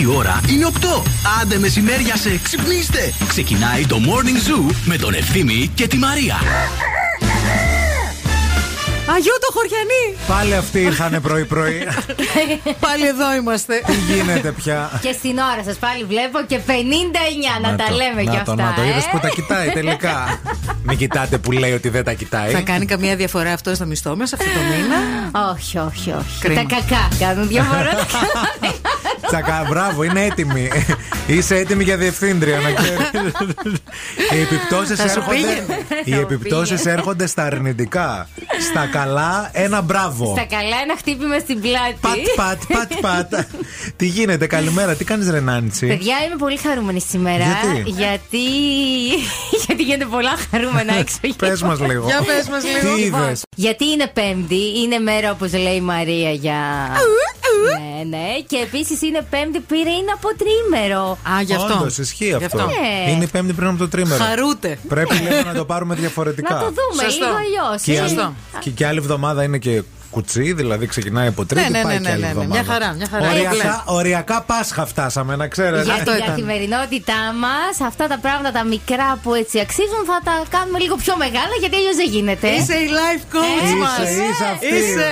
Η ώρα είναι 8. Άντε μεσημέρια σε ξυπνήστε. Ξεκινάει το Morning Zoo με τον Ευθύμη και τη Μαρία. Αγίου το χωριανή! Πάλι αυτοί ήρθανε πρωί-πρωί. Πάλι εδώ είμαστε. Τι γίνεται πια; Και στην ώρα σας πάλι βλέπω και 59 να, τα το, λέμε να κι το, αυτά. Να το ε. είδες που τα κοιτάει τελικά. Μην κοιτάτε που λέει ότι δεν τα κοιτάει. Θα κάνει καμία διαφορά αυτό στο μισθό μας αυτό το μήνα; Όχι, όχι, όχι. Κρίμα. Τα κακά κάνουν διαφορά. Τσακά, μπράβο, είναι έτοιμη. Είσαι έτοιμη για διευθύντρια, να ξέρεις. Οι επιπτώσεις Θα σου έρχονται, πήγαινε. οι Θα μου επιπτώσεις πήγαινε. έρχονται στα αρνητικά. Στα καλά, ένα μπράβο. Στα καλά ένα χτύπημα στην πλάτη. Πατ, πατ, πατ, πατ. Τι γίνεται, καλημέρα, τι κάνεις Ρενάντσι. Παιδιά, είμαι πολύ χαρούμενη σήμερα. Γιατί; Γιατί, γιατί γίνεται πολλά χαρούμενα έξω. Πες μας λίγο. Για πες μας λίγο. Τι Λοιπόν, είδες; Γιατί είναι Πέμπτη, είναι μέρα όπως λέει η Μαρία για. Ναι, ναι. Και επίσης είναι Πέμπτη που είναι από τρίμερο. Α, γι' αυτό. Όντως, ισχύει Γι' αυτό. αυτό. Ναι. Είναι η πέμπτη πριν από το τρίμερο. Χαρούτε. Πρέπει λίγο να το πάρουμε διαφορετικά. Να το δούμε Σωστό. λίγο αλλιώς. Και, η άλλη- Σωστό. και, και άλλη εβδομάδα είναι και κουτσί, δηλαδή ξεκινάει από τρίτη. Ναι, ναι, πάει ναι, και άλλη ναι, ναι, εβδομάδα. μια χαρά, μια χαρά. Οριακά, Έκλε. οριακά Πάσχα φτάσαμε, να ξέρετε. Για Αυτό την ήταν. καθημερινότητά μας, αυτά τα πράγματα τα μικρά που έτσι αξίζουν θα τα κάνουμε λίγο πιο μεγάλα γιατί αλλιώς δεν γίνεται. Είσαι η life coach Είσαι, μας. είσαι αυτή. Είσαι.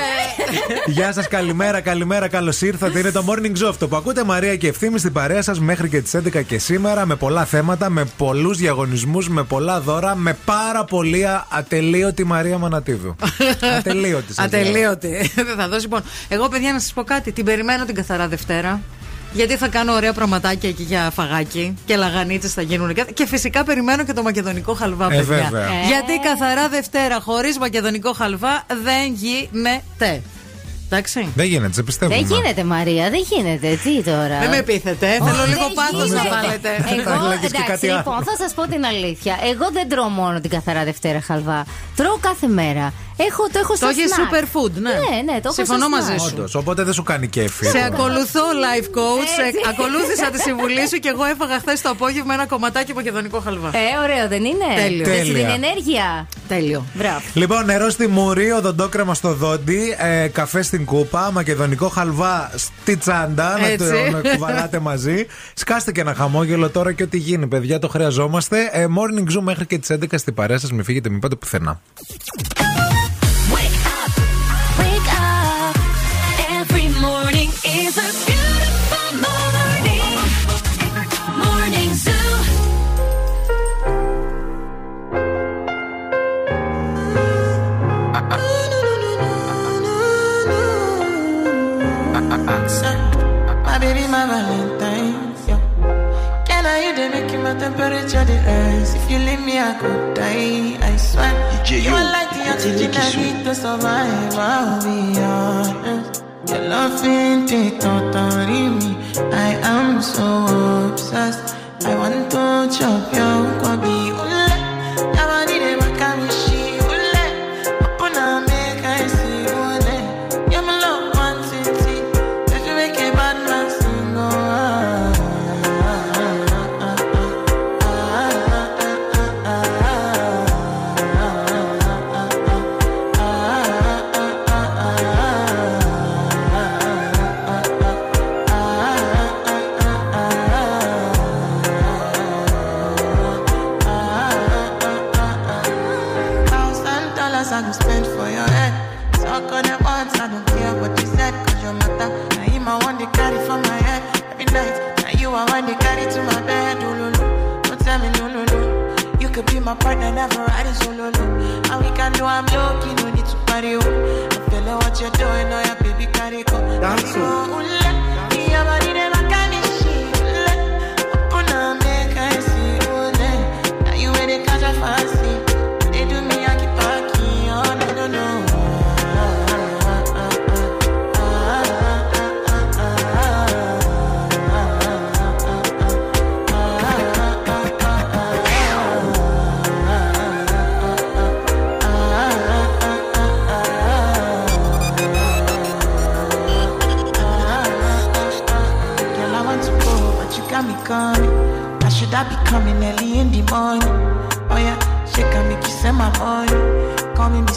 Γεια σας, καλημέρα, καλημέρα, καλώς ήρθατε. Είναι το morning zoo αυτό που ακούτε. Μαρία και ευθύνη στην παρέα σας μέχρι και τις 11 και σήμερα με πολλά θέματα, με πολλούς διαγωνισμούς, με πολλά δώρα, με πάρα πολύ α- ατελείωτη Μαρία Μανατίδου. ατελείωτη. σας λέω. Ατελείωτη. Δεν θα δώσει λοιπόν. Εγώ, παιδιά, να σας πω κάτι. Την περιμένω την καθαρά Δευτέρα. Γιατί θα κάνω ωραία πραγματάκια εκεί για φαγάκι και λαγανίτσε θα γίνουν. και- Και φυσικά περιμένω και το μακεδονικό χαλβά, Ε, παιδιά. βέβαια. Ε. Γιατί καθαρά Δευτέρα χωρίς μακεδονικό χαλβά δεν γίνεται. Εντάξει. Δεν γίνεται, σε πιστεύουμε. Δεν γίνεται, Μαρία, δεν γίνεται. Τι τώρα; Δεν με πείθετε. ε. Θέλω Όχι, λίγο δεν πάθος να γίνεται. βάλετε. Εγώ, λέγεις και εντάξει, κάτι άλλο. λοιπόν, θα σας πω την αλήθεια. Εγώ δεν τρώω μόνο την καθαρά Δευτέρα χαλβά. Τρώω κάθε μέρα. Έχω, το έχω Το στο έχεις snack. superfood, ναι. Ναι, ναι, το έχω Συμφωνώ στο μαζί snack. σου. Όντως, οπότε δεν σου κάνει κέφι. Σε ακολουθώ, life coach. Σε Έτσι. ακολούθησα τη συμβουλή σου και εγώ έφαγα χθες το απόγευμα ένα κομματάκι μακεδονικό χαλβά. Ε, ωραίο, δεν είναι; Τέλειο. Δεν σου Τέλεια. δίνει ενέργεια; Τέλειο. Μπράβο. Λοιπόν, νερό στη μουρή, οδοντόκρεμα στο δόντι, ε, καφέ στην κούπα, μακεδονικό χαλβά στη τσάντα. Να το Έτσι. να κουβαλάτε μαζί. Σκάστε και ένα χαμόγελο τώρα και ό,τι γίνει, παιδιά, το χρειαζόμαστε. Ε, morning Zoom μέχρι και τις 11 στην παρέα σας. Μην φύγετε, μην πάτε πουθενά. My baby. Yeah. Can I you they make my temperature the rise? If you leave me, I could die. I swear. DJ you Yo, are like the oxygen I need to survive. I'll be honest. Your love ain't it me. I am so obsessed. I want to chop your kwabi.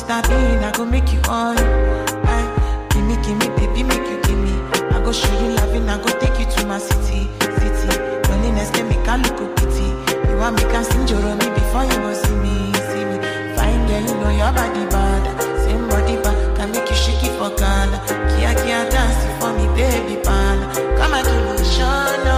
Mr. Bean, I go make you on. I eh, gimme, gimme, baby, make you gimme. I go show you loving, I go take you to my city, city. Loneliness can make a look a pity. You want me can sing Joromi before you go see me, see me. Fine girl, you know your body bad. Same body bad, can make you shake it for Ghana. Kia, kia, dance for me, baby, pan. Come and do no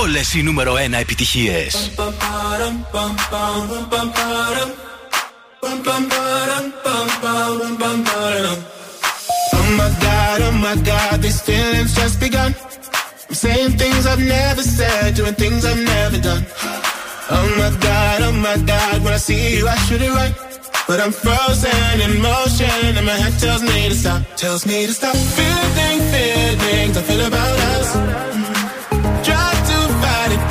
Όλες οι νούμερο 1 επιτυχίες. Oh my god, oh my god, these feelings just begun. I'm saying things I've never said, doing things I've never done. Oh my god, oh my god, when I see you, I shoot it right. But I'm frozen in motion, and my head tells me to stop, tells me to stop. Feeling feelings I feel about us.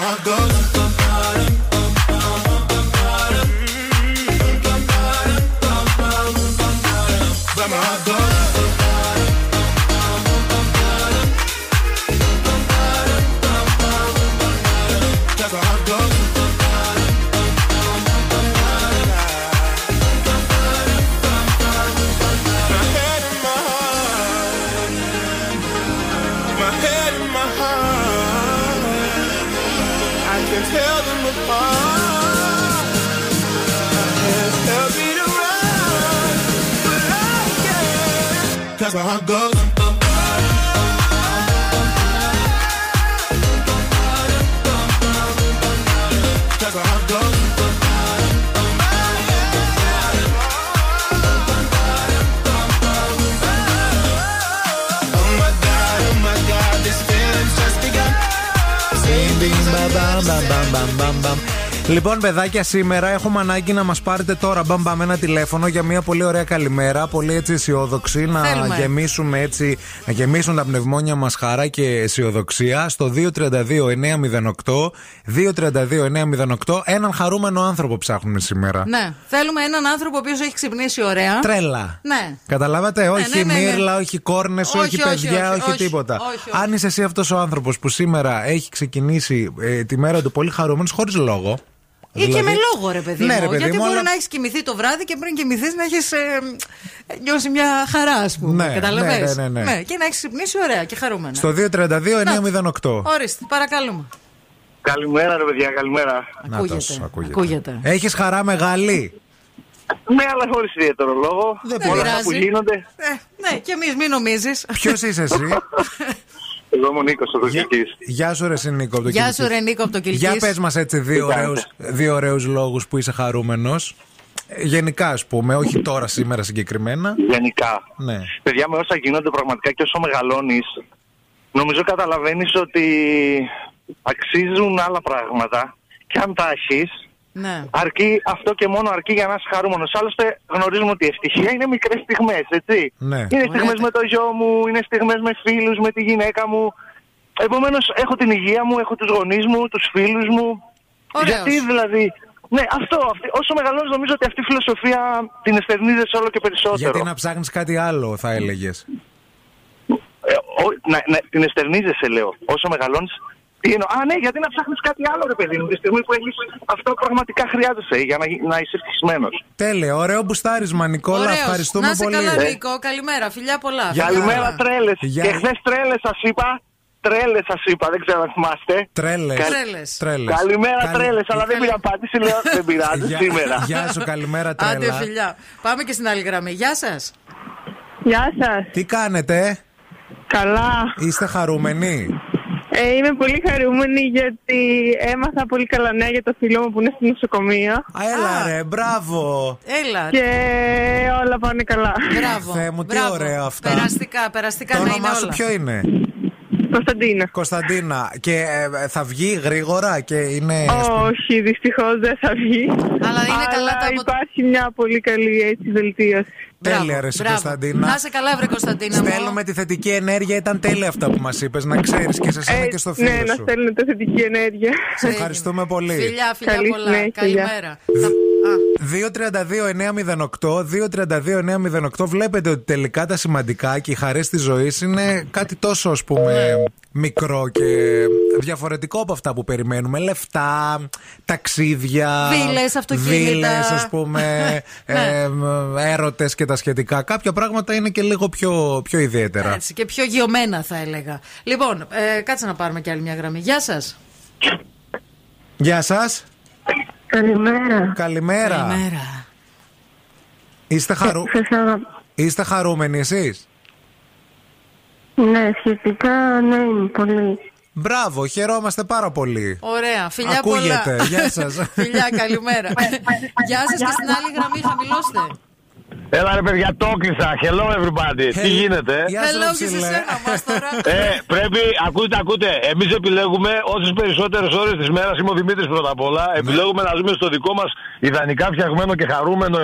how it goes. Can't. Cause my heart goes. Cause my heart goes. Oh my god, oh my god, this feeling's just begun. Saying things I've never said. Μπαμ, μπαμ, μπαμ, μπαμ. Λοιπόν, παιδάκια, σήμερα έχουμε ανάγκη να μας πάρετε τώρα μπαμ μπαμ ένα τηλέφωνο για μια πολύ ωραία καλημέρα. Πολύ έτσι αισιόδοξη. Να Θέλουμε. γεμίσουμε έτσι, να γεμίσουν τα πνευμόνια μας χαρά και αισιοδοξία στο 232-908. 232-908. Έναν χαρούμενο άνθρωπο ψάχνουμε σήμερα. Ναι, θέλουμε έναν άνθρωπο ο οποίος έχει ξυπνήσει ωραία. Τρέλα. Ναι. Καταλάβατε, όχι ναι, ναι, ναι. μύρλα, όχι κόρνες, όχι, Όχι, όχι, παιδιά, όχι, όχι, όχι, τίποτα. όχι, όχι. Αν είσαι εσύ αυτός ο άνθρωπος που σήμερα έχει ξεκινήσει ε, τη μέρα του πολύ χαρούμενος, χωρίς λόγο. Ή και με Δηλαδή- λόγο, ρε παιδί Ναι, μου. ρε παιδί Γιατί μου, μπορεί αλλά- να έχεις κοιμηθεί το βράδυ και πριν κοιμηθείς να έχεις ε, νιώσει μια χαρά, ας πούμε. Ναι, Καταλαβες; ναι, ναι, ναι. και να έχεις ξυπνήσει ωραία και χαρούμενα. Στο 232-908. Ορίστε, παρακαλούμε. Καλημέρα, ρε παιδιά, καλημέρα. Ακούγεται. ακούγεται. Ακούγεται. Έχεις χαρά μεγάλη. Ναι, αλλά χωρίς ιδιαίτερο λόγο. Δεν Όλα αυτά πειράζει. που γίνονται. Ε, ναι, και εμείς μην νομίζεις. Ποιος είσαι εσύ; Εγώ είμαι ο Νίκο ο Γεια- Δοκική. Γεια σου, ρε Νίκο. από το Γεια Κιλκής. σου, ρε Νίκο από το Κιλκής. Για πες μας έτσι δύο Τι κάνετε; ωραίους, δύο ωραίους λόγους που είσαι χαρούμενος Ε, Γενικά, ας πούμε, όχι τώρα σήμερα συγκεκριμένα. Γενικά. Ναι. Παιδιά, με όσα γίνονται πραγματικά και όσο μεγαλώνεις, νομίζω καταλαβαίνεις ότι αξίζουν άλλα πράγματα. Και αν τα έχεις, Ναι. αρκεί αυτό και μόνο αρκεί για να είσαι χαρούμενος. Άλλωστε, γνωρίζουμε ότι η ευτυχία είναι μικρές στιγμές, έτσι. Ναι. Είναι στιγμές Ωραία. με το γιο μου, είναι στιγμές με φίλους, με τη γυναίκα μου. Επομένως, έχω την υγεία μου, έχω τους γονείς μου, τους φίλους μου. Ωραίος. Γιατί δηλαδή. Ναι, αυτό. Αυτή, όσο μεγαλώνεις, νομίζω ότι αυτή η φιλοσοφία την εστερνίζεσαι όλο και περισσότερο. Γιατί να ψάχνεις κάτι άλλο, θα έλεγες; Ε, ο- να, να, την εστερνίζεσαι, λέω. Όσο μεγαλώνεις. Τι εννοώ; Α, ναι, γιατί να ψάχνεις κάτι άλλο, ρε παιδί μου. Τη στιγμή που έχεις αυτό που πραγματικά χρειάζεσαι για να, γι- να είσαι ευτυχισμένος. Τέλεια, ωραίο μπουστάρισμα, Νικόλα. Ωραίος. Ευχαριστούμε να είσαι πολύ. καλά, Ε. Νίκο. Καλημέρα, φιλιά πολλά. Γεια. Φιλιά Καλημέρα, πολλά. τρέλες. Γεια. Και χθες τρέλες σας είπα. Τρέλες σας είπα, δεν ξέρω αν θυμάστε. Τρέλες. Τρέλες. Καλημέρα, Καλη- τρέλες, αλλά δεν πήρα απάντηση, λέω δεν πειράζει Γεια- σήμερα. Γεια σου, καλημέρα, Άντε, τρέλα. φιλιά. Πάμε και στην άλλη γραμμή. Γεια σας. Γεια σας. Τι κάνετε, Καλά. είστε χαρούμενοι; Ε, είμαι πολύ χαρούμενη γιατί έμαθα πολύ καλά νέα για το φίλο μου που είναι στο νοσοκομείο Α, έλα ρε, μπράβο. Έλα. και όλα πάνε καλά. Μπράβο. Θεέ μου, τι μπράβο. ωραία αυτά. Περαστικά, περαστικά Το να είναι όνομά σου όλα. ποιο είναι, Κωνσταντίνα. Κωνσταντίνα. Και ε, θα βγει γρήγορα και είναι. Όχι, δυστυχώς δεν θα βγει. Αλλά είναι καλά τα Αλλά απο- υπάρχει μια πολύ καλή έτσι βελτίωση. Τέλεια, Μπράβο, ρε, εσύ, μπράβο. Κωνσταντίνα. Να είσαι καλά, βρε Κωνσταντίνα. μου. Στέλνουμε τη θετική ενέργεια, ήταν τέλεια αυτά που μας είπες. Να ξέρεις και σε σένα Ε, και στο φίλο ναι, να σου. στέλνετε θετική ενέργεια. Σε ευχαριστούμε πολύ. Φιλιά, φιλιά Καλή πολλά. συνέχεια, γεια. Καλημέρα. Θα- α, 232-908, 232-908. Βλέπετε ότι τελικά τα σημαντικά και οι χαρές της ζωής είναι κάτι τόσο ας πούμε μικρό και διαφορετικό από αυτά που περιμένουμε. Λεφτά, ταξίδια, Βίλες, αυτοκίνητα. βίλες, ας πούμε, ε, έρωτες και τα σχετικά. Κάποια πράγματα είναι και λίγο πιο, πιο ιδιαίτερα. Έτσι, και πιο γιωμένα θα έλεγα. Λοιπόν, ε, κάτσε να πάρουμε κι άλλη μια γραμμή. Γεια σας. Γεια σας. Καλημέρα. Καλημέρα. Καλημέρα. Είστε, χαρού... Σας αγα... Είστε χαρούμενοι εσείς; Ναι, σχετικά ναι, είμαι πολύ. Μπράβο, χαιρόμαστε πάρα πολύ. Ωραία. Φιλιά Ακούγεται. πολλά. Γεια σας. Φιλιά, καλημέρα. Γεια σας και στην άλλη γραμμή, χαμηλώστε. Έλα ρε παιδιά, το κλείσα. Hello everybody. Τι γίνεται; Γεια σου, Hello και σε ψηλέ. σένα μας τώρα. Ε, πρέπει, ακούτε, ακούτε. Εμείς επιλέγουμε όσες περισσότερες ώρες της μέρας. Είμαι ο Δημήτρης πρώτα απ' όλα. Επιλέγουμε να ζούμε στο δικό μας ιδανικά φτιαγμένο και χαρούμενο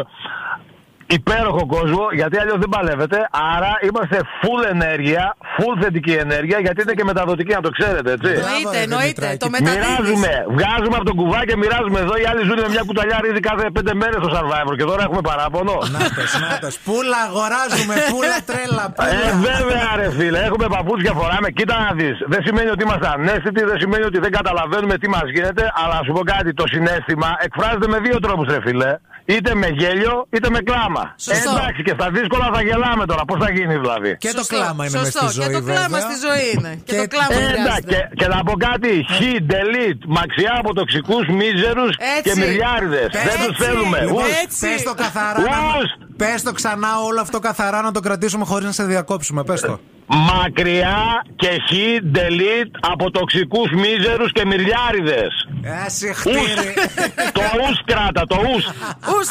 υπέροχο κόσμο, γιατί αλλιώς δεν παλεύετε. Άρα είμαστε full ενέργεια, full θετική ενέργεια, γιατί είναι και μεταδοτική, να το ξέρετε, έτσι. Μπράβο, Εννοείται, ρε, εννοείται. Δημητράκη. Το μεταδίδεις. Μοιράζουμε, βγάζουμε από τον κουβά και μοιράζουμε εδώ. Οι άλλοι ζουν με μια κουταλιά ρύζι κάθε πέντε μέρες στο survivor και τώρα έχουμε παράπονο. Νάτος, νάτος. Πούλα αγοράζουμε, πούλα τρέλα, Ε, πούλα. βέβαια ρε φίλε, έχουμε παπούτσια φοράμε. Κοίτα να δεις. Δεν σημαίνει ότι είμαστε ανέστητοι, δεν σημαίνει ότι δεν καταλαβαίνουμε τι μας γίνεται. Αλλά να σου πω κάτι, το συνέστημα εκφράζεται με δύο τρόπους, ρε φίλε. Είτε με γέλιο, είτε με κλάμα. Σωστό. Ε, εντάξει, και στα δύσκολα θα γελάμε τώρα. Πώς θα γίνει δηλαδή; Και το Σωστό, κλάμα είναι μες σωστό. στη ζωή, Και το κλάμα βέβαια. στη ζωή είναι. Και, Και- το κλάμα Ε, εντάξει, χρειάζεται. και, και να πω κάτι. Χ, delete, μαξιά από τοξικούς, μίζερους Έτσι. και μυριάριδε. Δεν τους Έτσι. θέλουμε. Λοιπόν, Ους. Έτσι. πες το καθαρά. να- Ους. Πες το ξανά όλο αυτό καθαρά να το κρατήσουμε χωρίς να σε διακόψουμε. Πες το. Μακριά και χ, delete από τοξικούς, μίζερους και μυριάριδες. Άσυ χτύρι. το ους κράτα, το ους. Ους.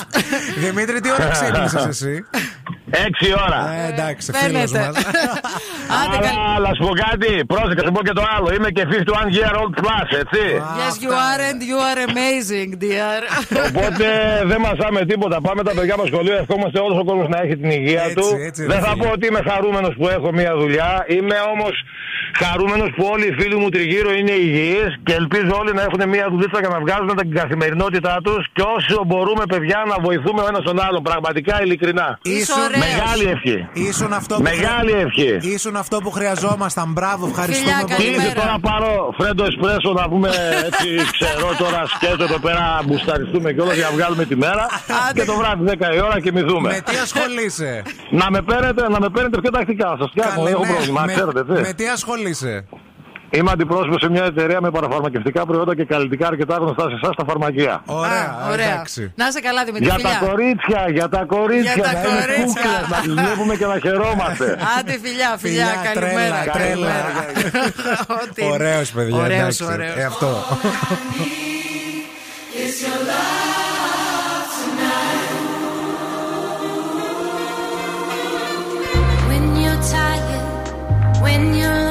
Δημήτρη, τι ώρα ξύπνησες εσύ; Έξι ώρα. Ε, εντάξει, φίλος Φαίνεται. μας. Άντε, κα- Αλλά να σου πω κάτι, πρόσεχε, σου πω και το άλλο. Είμαι και 51 year old plus, έτσι. Yes, you are and you are amazing, dear. Οπότε δεν μασάμε τίποτα. Πάμε τα παιδιά μα σχολείο. Ευχόμαστε όλος ο κόσμος να έχει την υγεία Έτσι, του. έτσι, δεν ρε θα φίλε. πω ότι είμαι χαρούμενος που έχω μια δουλειά. Είμαι όμως χαρούμενος που όλοι οι φίλοι μου τριγύρω είναι υγιείς και ελπίζω όλοι να έχουν μια δουλίτσα και να βγάζουν την καθημερινότητά τους. Και όσο μπορούμε, παιδιά, να βοηθούμε ο ένας τον άλλο. Πραγματικά, ειλικρινά. Είσαι Ήσουν- ωραίος. Μεγάλη ευχή. Ήσουν αυτό που Μεγάλη ευχή. Ήσουν αυτό που χρειαζόμασταν. Μπράβο, ευχαριστούμε Φιλιά, πολύ. Τι καλημέρα. είσαι τώρα πάρω φρέντο εσπρέσο να πούμε έτσι ξέρω τώρα σκέτο εδώ πέρα μπουσταριστούμε κιόλας για να βγάλουμε τη μέρα και το βράδυ 10 η ώρα και μυθούμε. Με τι ασχολείσαι; Να με παίρνετε, να με παίρνετε πιο τακτικά. Σας φτιάχνω, Καλέ, έχω ναι. πρόβλημα, με, ξέρετε τι. με τι ασχολείσαι; Είμαι αντιπρόσωπος σε μια εταιρεία με παραφαρμακευτικά προϊόντα και καλλιτικά αρκετά γνωστά σε εσάς στα φαρμακεία. Ωραία, Α, ωραία. εντάξει. Να είσαι καλά, Δημήτρη. Για τα Φιλιά. κορίτσια, για τα κορίτσια, Για τα να είναι κορίτσια. κούκλες, να τις βλέπουμε και να χαιρόμαστε. Άντε, φιλιά, φιλιά, Φιλιά, καλημέρα. τρέλα, τρέλα. καλημέρα. Ό,τι είναι. Ωραίος, παιδιά. Ωραίος, εντάξει. ωραίος. Ε, αυτό. When you're tired, when you're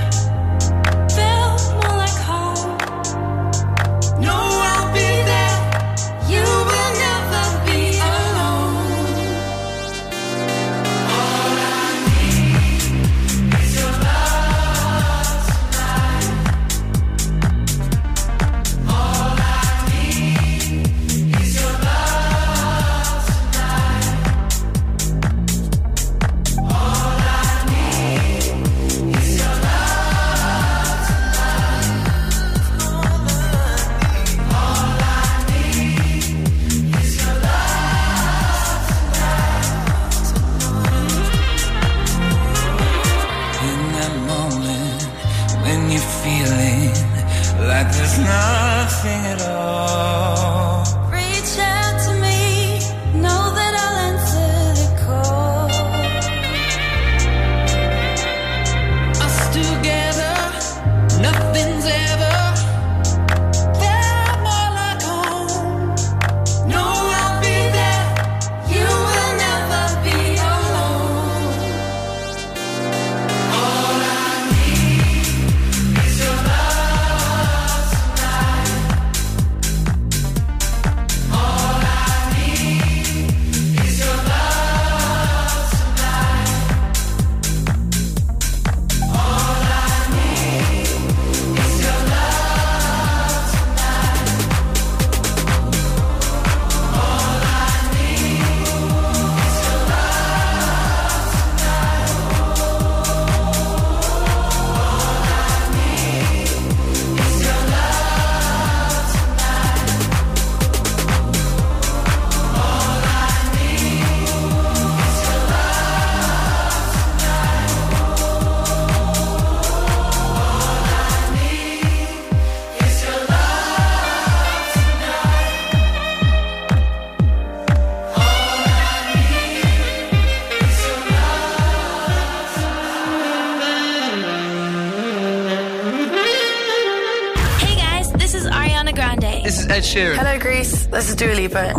de verdad.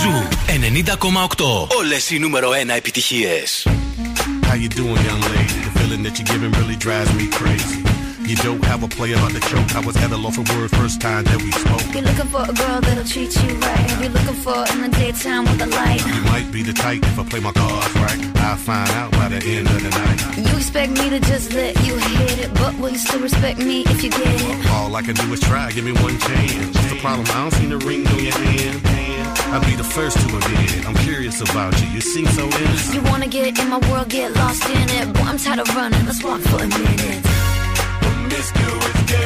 Ζου 90,8. Όλες οι νούμερο 1 επιτυχίες. How you doing, young lady? The feeling that you're giving really drives me crazy. You don't have a play about the choke. I was at a loss for words first time that we spoke. You're looking for a girl that'll treat you right. You're looking for in the daytime with a light. You might be the type if I play my cards right. I'll find out by the end of the night. You expect me to just let you hit it, but will you still respect me if you get it? All I can do is try. Give me one chance. What's the problem? I don't see the ring on your hand. I'll be the first to admit it. I'm curious about you. You seem so innocent. You wanna get in my world, get lost in it. Boy, I'm tired of running. Let's walk for a minute this do it.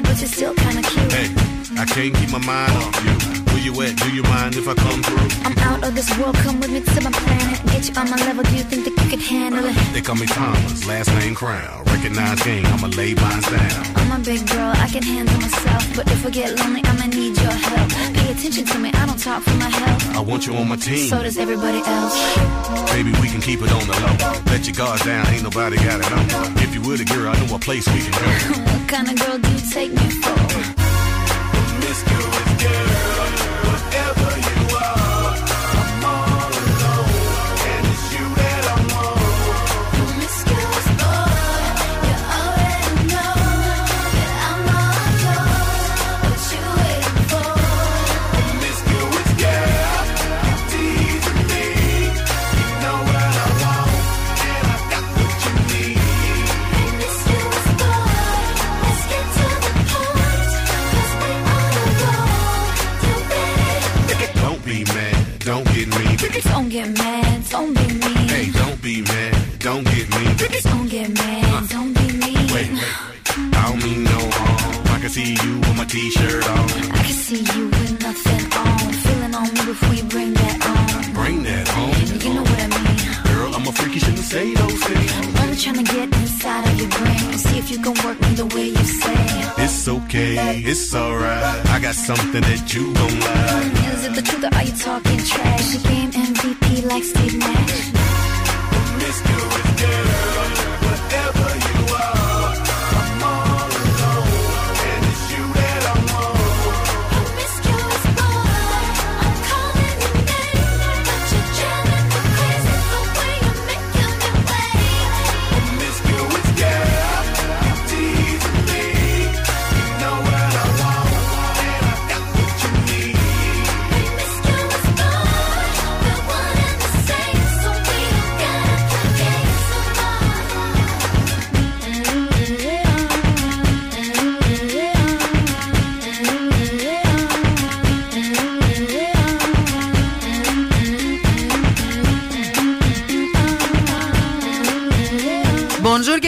But you're still kinda cute. Hey, I can't keep my mind off you. Where you at? Do you mind if I come through? I'm out of this world, come with me to my planet. Get you on my level, do you think that you could handle it? They call me Thomas, last name Crown. Recognize game, I'ma lay mine down. I'm a big girl, I can handle myself. But if I get lonely, I'ma need your help. Pay attention to me, I don't talk for my health. I want you on my team. So does everybody else. Baby, we can keep it on the low. Let your guard down, ain't nobody got it on. If you were the girl, I know a place we can go. Kind of girl do you take me for? Promiscuous girl, whatever you are, If work me the way you say. It's okay, it's alright. I got something that you gon' like. Is it the truth or are you talking trash? The game MVP like Steve Nash. Girl,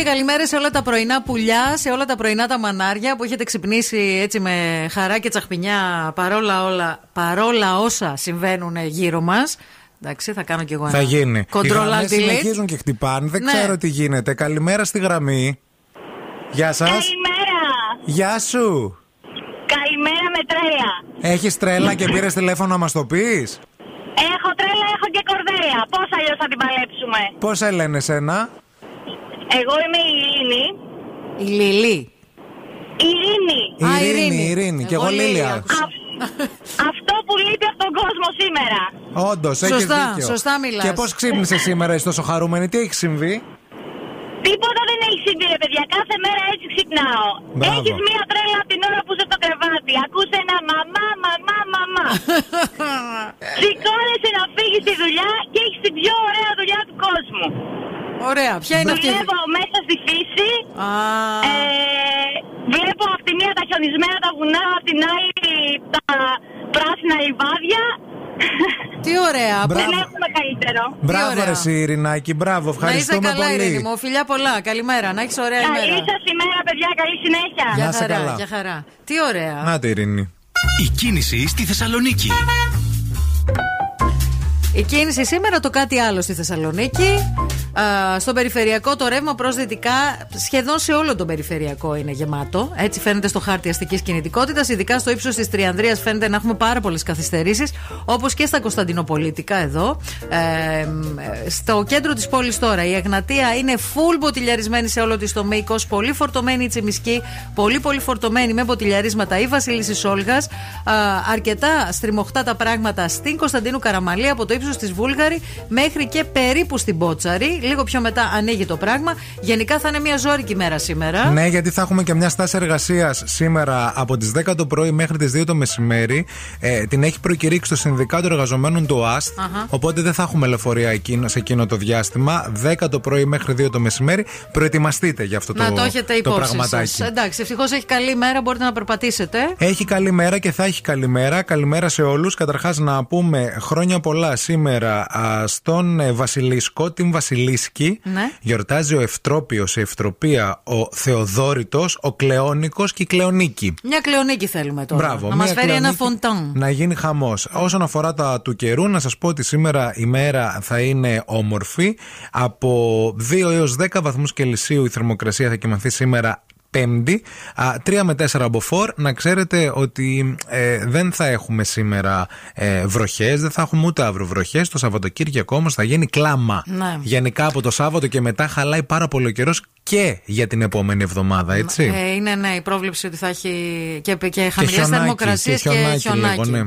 και καλημέρα σε όλα τα πρωινά πουλιά, σε όλα τα πρωινά τα μανάρια που έχετε ξυπνήσει έτσι με χαρά και τσαχπινιά παρόλα, όλα, παρόλα όσα συμβαίνουν γύρω μας. Εντάξει, θα κάνω κι εγώ ένα. Θα γίνει. Οι Control γραμμές Alt Delete. συνεχίζουν και χτυπάνε. Δεν Ναι. ξέρω τι γίνεται. Καλημέρα στη γραμμή. Γεια σας. Καλημέρα! Γεια σου. Καλημέρα με τρέλα. Έχεις τρέλα και πήρες τηλέφωνο να μας το πεις; Έχω τρέλα, έχω και κορδέλα. Πώ αλλιώς θα την παλέψουμε; Πώς σε λένε εσένα. Εγώ είμαι η Ειρήνη. Η Λιλή. Ειρήνη. Α, Ειρήνη, Ειρήνη. Ειρήνη. Και Εγώ εγώ Λίλια Λίλια. άκουσα. Αυτό που λείπει από τον κόσμο σήμερα. Όντως, έχεις Σωστά, δίκιο. σωστά μιλάς. Και πώς ξύπνησες σήμερα, είσαι τόσο χαρούμενη, τι έχει συμβεί; Τίποτα δεν έχει συμβεί, ρε παιδιά. Κάθε μέρα έτσι ξυπνάω. Μπράβο. Έχεις μία τρέλα από την ώρα που είσαι στο κρεβάτι. Ακούσε ένα μαμά, μαμά, μαμά. Σηκώνεσαι να φύγεις στη δουλειά και έχεις την πιο ωραία δουλειά του κόσμου. Ωραία, ποια είναι αυτή; Δουλεύω μέσα στη φύση. Ε, βλέπω από τη μία τα χιονισμένα τα βουνά, από την άλλη τα πράσινα λιβάδια. Τι ωραία. Δεν έχουμε καλύτερο. Μπράβο, ωραία. ρε Σιρινάκη, μπράβο, Να είσαι ευχαριστούμε καλά, Ειρήνη πολύ. μου. Φιλιά πολλά. Καλημέρα. Να έχεις ωραία Καλή ημέρα. σας ημέρα, παιδιά. Καλή συνέχεια. Για Να είσαι χαρά, καλά. για χαρά. Τι ωραία. Να τη Ειρήνη. Η κίνηση στη Θεσσαλονίκη. Η κίνηση σήμερα το κάτι άλλο στη Θεσσαλονίκη. Α, στον περιφερειακό το ρεύμα προς δυτικά, σχεδόν σε όλο τον περιφερειακό είναι γεμάτο. Έτσι φαίνεται στο χάρτη αστικής κινητικότητας. Ειδικά στο ύψος της Τριανδρίας φαίνεται να έχουμε πάρα πολλές καθυστερήσεις, όπως και στα Κωνσταντινοπολίτικα εδώ. Ε, ε, στο κέντρο της πόλης τώρα, η Εγνατία είναι full μποτιλιαρισμένη σε όλο της το μήκος. Πολύ φορτωμένη η Τσιμισκή, πολύ πολύ φορτωμένη με μποτιλιαρίσματα η Βασίλισση Όλγα. Αρκετά στριμωχτά τα πράγματα στην Κωνσταντίνου Καραμαλή από το ύψο τη Βούλγαρη μέχρι και περίπου στην Πότσαρη. Λίγο πιο μετά ανοίγει το πράγμα. Γενικά θα είναι μια ζώρικη μέρα σήμερα. Ναι, γιατί θα έχουμε και μια στάση εργασίας σήμερα από τις 10 το πρωί μέχρι τις 2 το μεσημέρι. Ε, την έχει προκηρύξει το Συνδικάτο Εργαζομένων του ΑΣΤ. Αχα. Οπότε δεν θα έχουμε λεωφορεία εκείνο, σε εκείνο το διάστημα. 10 το πρωί μέχρι 2 το μεσημέρι. Προετοιμαστείτε για αυτό το, να το έχετε το υπόψη πραγματάκι. σας. Εντάξει, ευτυχώς έχει καλή μέρα, μπορείτε να περπατήσετε. Έχει καλή μέρα και θα έχει καλή μέρα. Καλημέρα σε όλους. Καταρχάς, να πούμε χρόνια πολλά σήμερα α, στον ε, Βασιλίσκο, την Βασιλίσκη. Ναι. Γιορτάζει ο Ευτρόπιος, η Ευτροπία, ο Θεοδόρητος, ο Κλεόνικος και η Κλεονίκη. Μια κλεονίκη θέλουμε τώρα. Μπράβο, να μας μια φέρει ένα Κλεονίκη φοντάν. Να γίνει χαμός. Όσον αφορά τα του καιρού, να σας πω ότι σήμερα η μέρα θα είναι όμορφη. Από 2 έως 10 βαθμούς Κελσίου η θερμοκρασία θα κοιμαθεί σήμερα. Πέμπτη, 3 με 4 μποφόρ. Να ξέρετε ότι ε, δεν θα έχουμε σήμερα ε, βροχές, δεν θα έχουμε ούτε αύριο βροχέ. Το Σαββατοκύριακο όμως θα γίνει κλάμα. Ναι. Γενικά από το Σάββατο και μετά χαλάει πάρα πολύ ο καιρός και για την επόμενη εβδομάδα, έτσι. Ε, είναι ναι, η πρόβλεψη ότι θα έχει και, και και χαμηλέ χιονάκι, θερμοκρασίες και, χιονάκι χιονάκι. λίγο, ναι.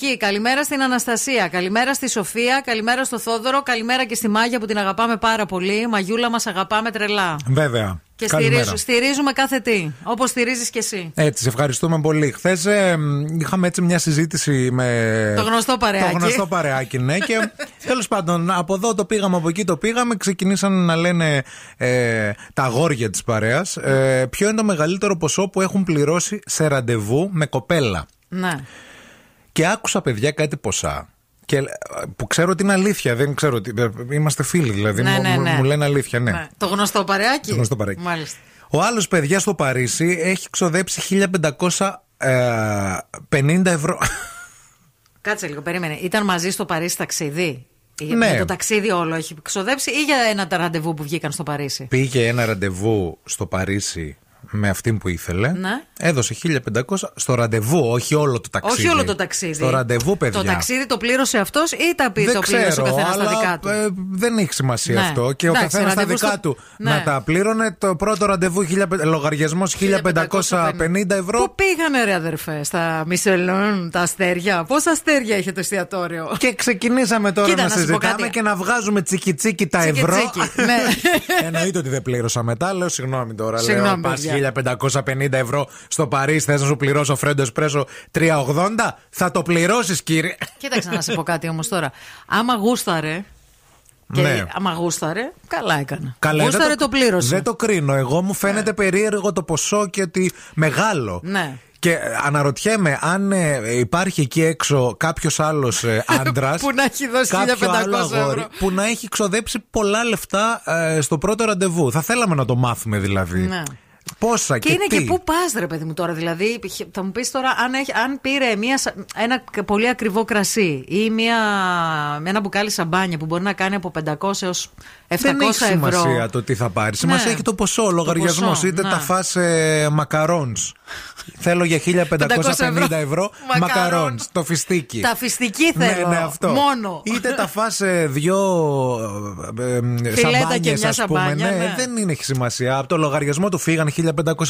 στην Αγγελική, καλημέρα στην Αναστασία, καλημέρα στη Σοφία, καλημέρα στο Θόδωρο, καλημέρα και στη Μάγια που την αγαπάμε πάρα πολύ. Μαγιούλα μας αγαπάμε τρελά. Βέβαια. Και Καλημέρα. στηρίζου, στηρίζουμε κάθε τι. Όπως στηρίζεις και εσύ. Έτσι, σε ευχαριστούμε πολύ. Χθες είχαμε έτσι μια συζήτηση με. Το γνωστό παρεάκι. Το γνωστό παρεάκι, ναι. και τέλος πάντων, από εδώ το πήγαμε, από εκεί το πήγαμε. Ξεκινήσαν να λένε ε, τα αγόρια της παρέας ε, ποιο είναι το μεγαλύτερο ποσό που έχουν πληρώσει σε ραντεβού με κοπέλα. Ναι. Και άκουσα, παιδιά, κάτι ποσά. Και, ε, που ξέρω ότι είναι αλήθεια. Δεν ξέρω ότι. ε, Είμαστε φίλοι, δηλαδή. Ναι, μου, ναι, μου- ναι. μου λένε αλήθεια, ναι. Ναι. Το γνωστό παρεάκι. Το γνωστό παρεάκι. Μάλιστα. Ο άλλος, παιδιά, στο Παρίσι έχει ξοδέψει 1550 ευρώ. Κάτσε λίγο, περίμενε. Ήταν μαζί στο Παρίσι ταξίδι; Ή Ναι. με Το ταξίδι όλο έχει ξοδέψει ή για ένα ραντεβού που βγήκαν στο Παρίσι; Πήγε ένα ραντεβού στο Παρίσι με αυτήν που ήθελε. Ναι. Έδωσε 1500 στο ραντεβού, όχι όλο το ταξίδι. Όχι όλο το ταξίδι. Στο ραντεβού, παιδιά. Το ταξίδι το πλήρωσε αυτός ή τα πει, δεν το πλήρωσε ξέρω, ο καθένα αλλά, στα δικά του; ε, δεν έχει σημασία Ναι. αυτό. Και ο Εντάξει, καθένας στα ραντεβού δικά στο- του Ναι. να τα πλήρωνε. Το πρώτο ραντεβού, λογαριασμός 1550 ευρώ. Πού πήγανε ρε αδερφέ, στα Μισελόν, τα αστέρια; Πόσα αστέρια είχε το εστιατόριο; Και ξεκινήσαμε τώρα Κοίτα, να, να σου πω συζητάμε κάτι. και να βγάζουμε τσικιτσίκι τα Τσίκι, ευρώ. τσίκι, ναι. Εννοείται ότι δεν πλήρωσα μετά. Λέω συγγνώμη τώρα. Συγγνώμη, λέω πας παιδιά. 1550 ευρώ στο Παρίσι. Θες να σου πληρώσω φρέντο εσπρέσο 380. Θα το πληρώσεις, κύριε. Κοίταξε να σε πω κάτι όμως τώρα. Άμα γούσταρε. Και Ναι. άμα γούσταρε, καλά έκανα. Καλά, γούσταρε δεν το, πλήρωσε. Δεν το κρίνω. Εγώ μου φαίνεται περίεργο το ποσό και ότι μεγάλο. Ναι. Και αναρωτιέμαι αν ε, υπάρχει εκεί έξω κάποιος άλλος άντρα. Που να έχει δώσει 1500 ευρώ. που να έχει ξοδέψει πολλά λεφτά ε, στο πρώτο ραντεβού. Θα θέλαμε να το μάθουμε δηλαδή. Ναι. Πόσα Και, και, είναι τι; και πού πας, ρε παιδί μου τώρα. Δηλαδή, θα μου πεις τώρα, αν, έχει, αν πήρε μια, σα- ένα κα- πολύ ακριβό κρασί ή μια, ένα μπουκάλι σαμπάνια που μπορεί να κάνει από 500 έω 700 δεν έχει σημασία ευρώ. το τι θα πάρει. Σημασία ναι. έχει το ποσό, λογαριασμός. Είτε ναι. τα φά ε, μακαρόνς. Θέλω για 1550 ευρώ μακαρόνς. Το φιστίκι. Τα φιστική ναι, θέλω. Ναι, ναι, αυτό. Μόνο. Είτε τα φά ε, δυο ε, σαμπάνιες, ας πούμε. Ναι, ναι. Δεν είναι, έχει σημασία. Από το λογαριασμό του φύγαν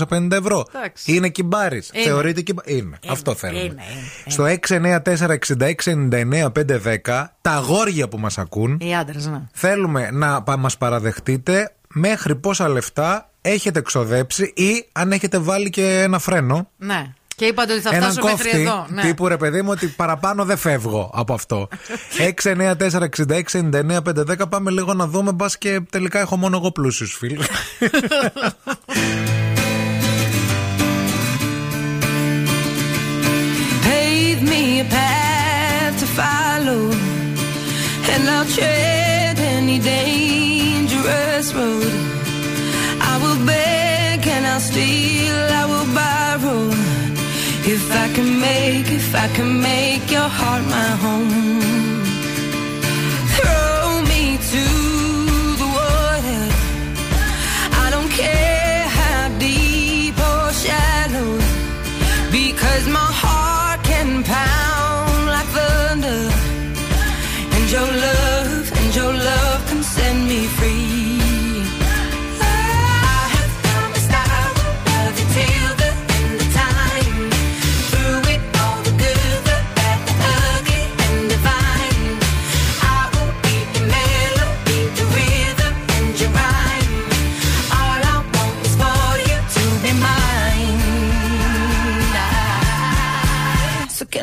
1550 ευρώ. Εντάξει. Είναι κυμπάρι. Θεωρείται κυμπάρι. Είναι. είναι. Αυτό θέλουμε. Στο 694 66 99 510 τα αγόρια που μας ακούν. Οι άντρες, ναι. Θέλουμε να Μα μας παραδεχτείτε μέχρι πόσα λεφτά έχετε ξοδέψει ή αν έχετε βάλει και ένα φρένο. Ναι. Και είπατε ότι θα Έναν φτάσω κόφτη, μέχρι εδώ. Ναι. Τύπου ρε παιδί μου ότι παραπάνω δεν φεύγω από αυτό. 694-6699-510 πάμε λίγο να δούμε μπας και τελικά έχω μόνο εγώ πλούσιους φίλους. Follow And I'll tread any day this road. I will beg and I'll steal, I will borrow. If I can make, if I can make your heart my home.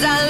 Cause I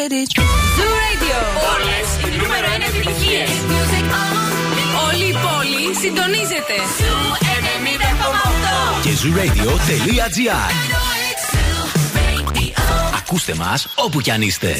get it. Zoo Radio. Όλες οι νούμερο 1 επιτυχίες. Όλη η πόλη συντονίζεται. Zoo 90,8. Και Ακούστε μας όπου κι αν είστε.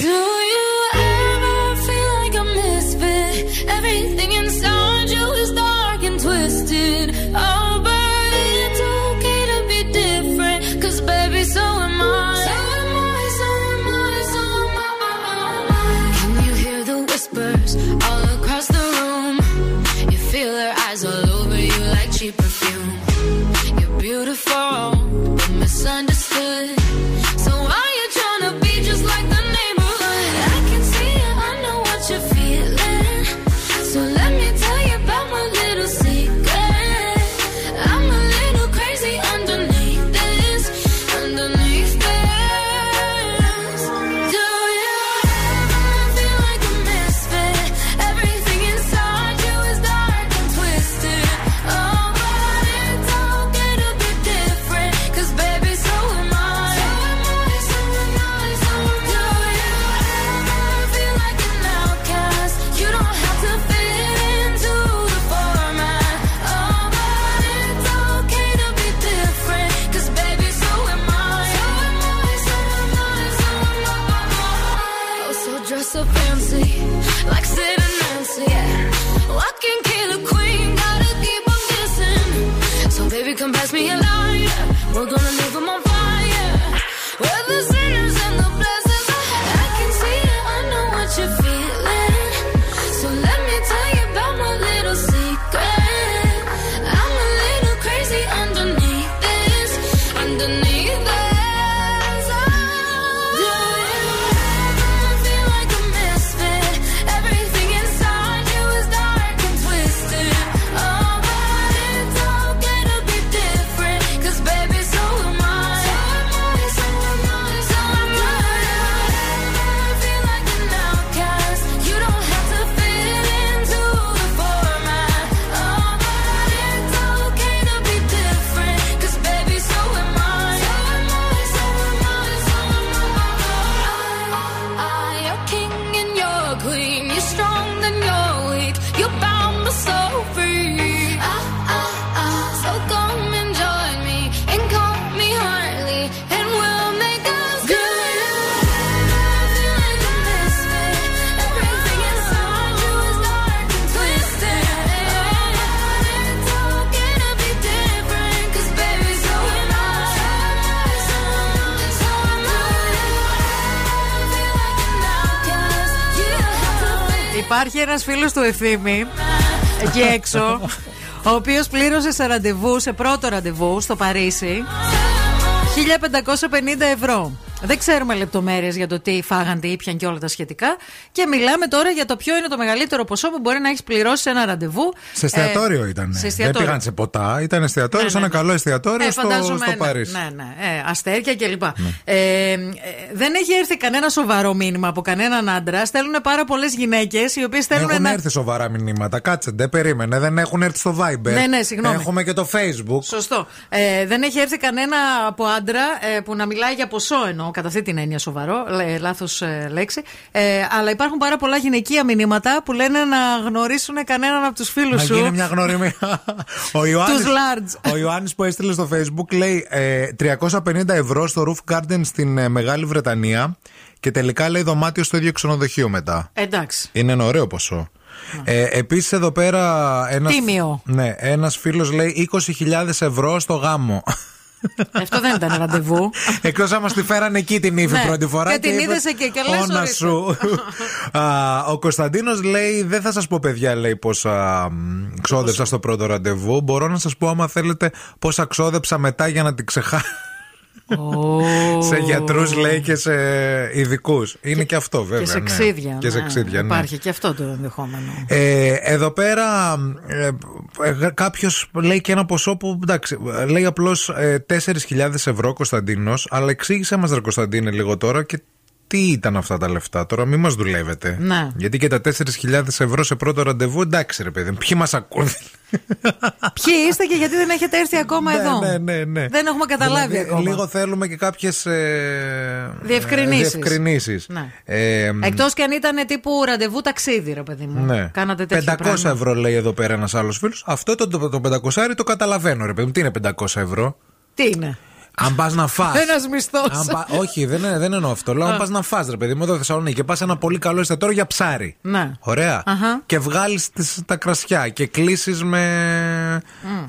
Ένας φίλος του ευθύμη εκεί έξω, ο οποίος πλήρωσε σε ραντεβού, σε πρώτο ραντεβού στο Παρίσι, 1550 ευρώ. Δεν ξέρουμε λεπτομέρειες για το τι φάγαν, τι ήπιαν και όλα τα σχετικά. Και μιλάμε τώρα για το ποιο είναι το μεγαλύτερο ποσό που μπορεί να έχεις πληρώσει σε ένα ραντεβού. Σε εστιατόριο Ε, ήταν. Σε Δεν εστιατόριο. πήγαν σε ποτά, ήταν εστιατόριο, Ναι, σε ναι, ένα ναι. καλό εστιατόριο Ε, στο, φαντάζομαι, στο ναι, Παρίσι. Ναι, ναι. Ε, αστέρια κλπ. Ε, ε, δεν έχει έρθει κανένα σοβαρό μήνυμα από κανέναν άντρα. Στέλνουν πάρα πολλές γυναίκες οι οποίες στέλνουν Έχουν ένα. έρθει σοβαρά μηνύματα. Κάτσε, δεν περίμενε. Δεν έχουν έρθει στο Viber. Ναι, ναι, συγγνώμη. Έχουμε και το Facebook. Σωστό. Ε, δεν έχει έρθει κανένα από άντρα ε, που να μιλάει για ποσό εννοώ, κατά αυτή την έννοια σοβαρό, λάθος λέξη. Ε, αλλά υπάρχουν πάρα πολλά γυναικεία μηνύματα που λένε να γνωρίσουν κανέναν από τους φίλους Να σου. γίνει μια γνωριμία. Ο Ιωάννης, Τους large. ο Ιωάννης που έστειλε στο Facebook λέει ε, 350 ευρώ στο Roof Garden στην ε, Μεγάλη Βρετανία και τελικά λέει δωμάτιο στο ίδιο ξενοδοχείο μετά. Εντάξει. Είναι ένα ωραίο ποσό. Ε, Επίσης εδώ πέρα. Ένας, Τίμιο. Ναι, ένας φίλος λέει 20.000 ευρώ στο γάμο. Αυτό δεν ήταν ραντεβού. Εκτός άμα τη φέρανε εκεί την ύφη Ναι. πρώτη φορά. Και την είπε, είδες εκεί και λες, «Όνα ορίστε». σου. Α, ο Κωνσταντίνος λέει: Δεν θα σας πω, παιδιά, λέει πόσα μ, ξόδεψα στο πρώτο ραντεβού. Μπορώ να σας πω, άμα θέλετε, πόσα ξόδεψα μετά για να την ξεχάσω. Σε γιατρούς λέει και σε ειδικούς. Είναι και, αυτό βέβαια. και σε ναι. ξύδια. Και σε ναι. ξύδια, ναι. Υπάρχει και αυτό το ενδεχόμενο. Ε, εδώ πέρα ε, ε, κάποιος λέει και ένα ποσό που εντάξει, ε, λέει απλώς 4.000 ευρώ Κωνσταντίνος, αλλά εξήγησε μας, Ρε Κωνσταντίνε, λίγο τώρα και τι ήταν αυτά τα λεφτά. Τώρα μην μας δουλεύετε. Ναι. Γιατί και τα 4.000 ευρώ σε πρώτο ραντεβού, εντάξει, ρε παιδί, μου, ποιοι μας ακούν. Ποιοι είστε και γιατί δεν έχετε έρθει ακόμα εδώ; ναι, ναι, ναι. Δεν έχουμε καταλάβει Δηλαδή, ακόμα. Λίγο θέλουμε και κάποιες Διευκρινήσεις. διευκρινήσεις. Ναι. Ε, Εκτός και αν ήταν τύπου ραντεβού ταξίδι, ρε παιδί μου. Ναι. Κάνατε τέτοια 500 πράγματα. ευρώ λέει εδώ πέρα ένας άλλος φίλος. Αυτό το, το, το 500 το καταλαβαίνω, ρε παιδί μου. Τι είναι 500 ευρώ; Τι είναι; Αν πας να φά. Ένας μισθός. Όχι, δεν, δεν εννοώ αυτό. Λέω αν Α. πας να φά, ρε παιδί μου, εδώ Θεσσαλονίκη και πας σε ένα πολύ καλό εστιατόριο για ψάρι. Ναι. Ωραία. Αχα. Και βγάλεις τα κρασιά και κλείσεις με.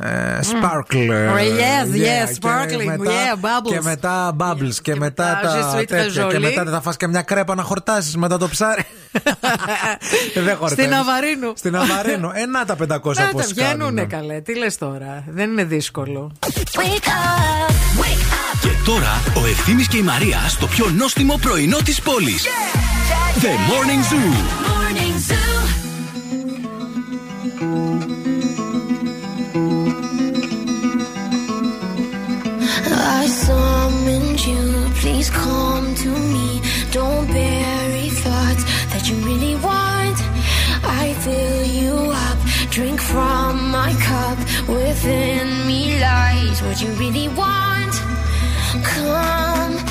ε, sparkle. Oh, yes, Yeah, yes, και sparkling, μετά- yeah, bubbles. Και μετά bubbles. Και, μετά μετά τα je suis τέτοια. Και très jolie. μετά θα φας και μια κρέπα να χορτάσεις μετά το ψάρι. δεν χορτάζεις. Στην Αβαρίνου. Στην Αβαρίνου. Ε, να τα 500 Να τα πώς βγαίνουνε κάνουνε. καλέ. Τι λες τώρα. Δεν είναι δύσκολο. Και τώρα ο Ευθύμης και η Μαρία στο πιο νόστιμο πρωινό της πόλης. The Morning Zoo. I summoned you, please come to me. Don't bury thoughts that you really want. I fill you up, drink from my cup. Within me lies what you really want. Come,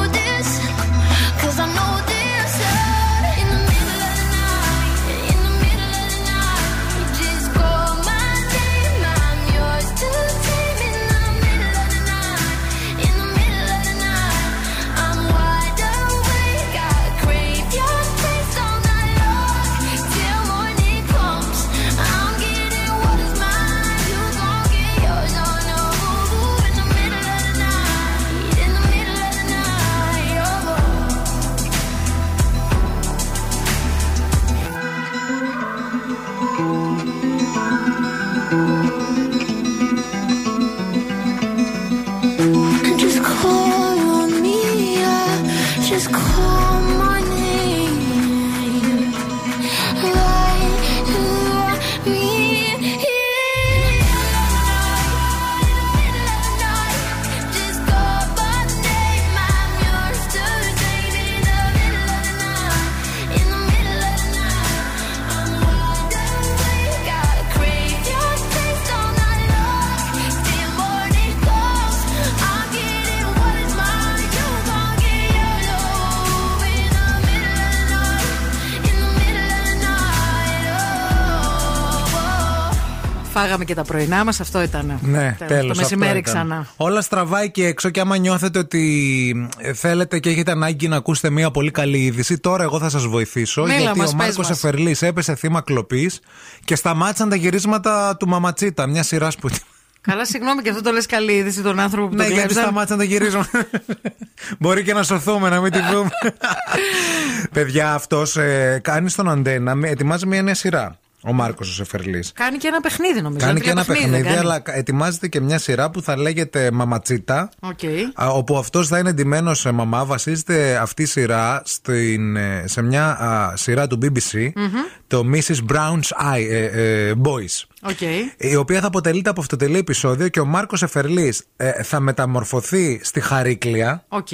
Φάγαμε και τα πρωινά μας, αυτό ήταν. Ναι, τέλος. Το μεσημέρι ξανά. Όλα στραβάει και έξω. Και άμα νιώθετε ότι ε, θέλετε και έχετε ανάγκη να ακούσετε μια πολύ καλή είδηση, τώρα εγώ θα σας βοηθήσω. Μίλα γιατί μας, ο πες Μάρκος μας. Εφερλής έπεσε θύμα κλοπής και σταμάτησαν τα γυρίσματα του Μαματσίτα, μια σειρά που. Καλά, συγγνώμη και αυτό το λες καλή είδηση τον άνθρωπο που Ναι, το γιατί κλέψαν. σταμάτησαν τα γυρίσματα. Μπορεί και να σωθούμε, να μην τη δούμε. Παιδιά, αυτός κάνει στον Αντέννα, με- ετοιμάζει μια νέα σειρά. Ο Μάρκος ο Σεφερλής. Κάνει και ένα παιχνίδι νομίζω. Κάνει και ένα τηλεπαιχνίδι, παιχνίδι, δεν αλλά ετοιμάζεται και μια σειρά που θα λέγεται Μαματσίτα. Οκ. Α, όπου αυτός θα είναι ντυμένο σε μαμά. Βασίζεται αυτή η σειρά στην, ε, σε μια α, σειρά του BBC, Μμμ. το Mrs. Brown's Eye, ε, ε, Boys. Οκ. Η οποία θα αποτελείται από αυτοτελή επεισόδια και ο Μάρκος Σεφερλής θα μεταμορφωθεί στη Χαρίκλια. Οκ.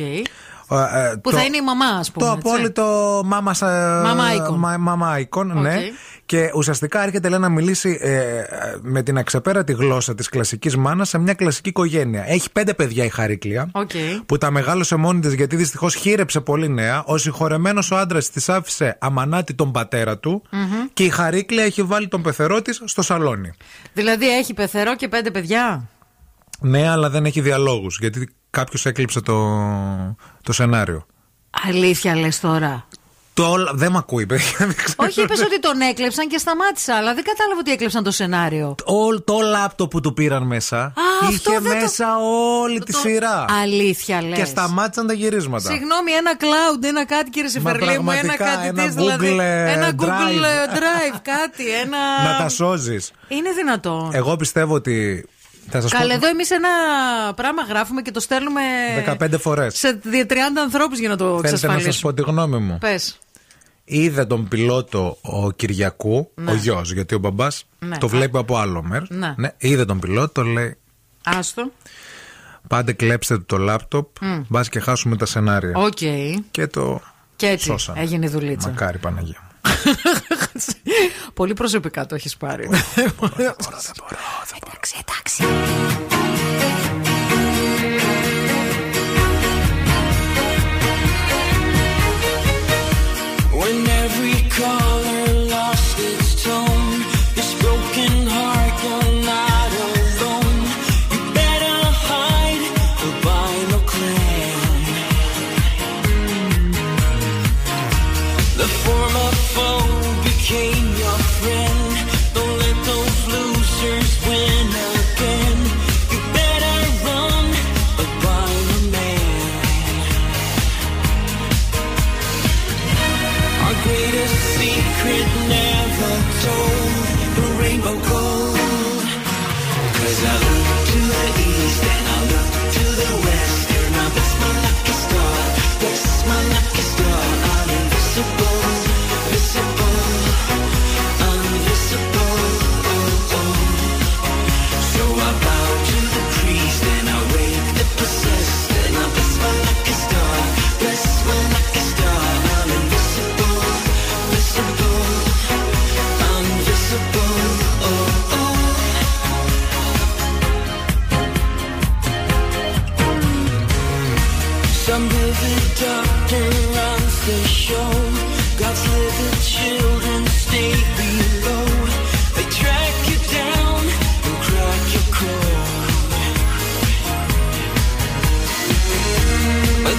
Ε, ε, Που θα είναι η μαμά, ας πούμε. το έτσι. απόλυτο mama Mama icon. Mama icon, ναι. Οκ. Και ουσιαστικά έρχεται λέει, να μιλήσει ε, ε, με την αξεπέρατη γλώσσα της κλασικής μάνας σε μια κλασική οικογένεια. Έχει πέντε παιδιά η Χαρίκλια. Οκ. Που τα μεγάλωσε μόνη της γιατί δυστυχώς χήρεψε πολύ νέα. Ο συγχωρεμένος ο άντρας της άφησε αμανάτι τον πατέρα του. Μμμ. Και η Χαρίκλια έχει βάλει τον πεθερό της στο σαλόνι. Δηλαδή έχει πεθερό και πέντε παιδιά; Ναι, αλλά δεν έχει διαλόγους γιατί κάποιος έκλειψε το, το σενάριο. Αλήθεια λες τώρα. Το, όλα- δεν με ακούει, παιδιά. δεν ξέρω. Όχι, είπες ότι τον έκλεψαν και σταμάτησα, αλλά δεν κατάλαβα ότι έκλεψαν το σενάριο. Όλο το λάπτοπ που του πήραν μέσα αυτό είχε δεν το- μέσα όλη τη σειρά. Αλήθεια λες. Και σταμάτησαν τα γυρίσματα. Συγγνώμη, ένα cloud, ένα κάτι κύριε Σεφερλή μου, ένα πραγματικά, κάτι ένα της, δηλαδή; Google, ε, Ένα Google Drive. ε, Drive, κάτι. Ένα... Να τα σώζεις. Είναι δυνατόν. Εγώ πιστεύω ότι. Θα σας Καλά, πω. εδώ εμείς ένα πράγμα γράφουμε και το στέλνουμε 15 φορές. σε 30 ανθρώπους για να το Θέλετε να εξασφαλίσουμε. σας πω τη γνώμη μου. Πες. Είδε τον πιλότο ο Κυριακού, Ναι. ο γιος, γιατί ο μπαμπάς Ναι. το βλέπει από άλλο μέρ. Ναι. είδε τον πιλότο, λέει: Άστο. Πάτε κλέψτε του το λάπτοπ, Μμ. μπας και χάσουμε τα σενάρια. Οκ. Και το. Και έτσι σώσανε. έγινε η δουλίτσα. Μακάρι Παναγία. μου. Πολύ προσωπικά το έχεις πάρει. Εντάξει, εντάξει. When every color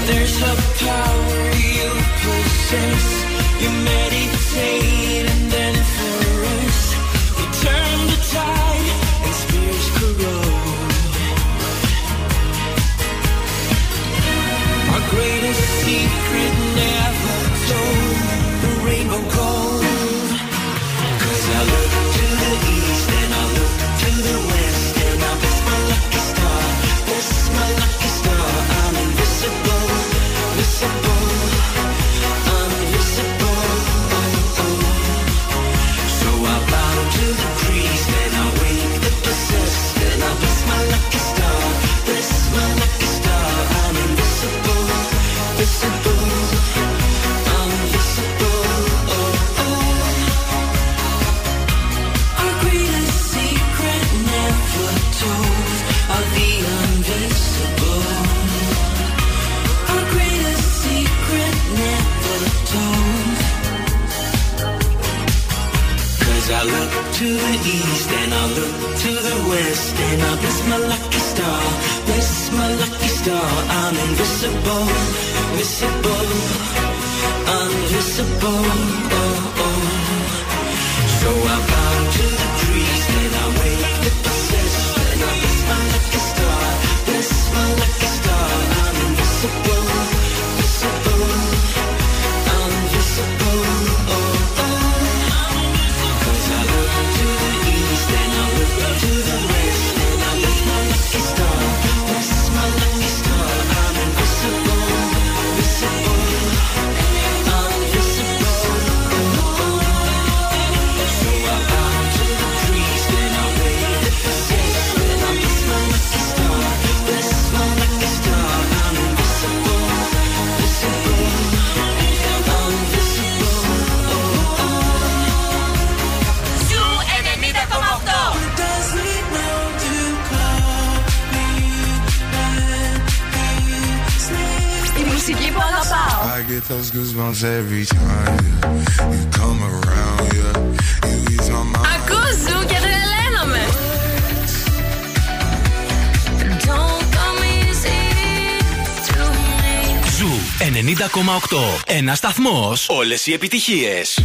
there's a power you possess. You meditate to the west and up miss my lucky star. Miss my lucky star. I'm invisible, visible, invisible. Oh, oh. So I bow to the chills, goosebumps every time you come around. Yeah, you. Ακούζω και τρελαίνομαι. Zoo 90,8. Ένας σταθμός. Όλες οι επιτυχίες.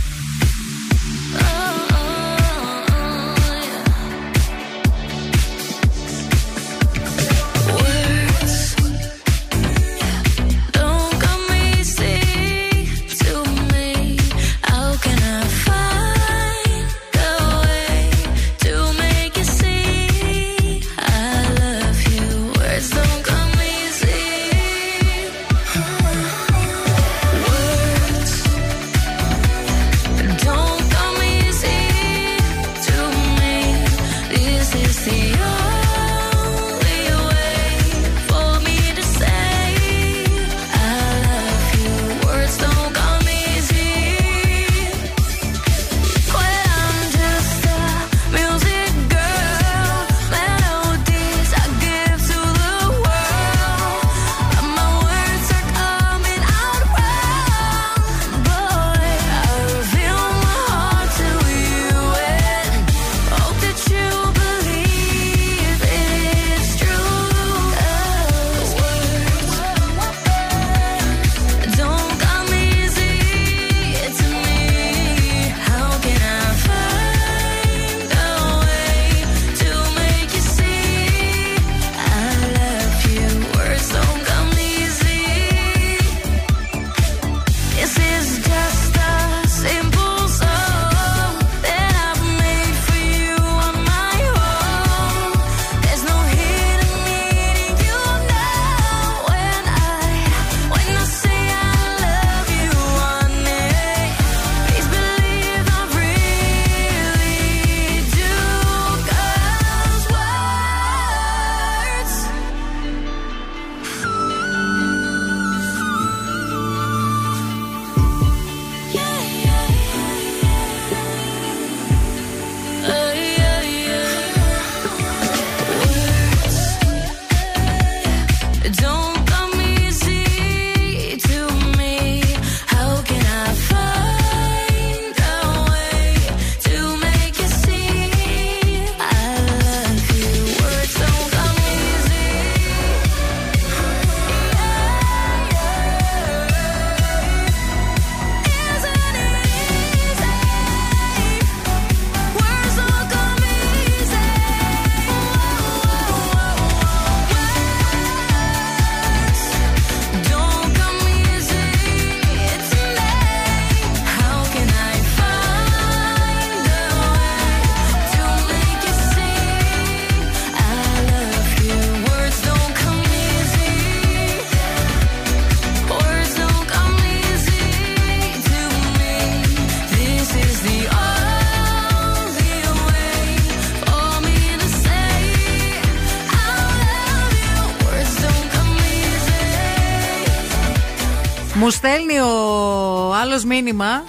μήνυμα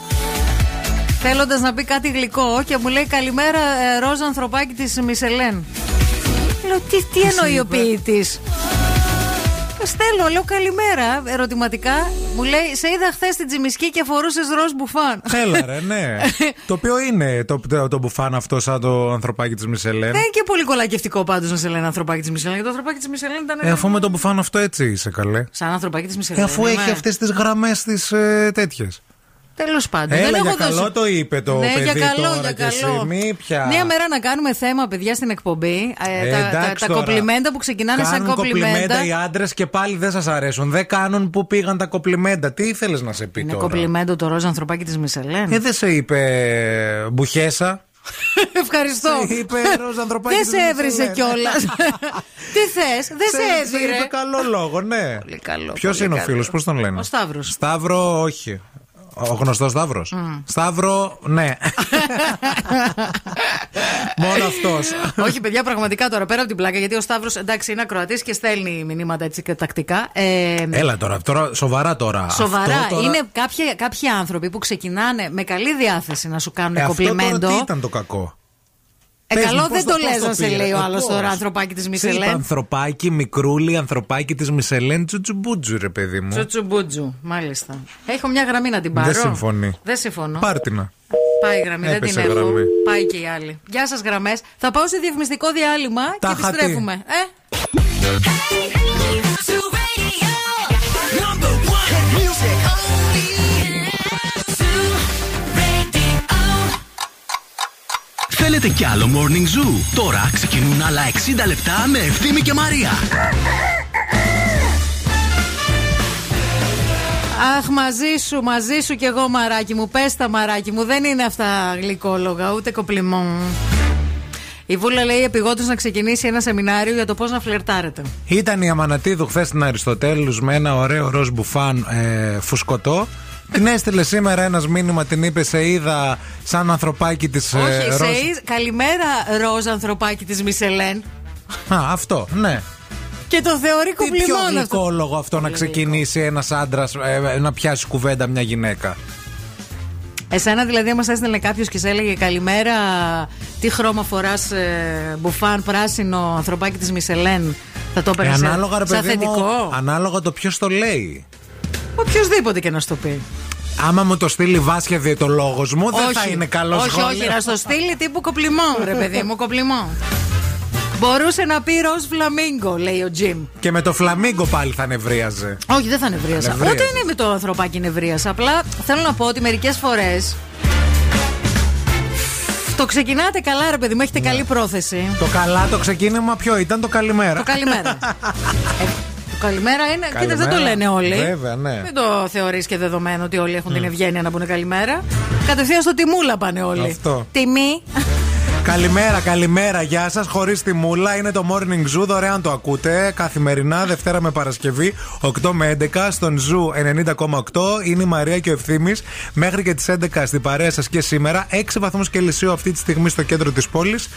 θέλοντας να πει κάτι γλυκό και μου λέει καλημέρα ε, Ρόζα τη της Μισελέν. Λέω τι, τι εννοεί ο ποιητής; Στέλνω, λέω καλημέρα, ερωτηματικά. Μου λέει, σε είδα χθες στην Τζιμισκή και φορούσες ροζ μπουφάν. Έλα, ρε, ναι. το οποίο είναι το, το, το, μπουφάν αυτό, σαν το ανθρωπάκι της Μισελέν. Δεν είναι και πολύ κολακευτικό πάντως να σε λένε ανθρωπάκι της Μισελέν. Γιατί το ανθρωπάκι της Μισελέν ήταν. Ε, αφού με το μπουφάν αυτό έτσι είσαι καλέ. Σαν ανθρωπάκι της ε, Μισελέν. Ε, αφού ναι, έχει ναι. αυτές τις γραμμές τις ε, τέτοιες. Τέλος πάντων. Έλα, δεν για έχω καλό δώσει... το είπε το ναι, παιδί για καλό, τώρα για και εσύ. καλό. Μη πια. Μία μέρα να κάνουμε θέμα, παιδιά, στην εκπομπή. Ε, Ε, τα, τα, εντάξει τα τώρα. κοπλιμέντα που ξεκινάνε σαν Κάνουν κοπλιμέντα. κοπλιμέντα οι άντρες και πάλι δεν σας αρέσουν. Δεν κάνουν που πήγαν τα κοπλιμέντα. Τι ήθελες να σε πει Είναι τώρα; κοπλιμέντο το ροζ ανθρωπάκι της Μισελέν. Ε, δεν σε είπε ε, μπουχέσα. Ευχαριστώ. Σε είπε ροζ ανθρωπάκι Δεν της σε έβρισε Μισελέν. κιόλας. Τι θες, δεν σε Σε έβρισε. είπε καλό λόγο, ναι. Πολύ καλό. Ποιος πολύ είναι ο καλό. φίλος, πώς τον λένε; Ο Σταύρος. Σταύρο, όχι. Ο γνωστός Σταύρος. Σταύρο, ναι. Μόνο αυτός. Όχι, παιδιά, πραγματικά τώρα πέρα από την πλάκα, γιατί ο Σταύρος εντάξει είναι ακροατής και στέλνει μηνύματα έτσι και τακτικά. Ε, Έλα τώρα, τώρα, σοβαρά τώρα. Σοβαρά. Αυτό τώρα- Είναι κάποιοι, κάποιοι άνθρωποι που ξεκινάνε με καλή διάθεση να σου κάνουν Ε, αυτό κοπλιμέντο. τώρα τι ήταν το κακό; Ε, Πες καλό μου, δεν πώς το πώς λες να σε πήρε. λέει ο Ε, άλλο πώς. τώρα, ανθρωπάκι τη Σε είπα, Μισελέν. ανθρωπάκι, μικρούλι, ανθρωπάκι τη Μισελέν, τσουτσουμπούτζου, ρε παιδί μου. Τσουτσουμπούτζου, μάλιστα. Έχω μια γραμμή να την πάρω. Δεν συμφωνεί. Δεν συμφωνώ. Πάρτινα. Πάει η γραμμή, δεν Έπεσε την έχω. γραμμή. Πάει και η άλλη. Γεια σα, γραμμέ. Θα πάω σε διαφημιστικό διάλειμμα Τα και χατή. επιστρέφουμε. Ε? Number one Θέλετε κι άλλο Morning Zoo; Τώρα ξεκινούν άλλα 60 λεπτά με Ευθύμη και Μαρία. Αχ, μαζί σου, μαζί σου κι εγώ, μαράκι μου. Πες τα, μαράκι μου. Δεν είναι αυτά γλυκόλογα, ούτε κοπλιμό. Η Βούλα λέει επιγόντως να ξεκινήσει ένα σεμινάριο για το πώς να φλερτάρετε. Ήταν η Αμανατίδου χθες στην Αριστοτέλους με ένα ωραίο ροζ μπουφάν ε, φουσκωτό. Την έστειλε σήμερα ένας μήνυμα, την είπε σε είδα σαν ανθρωπάκι της Όχι, ε, σε ροζ. εις- Καλημέρα, ροζ ανθρωπάκι της Μισελέν. Α, αυτό, ναι. Και το θεωρεί Τι πιο κομπλιμόν αυτό. γλυκόλογο αυτό να ξεκινήσει ένας άντρας να πιάσει κουβέντα μια γυναίκα. Εσένα δηλαδή, μα έστελνε κάποιος και σε έλεγε Καλημέρα, τι χρώμα φοράς μπουφάν πράσινο ανθρωπάκι της Μισελέν. Θα το Ε, έπαιρνε σε- ανάλογα, ρε σαν παιδί μου, θετικό; ανάλογα το ποιος το λέει. Οποιοδήποτε και να σου το πει. Άμα μου το στείλει βάσια διαιτολόγο μου, δεν θα είναι καλός όχι, σχόλιο. όχι, να στο στείλει τύπου κοπλιμό, ρε παιδί μου, κοπλιμό. Μπορούσε να πει ροζ φλαμίγκο, λέει ο Τζιμ. Και με το φλαμίγκο πάλι θα νευρίαζε. Όχι, δεν θα νευρίασα. Νευρίαζε. Ούτε είναι με το ανθρωπάκι νευρίασα. Απλά θέλω να πω ότι μερικές φορές. Το ξεκινάτε καλά, ρε παιδί μου, έχετε καλή πρόθεση. Το καλά το ξεκίνημα ποιο ήταν το καλημέρα. Το καλημέρα. Ε, το καλημέρα είναι. Κοίτα, δεν το Καλημέρα. λένε όλοι. Βέβαια, ναι. Μην το θεωρείς και δεδομένο ότι όλοι έχουν την ευγένεια να πούνε καλημέρα. Κατευθείαν στο τιμούλα πάνε όλοι. Αυτό. Τιμή. Καλημέρα, καλημέρα, γεια σας. Χωρίς τη μούλα είναι το Morning Zoo. Δωρεάν το ακούτε καθημερινά, Δευτέρα με Παρασκευή, 8 με 11 στον Zoo 90,8. Είναι η Μαρία και ο Ευθύνη. Μέχρι και τις 11 στην παρέα σας και σήμερα. 6 βαθμούς Κελσίου αυτή τη στιγμή στο κέντρο της πόλης.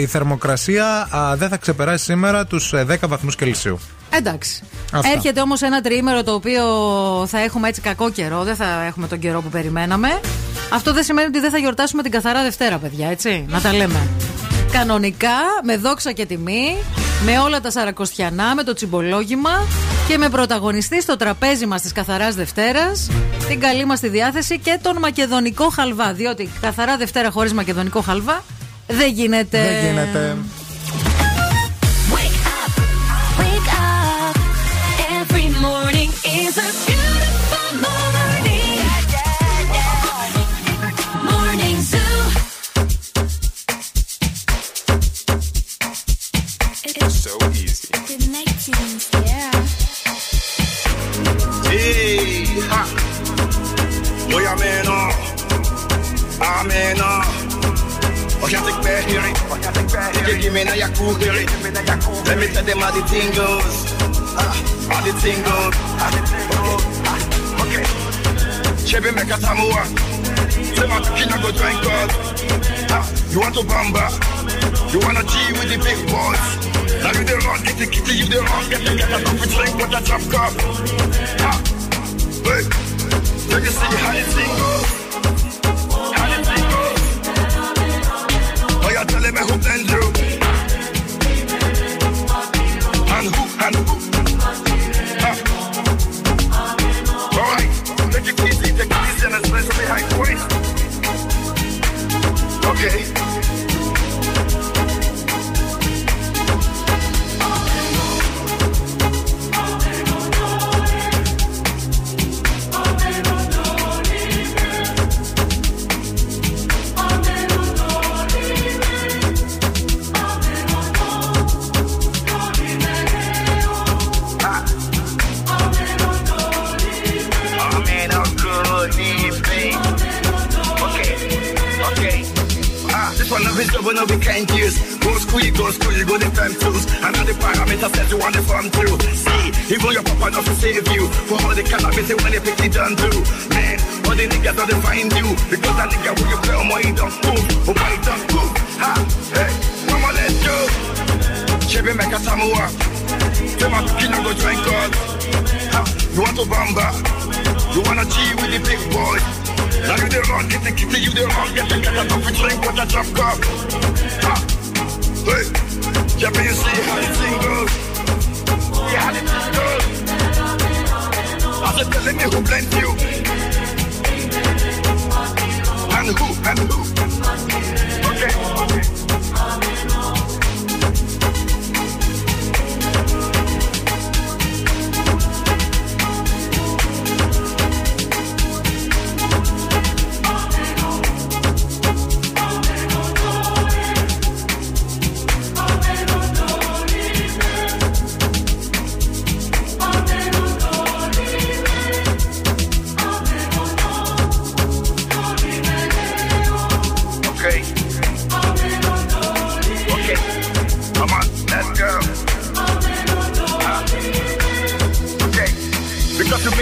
Η θερμοκρασία α, δεν θα ξεπεράσει σήμερα τους 10 βαθμούς Κελσίου. Εντάξει. Αυτά. Έρχεται όμως ένα τριήμερο το οποίο θα έχουμε έτσι κακό καιρό. Δεν θα έχουμε τον καιρό που περιμέναμε. Αυτό δεν σημαίνει ότι δεν θα γιορτάσουμε την καθαρά Δευτέρα, παιδιά, έτσι. Να τα λέμε. Κανονικά, με δόξα και τιμή, με όλα τα σαρακοστιανά, με το τσιμπολόγημα και με πρωταγωνιστή στο τραπέζι μας της καθαράς Δευτέρας την καλή μας τη διάθεση και τον μακεδονικό χαλβά. Διότι καθαρά Δευτέρα χωρίς μακεδονικό χαλβά δεν γίνεται. Δεν γίνεται. morning is a beautiful morning. Morning zoo. It's so easy. Yeah. Hey, ha. Moja mena. Amena. Och jag fick med hearing. Jag gick med när jag kokade. Let me tell them how the tingles thing goes. Ah, the thing goes. Ah, okay. Chebe meka tamua. Say my kina go drink God. Ah, You want to bamba? You wanna G with the big boys? Now you the wrong, get the kitty, you the wrong, get the get a coffee drink with a drop cup. Ah, hey, let me see how the thing goes. How the thing. Oh, you're telling me who you? And who, and who? Okay. One of his job when we can't use. Go school, go school, go the time tools. And all the parameters that you want to farm through. See, even your papa not to save you. For all the cannabis when they pick it down through. Man, all the niggas don't find you. Because that nigga when you play on my don't. Oh, my don't. Ha, hey, mama, let's go. Chebe meka Samoa. Tema kina go join God. Ha, you want to bamba? You wanna G with the big boy? Now you the wrong, get the kitty, you the wrong, get the cat up and drink what I drop cup. Ha, hey, Chebe, you see how the thing goes? Yeah, how the thing goes. I said, telling me who blend you. And who, and who. Okay, okay.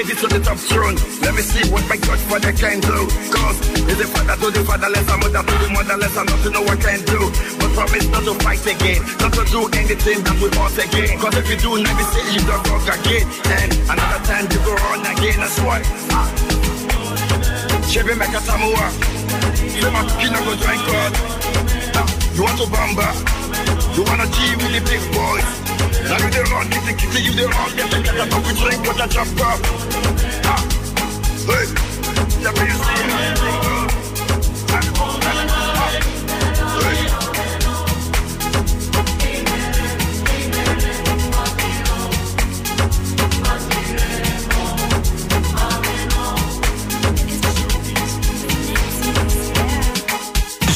Made it to the top throne. Let me see what my Godfather can do. Cause he's the father to the fatherless, a mother to the motherless, and nothing no one can do. But promise not to fight again, not to do anything that will us again. Cause if you do, let me see you don't talk again. And another time you go on again, that's why. Ah. Chebe Meka Samoa. Sema kina go join God. You want to bamba? You wanna G with the big boys? Now you the wrong, get the kitty, you the wrong, get the cat up, we drink what I drop up. Ah, hey, let me see how you think, uh. Ah, ah, ah, hey.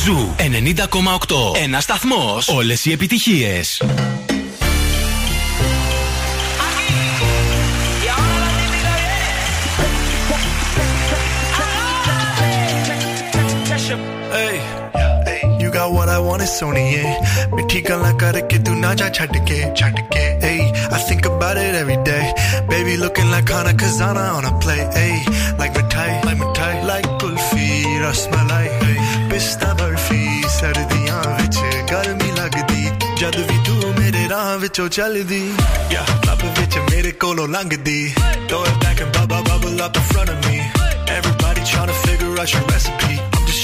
Ζου 90,8. Ένα σταθμό. Όλε οι επιτυχίε. ਸੋਣੀਏ ਮਿੱਠੀ ਗੱਲਾਂ ਕਰਕੇ ਤੂੰ ਨਾ ਜਾ ਛੱਡ ਕੇ ਛੱਡ ਕੇ ਏ I think about it every day baby looking like Hana Kazana on a play ey like mithai like mithai like kulfi rasmalai pista barfi ਸਰਦੀਆਂ ਵਿੱਚ ਗਰਮੀ ਲੱਗਦੀ ਜਦ ਵੀ ਤੂੰ ਮੇਰੇ ਰਾਹ ਵਿੱਚੋਂ ਚੱਲਦੀ ਯਾ ਲੱਭ ਵਿੱਚ ਮੇਰੇ ਕੋਲੋਂ ਲੰਘਦੀ throw it back and bubble bubble up in front of me everybody trying to figure out your recipe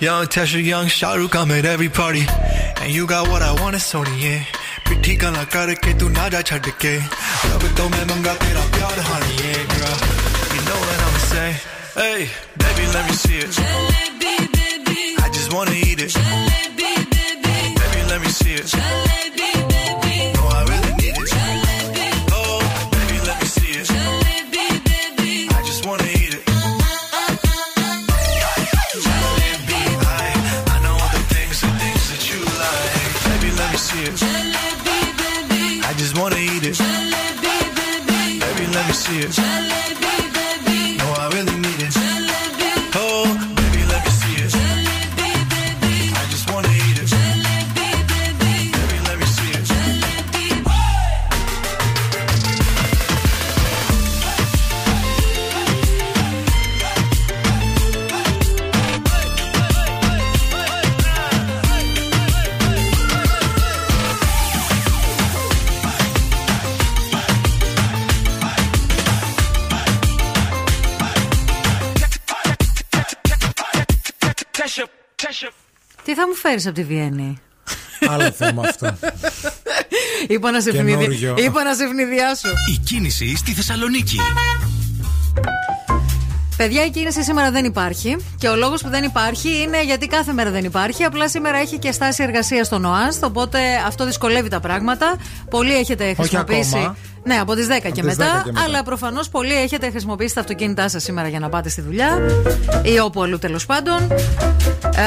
Young Tesha, young Shahrukh, I'm at every party. And you got what I want, it's Sony, yeah. पिट्ठी गला करके तू ना जा छड़ के अब तो मैं मंगा तेरा प्यार हानी yeah, girl you know what I'ma say hey baby let me see it I just wanna eat it baby Φέρεις από τη Βιέννη; Άλλο θέμα αυτό. Είπα να σε, ευνηδι... Καινούριο. Είπα να σε ευνηδιάσω. Η κίνηση στη Θεσσαλονίκη. Παιδιά, η κίνηση σήμερα δεν υπάρχει. Και ο λόγος που δεν υπάρχει είναι γιατί κάθε μέρα δεν υπάρχει. Απλά σήμερα έχει και στάση εργασίας στον ΟΑΣΤ. Οπότε αυτό δυσκολεύει τα πράγματα. Πολλοί έχετε χρησιμοποιήσει. ακόμα. Ναι, από τις 10 και, τις μετά, 10 και μετά. Αλλά προφανώς πολλοί έχετε χρησιμοποιήσει τα αυτοκίνητά σας σήμερα για να πάτε στη δουλειά ή όπου αλλού τέλος πάντων.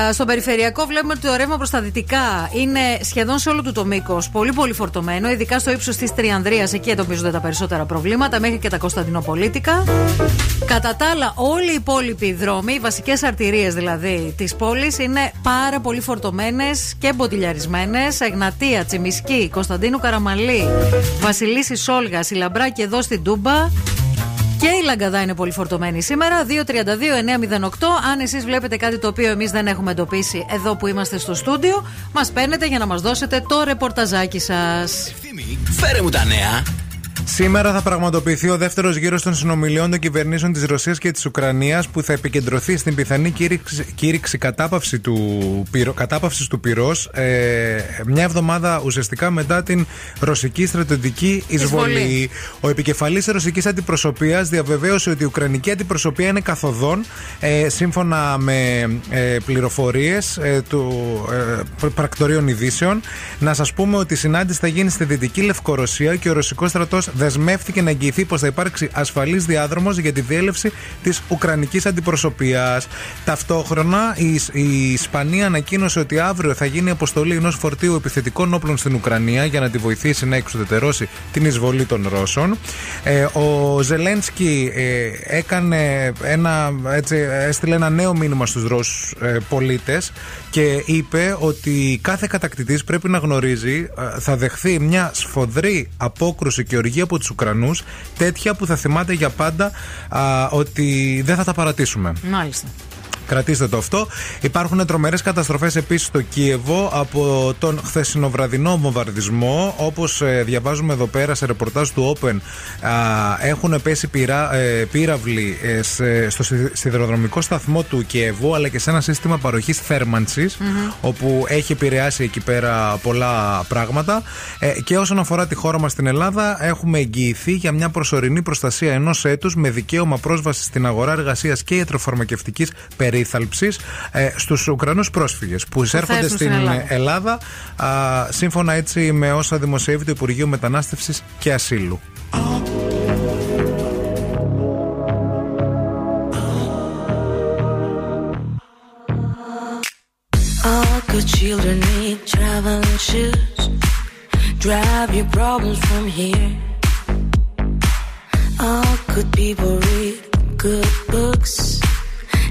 Ε, στον περιφερειακό βλέπουμε ότι το ρεύμα προς τα δυτικά είναι σχεδόν σε όλο του το μήκος πολύ πολύ φορτωμένο, ειδικά στο ύψος της Τριανδρίας. Εκεί εντοπίζονται τα περισσότερα προβλήματα, μέχρι και τα Κωνσταντινοπολίτικα. Κατά τα άλλα, όλοι οι υπόλοιποι δρόμοι, οι βασικές αρτηρίες δηλαδή της πόλης, είναι πάρα πολύ φορτωμένες και μποτιλιαρισμένες. Εγνατία, Τσιμισκή, Κωνσταντίνου Καραμαλή, Βασιλίση Σόλγα, η Λαμπράκη εδώ στην Τούμπα. Και η Λαγκαδά είναι πολύ φορτωμένη σήμερα. 232-908. Αν εσείς βλέπετε κάτι το οποίο εμείς δεν έχουμε εντοπίσει εδώ που είμαστε στο στούντιο, μας παίρνετε για να μας δώσετε το ρεπορταζάκι σας. Φέρε μου τα νέα. Σήμερα θα πραγματοποιηθεί ο δεύτερος γύρος των συνομιλιών των κυβερνήσεων της Ρωσίας και της Ουκρανίας που θα επικεντρωθεί στην πιθανή κήρυξη, κήρυξη κατάπαυση του, πυρό- κατάπαυσης του πυρός ε, μια εβδομάδα ουσιαστικά μετά την ρωσική στρατιωτική εισβολή. Εισβολή. Ο επικεφαλής ρωσικής αντιπροσωπείας διαβεβαίωσε ότι η Ουκρανική αντιπροσωπεία είναι καθοδόν ε, σύμφωνα με ε, πληροφορίες του ε, πr- πρακτορείων ειδήσεων. Να σας πούμε ότι η συνάντηση θα γίνει στη Δυτική Λευκορωσία και ο ρωσικός στρατός δεσμεύτηκε να εγγυηθεί πως θα υπάρξει ασφαλής διάδρομος για τη διέλευση της Ουκρανικής αντιπροσωπείας. Ταυτόχρονα η, η Ισπανία ανακοίνωσε ότι αύριο θα γίνει αποστολή ενός φορτίου επιθετικών όπλων στην Ουκρανία για να τη βοηθήσει να εξουδετερώσει την εισβολή των Ρώσων. Ε, ο Ζελένσκι ε, έκανε ένα, έτσι, έστειλε ένα νέο μήνυμα στους Ρώσους ε, πολίτες και είπε ότι κάθε κατακτητής πρέπει να γνωρίζει ε, θα δεχθεί μια σφοδρή απόκρουση και οργή από τους Ουκρανούς τέτοια που θα θυμάται για πάντα α, ότι δεν θα τα παρατήσουμε. Μάλιστα. Κρατήστε το αυτό. Υπάρχουν τρομερές καταστροφές επίσης στο Κίεβο από τον χθεσινοβραδινό βομβαρδισμό. Όπως διαβάζουμε εδώ πέρα σε ρεπορτάζ του Open, α, έχουν πέσει πυρά, ε, πύραυλοι ε, σε- στο σι- σιδηροδρομικό σταθμό του Κιέβου, αλλά και σε ένα σύστημα παροχής θέρμανσης, Μμμ. όπου έχει επηρεάσει εκεί πέρα πολλά πράγματα. Ε, και όσον αφορά τη χώρα μας στην Ελλάδα, έχουμε εγγυηθεί για μια προσωρινή προστασία ενός έτους με δικαίωμα πρόσβασης στην αγορά εργασίας και ιατροφαρμακευτικής περίθαλψης ε, στους Ουκρανούς πρόσφυγες που εισέρχονται έρθουν στην στην Ελλάδα. Ελλάδα, α, σύμφωνα έτσι με όσα δημοσιεύει το Υπουργείο Μετανάστευσης και Ασύλου. All good children need traveling shoes. Drive your problems from here. All good people read good books.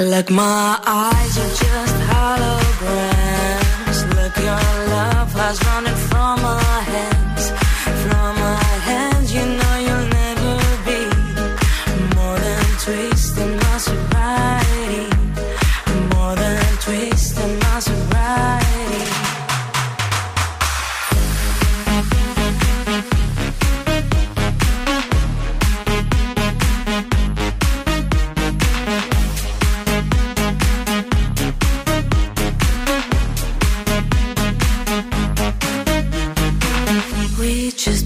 Like my eyes are just holograms. Look, your love has running from my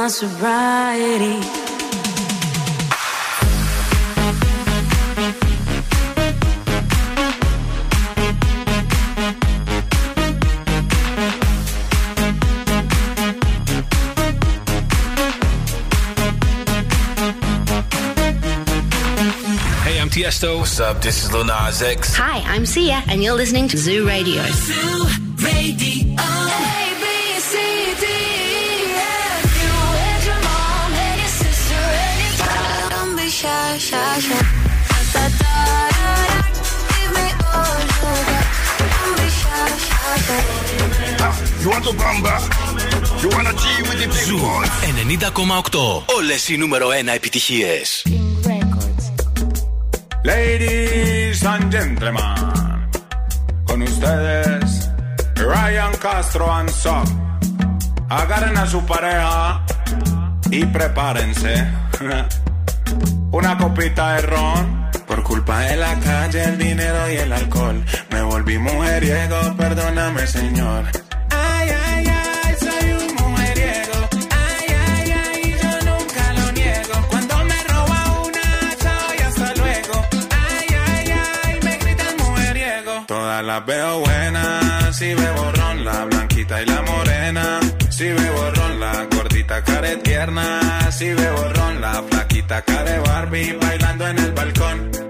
my sobriety. Hey, I'm Tiesto. What's up? This is Lil Nas X. Hi, I'm Sia, and you're listening to Zoo Radio. Zoo Radio. Your Don't be shy, shy, shy. Da, da, da, da. Give me all you got. Don't be shy, shy, shy. You want to bamba? You wanna G with the big Ζου boys? 90,8. Όλες οι νούμερο 1 επιτυχίες. Ladies and gentlemen, con ustedes Ryan Castro and Son. Agarren a su pareja y prepárense. Una copita de ron. Por culpa de la calle, el dinero y el alcohol. Me volví mujeriego, perdóname, señor. Ay, ay, ay, soy un mujeriego. Ay, ay, ay, yo nunca lo niego. Cuando me roba una, chao y hasta luego. Ay, ay, ay, me gritan mujeriego. Todas las veo buenas, si bebo ron, la blanquita y la morena. Si bebo ron, la gordita care tierna. Si bebo ron, la flaquita care Barbie bailando en el balcón.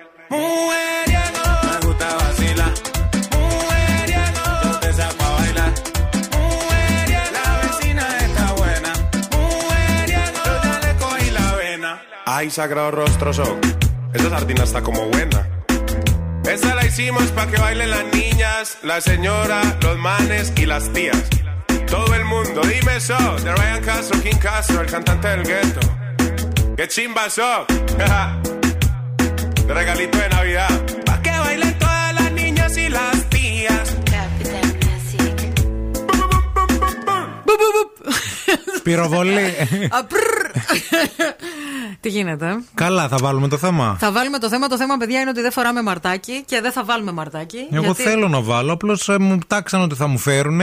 Mujeriego. Me gusta vacilar. Mujeriego. Yo te saco a bailar. Mujeriego. La vecina está buena. Mujeriego. Yo ya le cogí la vena. Ay, sagrado rostro son. Esa sardina está como buena. Esa la hicimos para que bailen las niñas, la señora, los manes y las tías. Todo el mundo, dime eso. De Ryan Castro, King Castro, el cantante del gueto. ¡Qué chimba so! de regalito de Navidad. Pa' que bailen todas las niñas y las tías. Πυροβολή. Τι γίνεται; Καλά, θα βάλουμε το θέμα. Θα βάλουμε το θέμα. Το θέμα, παιδιά, είναι ότι δεν φοράμε μαρτάκι και δεν θα βάλουμε μαρτάκι. Εγώ γιατί- θέλω να βάλω, απλώς μου τάξαν ότι θα μου φέρουν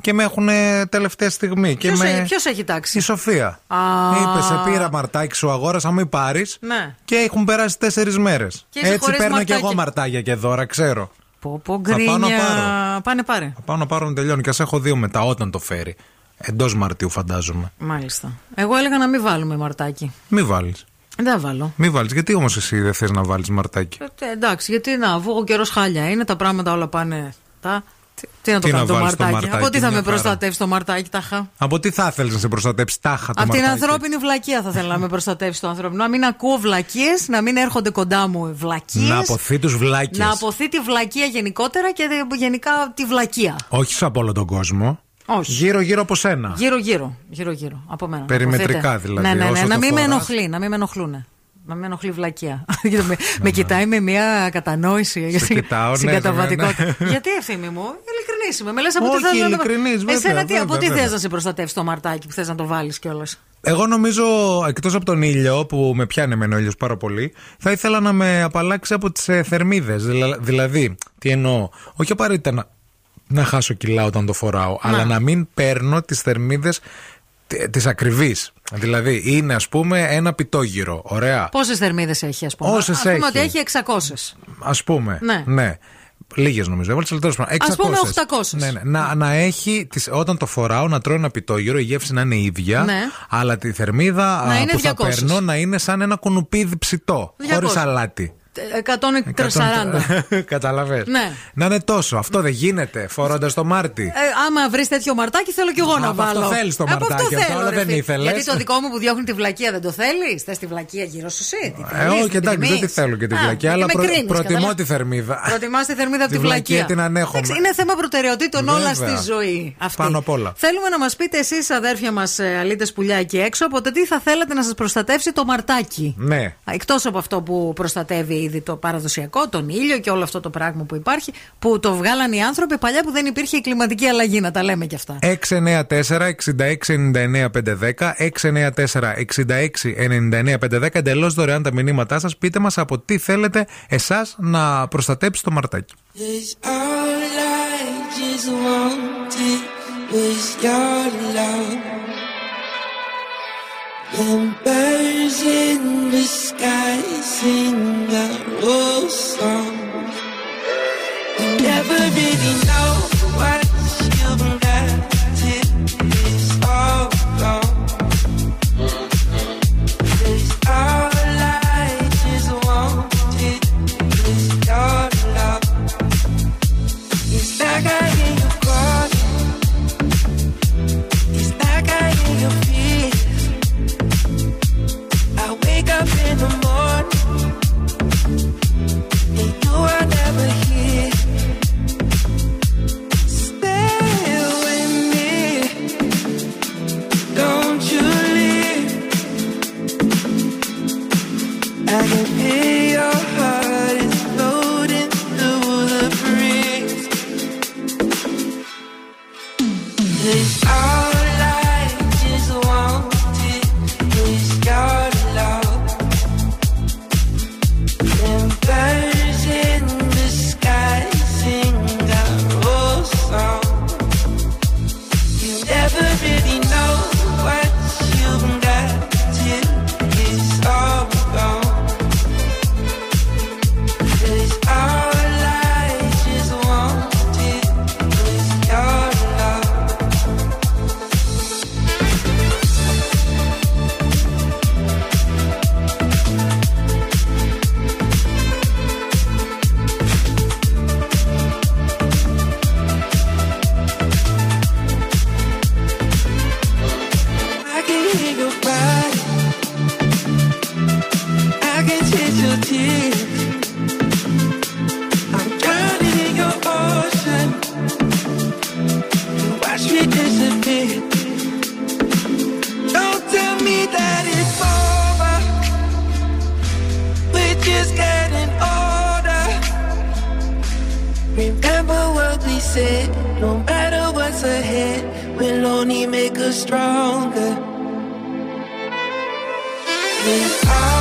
και με έχουν τελευταία στιγμή. Και Ποιος με... έχει- ποιος έχει τάξει; Η Σοφία. Α. Είπες, σε πήρα μαρτάκι, σου αγόρασα, μην πάρεις. Ναι. Και έχουν περάσει τέσσερις μέρες. Και είσαι Έτσι χωρίς παίρνω και μαρτάκι. εγώ μαρτάκια και δώρα, ξέρω. Πω, πω, Θα πάω να γκρίνια. πάρω. Πάνε πάρε. Θα πάω να πάρω να τελειώνει και ας έχω δύο μετά όταν το φέρει. Εντός Μαρτίου, φαντάζομαι. Μάλιστα. Εγώ έλεγα να μην βάλουμε μαρτάκι. Μη βάλεις. Δεν θα βάλω. Μη βάλεις. Γιατί όμως εσύ δεν θες να βάλεις μαρτάκι; Ε, εντάξει, γιατί να, αφού ο καιρός χάλια είναι, τα πράγματα όλα πάνε. Τα... Τι, τι να το Τι κάνω να το βάλεις το μαρτάκι. μαρτάκι, Από τι θα μια με χαρά. προστατεύσει το μαρτάκι, τάχα; Από τι θα ήθελε να σε προστατέψει τάχα το Από την μαρτάκι. ανθρώπινη βλακεία θα ήθελα να με προστατεύσει το ανθρώπινο. Να μην ακούω βλακίες, να μην έρχονται κοντά μου βλακίες. Να αποθεί τους βλάκε. Να αποθεί τη βλακεία γενικότερα και δε- γενικά τη βλακεία. Όχι από όλο τον κόσμο. Όχι. Γύρω-γύρω από σένα. Γύρω-γύρω. Γύρω-γύρω. Από μένα. Περιμετρικά Αποθείτε. δηλαδή, Ναι, ναι, ναι. όσο Να το μην με φοράς. ενοχλεί. Να μην με ενοχλούν. Να μην με ενοχλεί η βλακεία. με, με κοιτάει με μια κατανόηση για Σε κοιτάω, ναι, συγκαταβατικότητα. ναι, ναι. Γιατί ευθύνη μου, ειλικρινή είμαι. Με λες από τι Όχι, θέλω να το- ειλικρινής, βέβαια, Εσένα τι, βέβαια, από τι βέβαια. θες να σε προστατεύσει το μαρτάκι που θες να το βάλεις κιόλας; Εγώ νομίζω, εκτός από τον ήλιο, που με πιάνει εμένα ο ήλιος πάρα πολύ, θα ήθελα να με απαλλάξει από τις ε, θερμίδες. Δηλαδή, τι εννοώ, όχι απαραίτητα να να χάσω κιλά όταν το φοράω, αλλά να μην παίρνω τις θερμίδες τι ακριβεί. Δηλαδή είναι ας πούμε ένα πιτόγυρο. Ωραία. Πόσες θερμίδες έχει, ας πούμε; Όσες Ας πούμε έχει. ότι έχει 600. Α πούμε. Ναι. ναι. Λίγες νομίζω, έβαλες, αλλά τέλος πάντων. Ας πούμε 600. 800. Ναι, ναι. Να, να έχει, τις, όταν το φοράω, να τρώω ένα πιτόγυρο, η γεύση να είναι ίδια, Ναι. αλλά τη θερμίδα Να α, είναι που θα 200. παίρνω να είναι σαν ένα κουνουπίδι ψητό, 200. χωρί αλάτι. Ε, 140. Καταλαβες. Ναι. Να είναι τόσο. Αυτό δεν γίνεται φορώντας το Μάρτι. Ε, άμα βρεις τέτοιο μαρτάκι, θέλω κι εγώ να από αυτό βάλω. θέλεις το Από αυτό μαρτάκι αυτό, θέλω, αλλά ρε δεν φίλε. ήθελες. Γιατί το δικό μου που διώχνει τη βλακεία δεν το θέλεις; Θες τη βλακεία γύρω σου, εσύ; τη Ε, θέλεις, όχι, την εντάξει, δεν τη προτιμείς. θέλω και τη Α, βλακιά, αλλά και με προ- κρίνεις, προτιμώ καταλάβες. τη θερμίδα. Προτιμάς τη θερμίδα από Τη τη βλακεία. βλακεία την ανέχομαι. Εντάξει, είναι θέμα προτεραιοτήτων όλας Βέβαια. στη ζωή. Αυτή. Πάνω απ' όλα. Θέλουμε να μας πείτε εσείς, αδέρφια μας, αλήτες πουλιά εκεί έξω, από το τι θα θέλατε να σας προστατεύσει το μαρτάκι. Ναι. Εκτός από αυτό που προστατεύει ήδη το παραδοσιακό, τον ήλιο και όλο αυτό το πράγμα που υπάρχει, που το βγάλαν οι άνθρωποι παλιά που δεν υπήρχε η κλιματική αλλαγή, να τα λέμε κι αυτά. 694-6699-510 694-6699-510 εντελώς δωρεάν τα μηνύματά σας. Πείτε μας από τι θέλετε εσάς να προστατέψει το μαρτάκι. Cause never really know Cause I we said. No matter what's ahead, we'll only make us stronger. And all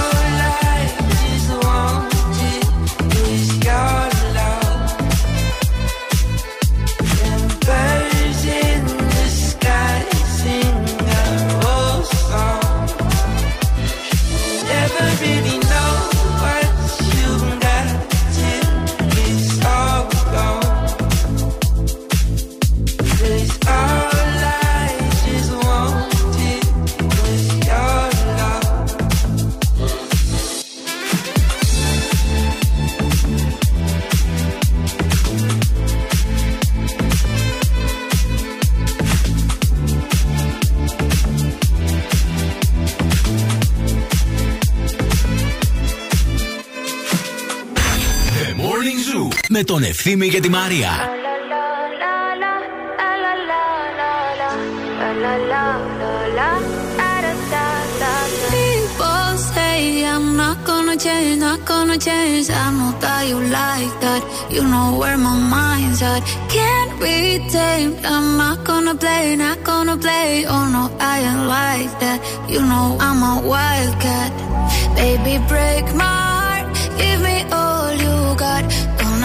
με τον Ευθύμη και τη Μαρία. People say I'm not gonna change, not gonna change. I know that you like that. You know where my mind's at. Can't be tamed. I'm not gonna play, not gonna play. Oh no, I ain't like that. You know I'm a wildcat. Baby, break my heart. Give me all you got.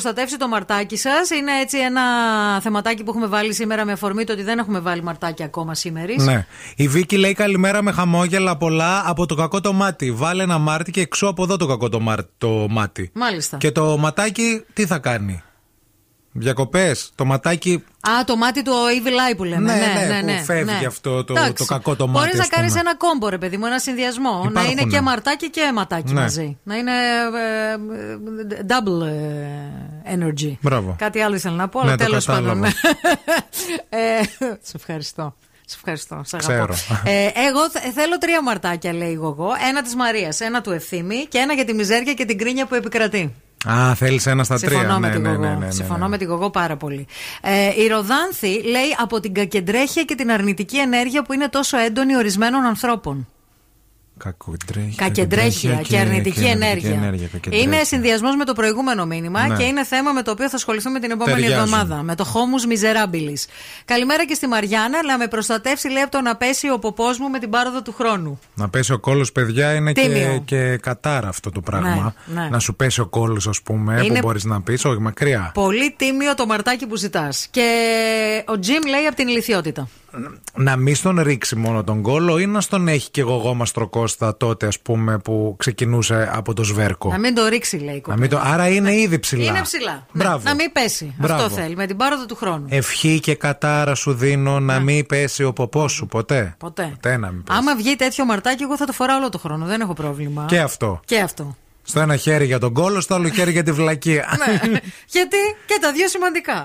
προστατεύσει το μαρτάκι σας. Είναι έτσι ένα θεματάκι που έχουμε βάλει σήμερα με αφορμή το ότι δεν έχουμε βάλει μαρτάκι ακόμα σήμερα. Ναι. Η Βίκη λέει καλημέρα με χαμόγελα πολλά από το κακό το μάτι. Βάλε ένα μάρτι και εξώ από εδώ το κακό το, μάρ- το μάτι. Μάλιστα. Και το ματάκι τι θα κάνει; Διακοπές. Το ματάκι. Α, το μάτι του Evil Eye που λέμε. Ναι, Ναι, ναι, ναι, που φεύγει αυτό το- Εντάξει. το κακό το μάτι, Μπορείς να ας πούμε. κάνεις ένα κόμπο, ρε παιδί μου, ένα συνδυασμό. Να Υπάρχουνε. είναι και μαρτάκι και ματάκι Ναι. μαζί. Να είναι ε, ε, double ε, energy. Μπράβο. Κάτι άλλο ήθελα να πω, αλλά Ναι, το τέλος πάντων. κατάλαβα. ε, σε ευχαριστώ. Σε ευχαριστώ. Σε αγαπώ. Ξέρω. Ε, εγώ θε- θέλω τρία μαρτάκια, λέει η Γογό. Ένα της Μαρίας, ένα του Ευθύμη και ένα για τη μιζέρια και την κρίνια που επικρατεί. Α, θέλεις ένα στα Συμφωνώ τρία. με ναι, την ναι, Γογό. ναι, ναι, ναι, Συμφωνώ ναι. με την Γογό πάρα πολύ. Ε, η Ροδάνθη λέει από την κακεντρέχεια και την αρνητική ενέργεια που είναι τόσο έντονη ορισμένων ανθρώπων. Κακεντρέχεια, Κακεντρέχεια και, αρνητική ενέργεια. κακεντρέχεια. είναι συνδυασμός με το προηγούμενο μήνυμα Ναι. και είναι θέμα με το οποίο θα ασχοληθούμε την επόμενη Ταιριάζουν. εβδομάδα. Με το Homus Miserabilis. Καλημέρα και στη Μαριάννα, αλλά με προστατεύσει λέει από το να πέσει ο ποπός μου με την πάροδο του χρόνου. Να πέσει ο κόλος, παιδιά, είναι και, Τίμιο. και κατάρα αυτό το πράγμα. Ναι, ναι. Να σου πέσει ο κόλος, ας πούμε, Είναι- που μπορείς να πεις, όχι μακριά. Πολύ τίμιο το μαρτάκι που ζητάς. Και ο Τζιμ λέει από την ηλικιότητα. Να μην στον ρίξει μόνο τον κόλο ή να στον έχει και εγώ Μαστρο Κώστα τότε, ας πούμε, που ξεκινούσε από το σβέρκο. Να μην το ρίξει, λέει η Να μην το... Άρα είναι ήδη ψηλά. Είναι ψηλά. Ναι, Μπράβο. να μην πέσει. Μπράβο. Αυτό θέλει. Με την πάροδο του χρόνου. Ευχή και κατάρα σου δίνω να μην πέσει ο ποπός σου ποτέ. Ποτέ. Ποτέ να μην πέσει. Άμα βγει τέτοιο μαρτάκι, εγώ θα το φοράω όλο το χρόνο. Δεν έχω πρόβλημα. Και αυτό. Και αυτό. Στο ένα χέρι για τον κόλο, στο άλλο χέρι για τη βλακεία. ναι. Γιατί; Και τα δύο σημαντικά.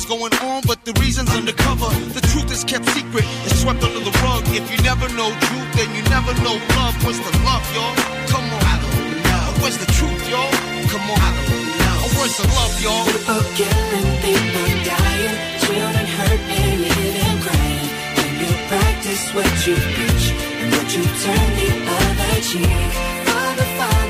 War's going on, but the reason's undercover. The truth is kept secret, it's swept under the rug. If you never know truth, then you never know love. What's the love, y'all? Come on. I don't know. Where's the truth, y'all? Come on. I don't know. Where's the love, y'all? People killing, people dying, children hurt and living crying. When you practice what you preach and what you turn the other cheek. Father, Father,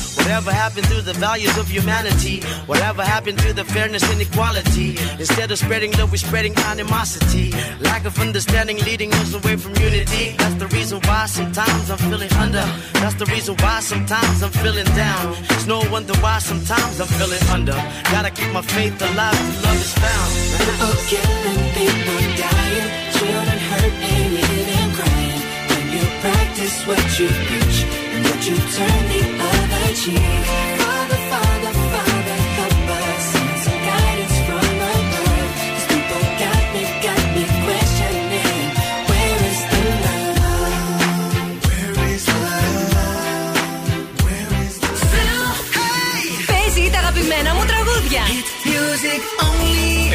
Whatever happened to the values of humanity? Whatever happened to the fairness and equality? Instead of spreading love, we're spreading animosity. Lack of understanding leading us away from unity. That's the reason why sometimes I'm feeling under. That's the reason why sometimes I'm feeling down. It's no wonder why sometimes I'm feeling under. Gotta keep my faith alive love is found. People killing, people dying, children hurt and living crying. When you practice what you preach and what you turn the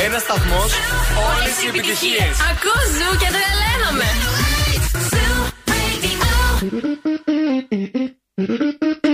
Ένας σταθμός. Όλε οι επιτυχίε. Ακούς ζου και τρελαίνομαι. Lo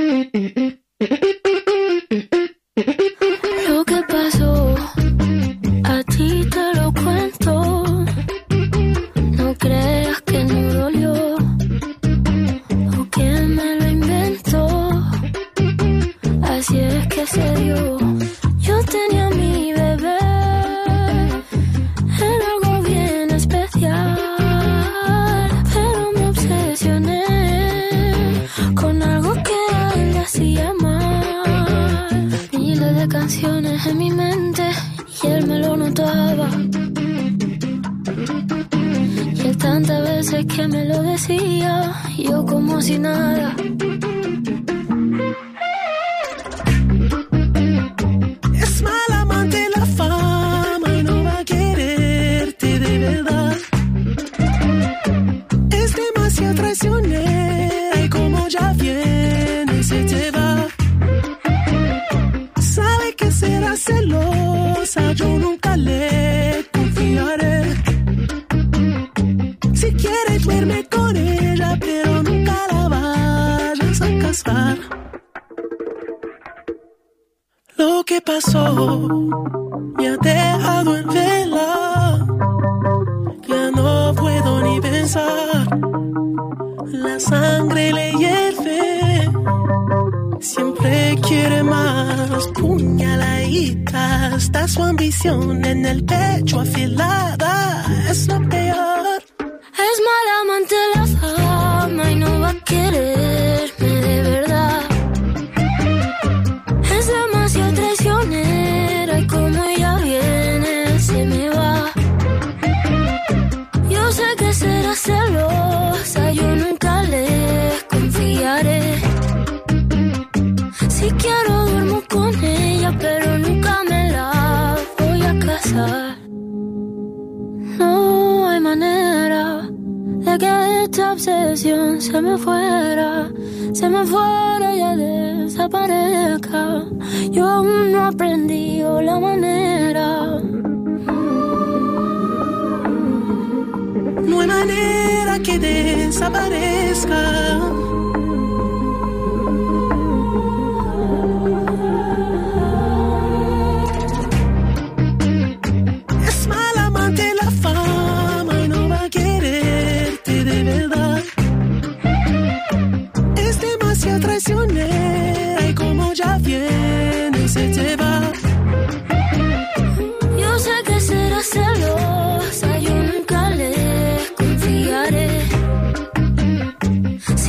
vacía, yo como si nada.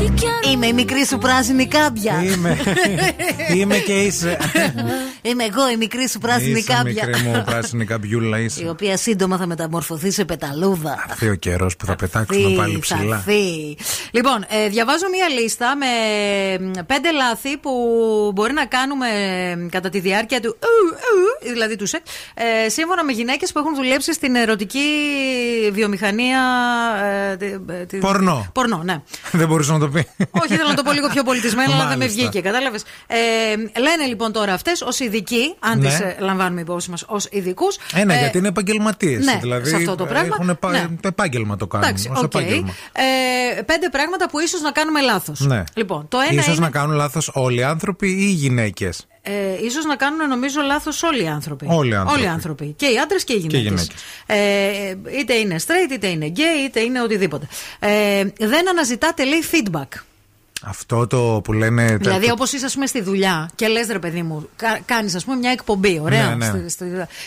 She can Είμαι η μικρή σου πράσινη κάμπια. Είμαι. Είμαι και είσαι. Είμαι εγώ η μικρή σου πράσινη Είσαι κάμπια. μικρή μου πράσινη καμπιούλα Η είσαι. οποία σύντομα θα μεταμορφωθεί σε πεταλούδα. Αυτή ο καιρός που θα πετάξουμε Φύ, πάλι θα ψηλά. φύ. Λοιπόν, ε, διαβάζω μία λίστα με μ, πέντε λάθη που μπορεί να κάνουμε ε, κατά τη διάρκεια του. ου, ου, δηλαδή του σεξ. Ε, σύμφωνα με γυναίκες που έχουν δουλέψει στην ερωτική βιομηχανία. Ε, τη- ε, τη- Πορνό. Πορνό, ναι. Δεν μπορούσε να το πει. Όχι, θέλω να το πω λίγο πιο πολιτισμένο, αλλά δεν με Μάλιστα. βγήκε. Κατάλαβες. Ε, λένε λοιπόν τώρα αυτές ως ειδικοί, αν Ναι. τις λαμβάνουμε υπόψη μας ως ειδικούς. Ε, ναι, γιατί είναι επαγγελματίες. ναι, δηλαδή σε αυτό το πράγμα. Έχουν επα... Ναι. επάγγελμα το κάνουν. Εντάξει, ως οκ. επάγγελμα. Ε, πέντε πράγματα που ίσως να κάνουμε λάθος. Ναι. Λοιπόν, το ένα Ίσως είναι. να κάνουν λάθος όλοι οι άνθρωποι ή οι γυναίκες; Ε, ίσως να κάνουν νομίζω λάθος όλοι οι άνθρωποι. Όλοι οι άνθρωποι. Όλοι οι άνθρωποι. Και οι άντρες και οι Και οι γυναίκες. Ε, είτε είναι straight, είτε είναι gay, είτε είναι οτιδήποτε. Ε, δεν αναζητάτε, λέει, feedback. Αυτό το που λένε. Δηλαδή, όπως είσαι, ας πούμε, στη δουλειά και λες, ρε παιδί μου, κα, κάνεις, ας πούμε, μια εκπομπή. Ωραία. Ναι, ναι. στη- στη-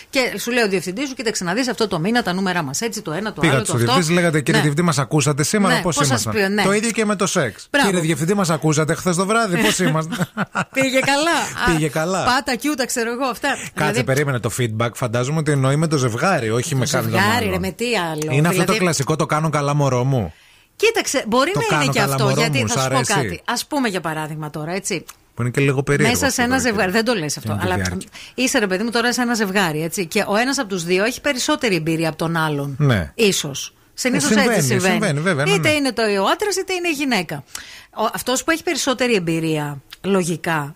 και σου λέει ο διευθυντής σου, κοίταξε να δει αυτό το μήνα τα νούμερα μας. Έτσι, το ένα, το άλλο. Πήγατε Το στο αυτό. διευθυντή, λέγατε κύριε Ναι. διευθυντή, μας ακούσατε σήμερα Ναι, πώς πώς σας ήμασταν; πει, ναι. Το ίδιο και με το σεξ. Μπράβο. Κύριε διευθυντή, μας ακούσατε χθες το βράδυ, πώς ήμασταν; Πήγε καλά. Πήγε Α, καλά. Πάτα, κιούτα, ξέρω εγώ αυτά. Κάτσε, Δηλαδή, περίμενε το feedback. Φαντάζομαι ότι εννοεί με το ζευγάρι, όχι με κάποιον ζευγάρι, άλλον. ρε, με τι άλλο. Είναι αυτό το Δηλαδή, κλασικό, το κάνω καλά μωρό μου. Κοίταξε, μπορεί Το να είναι κάνω και καλά, αυτό. μωρό Γιατί μου, θα σ' σου πω αρέσει. κάτι. Α πούμε για παράδειγμα τώρα, έτσι. Που είναι και λίγο περίεργο. Μέσα σε αυτό ένα το ζευγάρι. Δεν το λες αυτό. Είναι τη Αλλά διάρκεια. είσαι ρε παιδί μου τώρα σε ένα ζευγάρι, έτσι. Και ο ένας από τους δύο έχει περισσότερη εμπειρία από τον άλλον. Ναι. σω. Συνήθως Ε, συμβαίνει, έτσι συμβαίνει. συμβαίνει, βέβαια, ναι, είτε ναι. είναι το ο άντρας είτε είναι η γυναίκα. Αυτός που έχει περισσότερη εμπειρία, λογικά,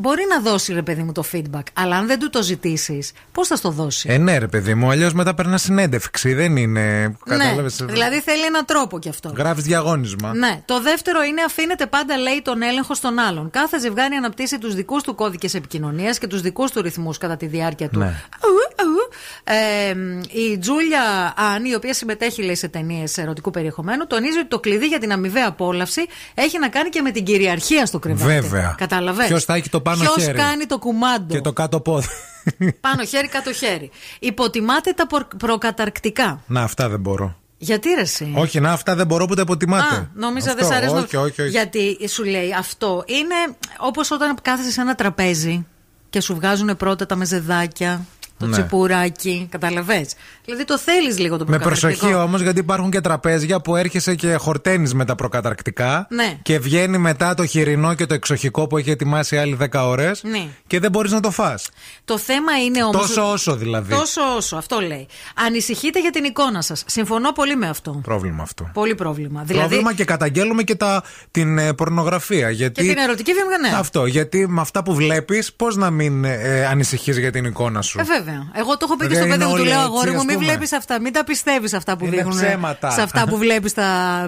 μπορεί να δώσει ρε παιδί μου το feedback. Αλλά αν δεν του το ζητήσεις, πώς θα στο δώσει; Ε, ναι, ρε παιδί μου, αλλιώς μετά περνάς συνέντευξη. Δεν είναι. Κατάλαβες, ναι. Δηλαδή θέλει έναν τρόπο κι αυτό. Γράφεις διαγώνισμα. Ναι. Το δεύτερο είναι αφήνεται πάντα, λέει, τον έλεγχο στον άλλον. Κάθε ζευγάρι αναπτύσσει τους δικούς του κώδικες επικοινωνίας και τους δικούς του ρυθμούς κατά τη διάρκεια του. Ναι. Αου, αου. Ε, η Τζούλια Αν, η οποία συμμετέχει λέει, σε ταινίες ερωτικού περιεχομένου, τονίζει ότι το κλειδί για την αμοιβαία απόλαυση έχει να κάνει και με την κυριαρχία στο κρεβάτι. Βέβαια. Κατάλαβε. Ποιος θα έχει το πάνω Ποιος χέρι. κάνει το κουμάντο. Και το κάτω πόδι. Πάνω χέρι, κάτω χέρι. Υποτιμάτε τα προ- προκαταρκτικά. Να, αυτά δεν μπορώ. Γιατί ρε εσύ; Όχι, να, αυτά δεν μπορώ που τα υποτιμάτε. Α, νόμιζα Αυτό, δεν σ' αρέσει. να- Όχι, όχι, όχι. Γιατί σου λέει αυτό είναι όπως όταν κάθεσαι σε ένα τραπέζι και σου βγάζουν πρώτα τα μεζεδάκια, το Ναι. τσιπουράκι. Καταλαβέ. Δηλαδή το θέλεις λίγο το Με προκαταρκτικό. προσοχή όμως, γιατί υπάρχουν και τραπέζια που έρχεσαι και χορταίνεις με τα προκαταρκτικά. Ναι. Και βγαίνει μετά το χοιρινό και το εξοχικό που έχει ετοιμάσει άλλοι 10 ώρες. Ναι. Και δεν μπορείς να το φας Το θέμα είναι όμως. Τόσο όσο δηλαδή. Τόσο όσο, αυτό λέει. Ανησυχείτε για την εικόνα σας. Συμφωνώ πολύ με αυτό. Πρόβλημα αυτό. Πολύ πρόβλημα. Δηλαδή. Πρόβλημα και καταγγέλουμε και τα, την ε, πορνογραφία. Γιατί, Και την ερωτική βιομηχανία. Αυτό, γιατί με αυτά που βλέπεις, πώς να μην ε, ανησυχείς για την εικόνα σου; Ε, βέβαια. Εγώ το έχω πει και Βέβαια, στο παιδί είναι μου, του όλοι λέω έτσι, αγόρι μου, ας μην πούμε. βλέπεις αυτά. Μην τα πιστεύεις αυτά που Είναι δείχνουν. ψέματα. Σε αυτά που βλέπεις,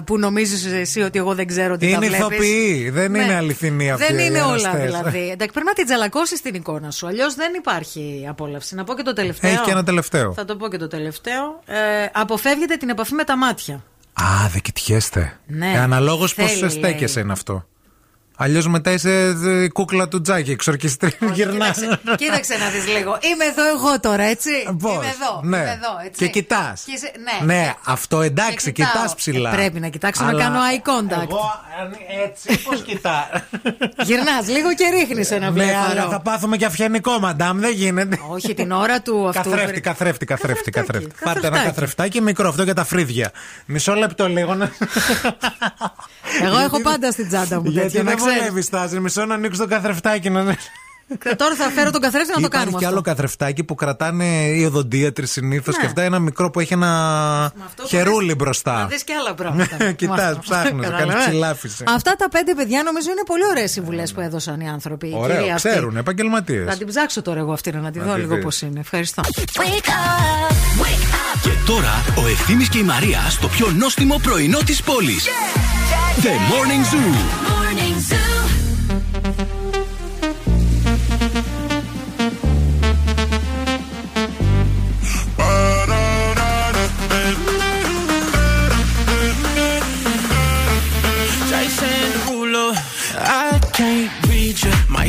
που νομίζεις εσύ ότι εγώ δεν ξέρω τι τα είναι βλέπεις. ηθοποιοί, δεν Ναι. είναι αληθινή αυτή Δεν οι είναι όλα εραστές. δηλαδή. Εντάξει, πρέπει να την τζαλακώσει την εικόνα σου. Αλλιώς δεν υπάρχει απόλαυση. Να πω και το τελευταίο. Έχει και ένα τελευταίο. Θα το πω και το τελευταίο. Ε, αποφεύγετε την επαφή με τα μάτια. Α, δεν κοιτιέστε. Ναι. Ε, Αναλόγως Θέλει, πώ στέκεσαι λέει. είναι αυτό. Αλλιώς μετά είσαι ε, κούκλα του Τζάκη, εξορκιστρή. Γυρνάς. Κοίταξε να δεις λίγο. Είμαι εδώ εγώ τώρα, έτσι. Πώς; Είμαι εδώ. Ναι. Είμαι εδώ, έτσι. Και κοιτάς. Και είσαι- ναι. Ναι, αυτό εντάξει, Και κοιτάω. κοιτάς ψηλά. Ε, πρέπει να κοιτάξω να Αλλά κάνω eye contact. Εγώ αν έτσι, πώς κοιτά. Γυρνάς λίγο και ρίχνεις ένα Ναι, αλλά βλέφαρο. θα πάθουμε και αυγενικό, μαντάμ, δεν γίνεται. Όχι, την ώρα του αυτού. Καθρέφτη, καθρέφτη, καθρέφτη, καθρέφτη. Πάρτε ένα καθρεφτάκι. καθρεφτάκι μικρό αυτό για τα φρύδια. Μισό λεπτό λίγο να. Εγώ έχω πάντα στην τσάντα μου Γιατί τέτοιο, να δεν ξέρεις. βολεύει, Στάζη. Μισό να ανοίξω το καθρεφτάκι να. Και Τώρα θα φέρω τον καθρέφτη να το Υπάρχει κάνουμε και αυτό. άλλο καθρεφτάκι που κρατάνε οι οδοντίατροι συνήθως Ναι. και αυτά. Ένα μικρό που έχει ένα αυτό χερούλι Να μπροστά. δεις και άλλα πράγματα. Με Κοιτάς, αυτό. ψάχνεις, κάνεις Καταλαβαίνεις. ψηλάφιση. Αυτά τα πέντε παιδιά νομίζω είναι πολύ ωραίες συμβουλές που έδωσαν οι άνθρωποι. η Ωραίο, κυρία αυτή. ξέρουν, επαγγελματίες. Θα την ψάξω τώρα εγώ αυτή να τη Να δω τη λίγο δεις. πώς είναι. Ευχαριστώ. Και τώρα ο Ευθύμης και η Μαρία στο πιο νόστιμο πρωινό της πόλης. The Morning Zoo.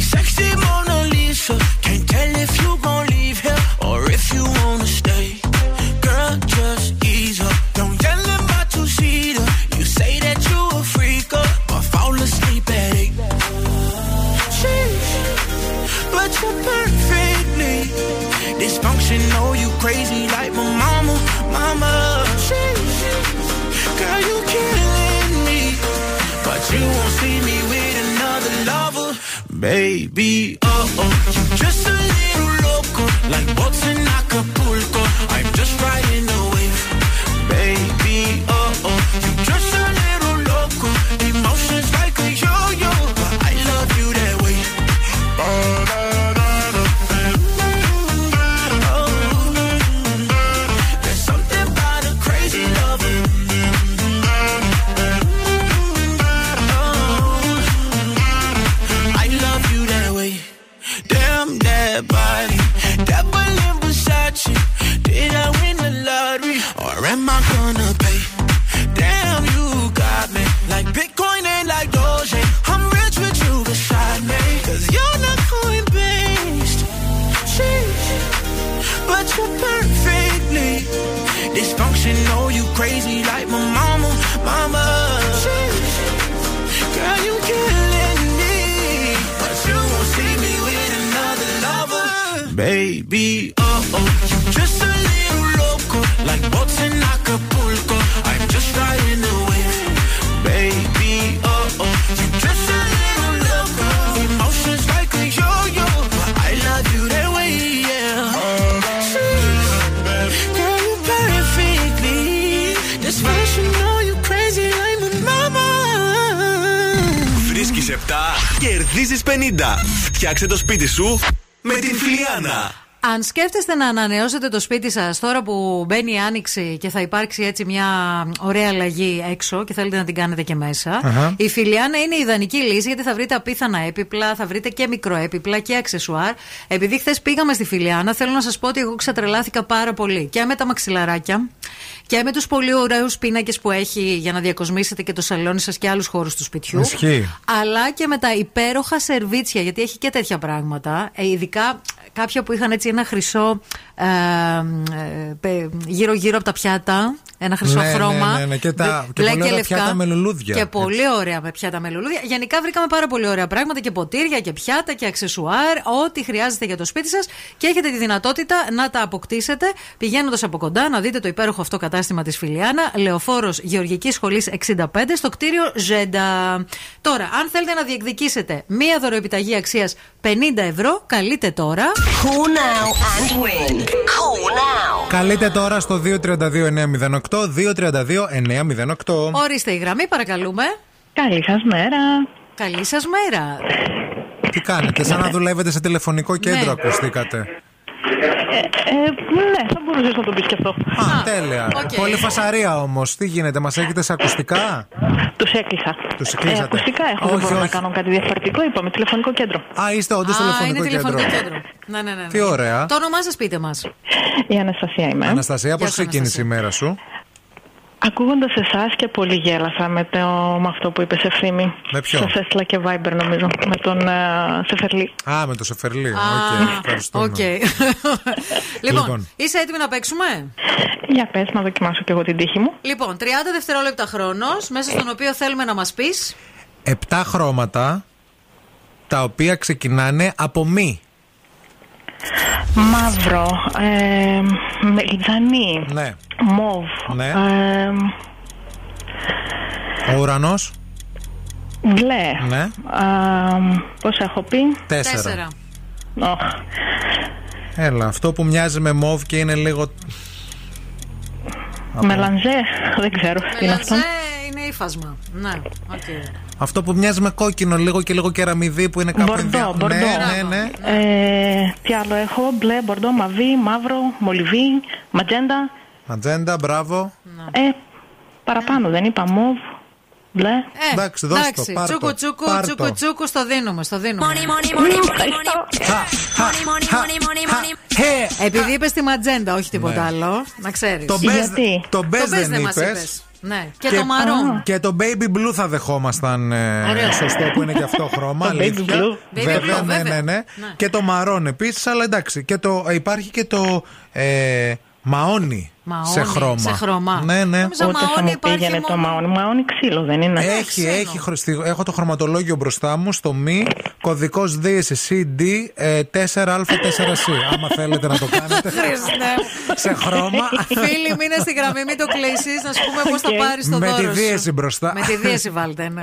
sexy Mona Lisa. Can't tell if you gon' leave here or if you wanna stay. Girl, just ease up. Don't yell at my two-seater. You say that you a freak but fall asleep at eight. Sheesh, but you're perfectly dysfunctional. You crazy like my mama, mama. Sheesh, girl, you killing me, but you won't see me. Baby, oh oh, you're just a little loco, like boats in Acapulco. I'm just riding the wave. Baby, crazy like my mama, mama. Κερδίζεις 50. Φτιάξε το σπίτι σου με την Φιλιάνα. Αν σκέφτεστε να ανανεώσετε το σπίτι σας τώρα που μπαίνει η άνοιξη και θα υπάρξει έτσι μια ωραία αλλαγή έξω και θέλετε να την κάνετε και μέσα, Αχα. η Φιλιάνα είναι η ιδανική λύση γιατί θα βρείτε απίθανα έπιπλα, θα βρείτε και μικροέπιπλα και αξεσουάρ. Επειδή χθες πήγαμε στη Φιλιάνα, θέλω να σας πω ότι εγώ ξετρελάθηκα πάρα πολύ και με τα μαξιλαράκια και με τους πολύ ωραίους πίνακες που έχει για να διακοσμήσετε και το σαλόνι σας και άλλους χώρους του σπιτιού. Ισχύει. Αλλά και με τα υπέροχα σερβίτσια, γιατί έχει και τέτοια πράγματα. Ε, ειδικά κάποια που είχαν έτσι ένα χρυσό ε, ε, πε- γύρω-γύρω από τα πιάτα. Ένα χρυσό Ναι, ναι, χρώμα. ναι, ναι, και τα- μπλε και πολύ ωραία λευκά. πιάτα με λουλούδια. Και πολύ ωραία με πιάτα με λουλούδια. Γενικά βρήκαμε πάρα πολύ ωραία πράγματα και ποτήρια και πιάτα και αξεσουάρ. Ό,τι χρειάζεται για το σπίτι σας και έχετε τη δυνατότητα να τα αποκτήσετε πηγαίνοντας από κοντά να δείτε το υπέροχο αυτό κατάστημα της Φιλιάνα. Λεωφόρος Γεωργικής Σχολής 65 στο κτίριο Ζέντα. Τώρα, αν θέλετε να διεκδικήσετε μία δωροεπιταγή αξίας 50 ευρώ, καλείτε τώρα. Call now and win. Call now. Καλείτε τώρα στο 232-908, 232-908. Ορίστε η γραμμή, παρακαλούμε. Καλή σας μέρα. Καλή σας μέρα. Τι κάνετε, σαν να δουλεύετε σε τηλεφωνικό κέντρο, Ναι. ακουστήκατε. Ε, ε, ναι, θα μπορούσες να το πεις και αυτό. Α, τέλεια. οκ. Πολύ φασαρία όμως. Τι γίνεται, μας έχετε σε ακουστικά; Τους έκλεισα. Τους Ε, κλείσατε. ακουστικά έχω, δεν όχι, μπορώ να όχι. κάνω κάτι διαφορετικό. Είπαμε τηλεφωνικό κέντρο. Α, είστε όντως Α, τηλεφωνικό είναι τηλεφωνικό κέντρο. κέντρο. Ναι, ναι, ναι, ναι. Τι ωραία. Το όνομά σας πείτε μας. Η Αναστασία είμαι. Αναστασία, πώς Γεια σου, ξεκίνησε η μέρα σου; Ακούγοντας εσάς και πολύ γέλασα με, το, με αυτό που είπες σε Ευθύμη. Με ποιο; Σε έστειλα και Viber νομίζω. Με τον ε, Σεφερλί. Α, με το Σεφερλί. Α, Οκ, ευχαριστούμε. οκ. λοιπόν, Λοιπόν. είσαι έτοιμη να παίξουμε; Για πες να δοκιμάσω και εγώ την τύχη μου. Λοιπόν, 30 δευτερόλεπτα χρόνος, μέσα στον οποίο θέλουμε να μας πεις. Επτά χρώματα τα οποία ξεκινάνε από μη. Μαύρο. Ε, μελιτζανί. Ναι. Μοβ. Ναι. Ε, Ο ουρανός. μπλε. Ναι. Ε, Πώς έχω πει; Τέσσερα. Οχ. Έλα, αυτό που μοιάζει με μοβ και είναι λίγο. Από- Μελανζέ. Δεν ξέρω τι είναι αυτό. Μελανζέ είναι ύφασμα. Ναι, οκ. Αυτό που μοιάζει με κόκκινο λίγο και λίγο κεραμιδί που είναι κάπου Μπορντό, ενδια- μπορντό. Ναι, ναι, ναι. Ε, τι άλλο έχω; Μπλε, μπορντό, μαβί, μαύρο, μολυβί, ματζέντα. Ματζέντα, μπράβο. Ε, παραπάνω δεν είπα. Μοβ, μπλε. Ε, Εντάξει, δώσ' το, εντάξει, πάρ' το, τσούκου τσούκου, πάρ' τσούκου το. τσούκου, στο δίνουμε, στο δίνουμε. Επειδή είπες τη ματζέντα, όχι τίποτα Ναι. άλλο, να ξέρεις. Το μπες- το μπες δεν είπες. Ναι, και, το μαρόν. Και το baby blue θα δεχόμασταν ε, Ωραίο. σωστό που είναι και αυτό χρώμα. Το baby αλήθεια. blue. Baby Βέβαια, blue, ναι, βέβαια. ναι, ναι. Ναι. Και το μαρόν επίσης, αλλά εντάξει. Και το, ε, υπάρχει και το ε, μαόνι, Μαόνι, σε χρώμα. σε χρώμα. Ναι, ναι. Νόμιζα Ούτε θα μαόνι μου υπάρχει πήγαινε το μόνο. μαόνι. Μαόνι ξύλο δεν είναι. Έχει, έχει, χρο- στη- έχω το χρωματολόγιο μπροστά μου στο μη κωδικός DSCD ε, 4α4C. Άμα θέλετε να το κάνετε Χριστέ. σε χρώμα. Φίλοι, μείνε στη γραμμή, μην το κλείσεις. Να σου πούμε πώς θα Οκ. πάρεις το Με δώρο. τη σου. δίαιση μπροστά. Με τη δίαιση βάλτε, ναι.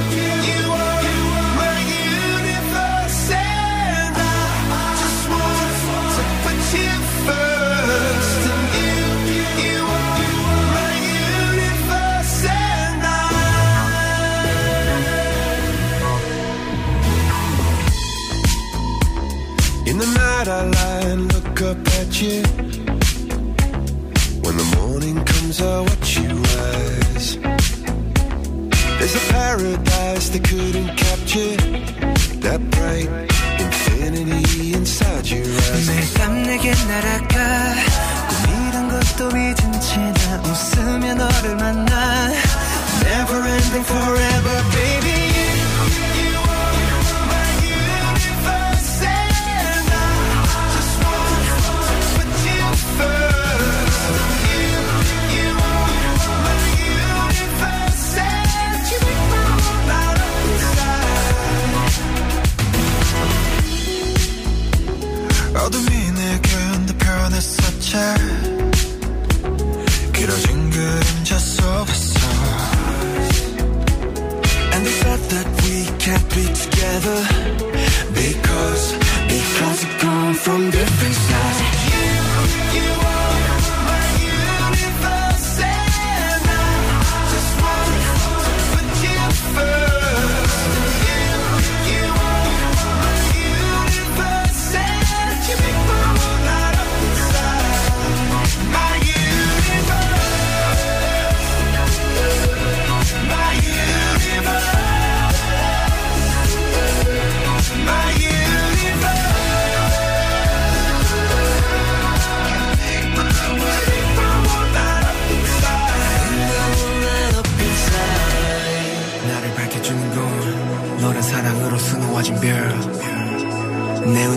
어둠이 내게 흔들편했었지 길어진 그림자 속에서. And the fact that we can't be together Because, because we come from different sides.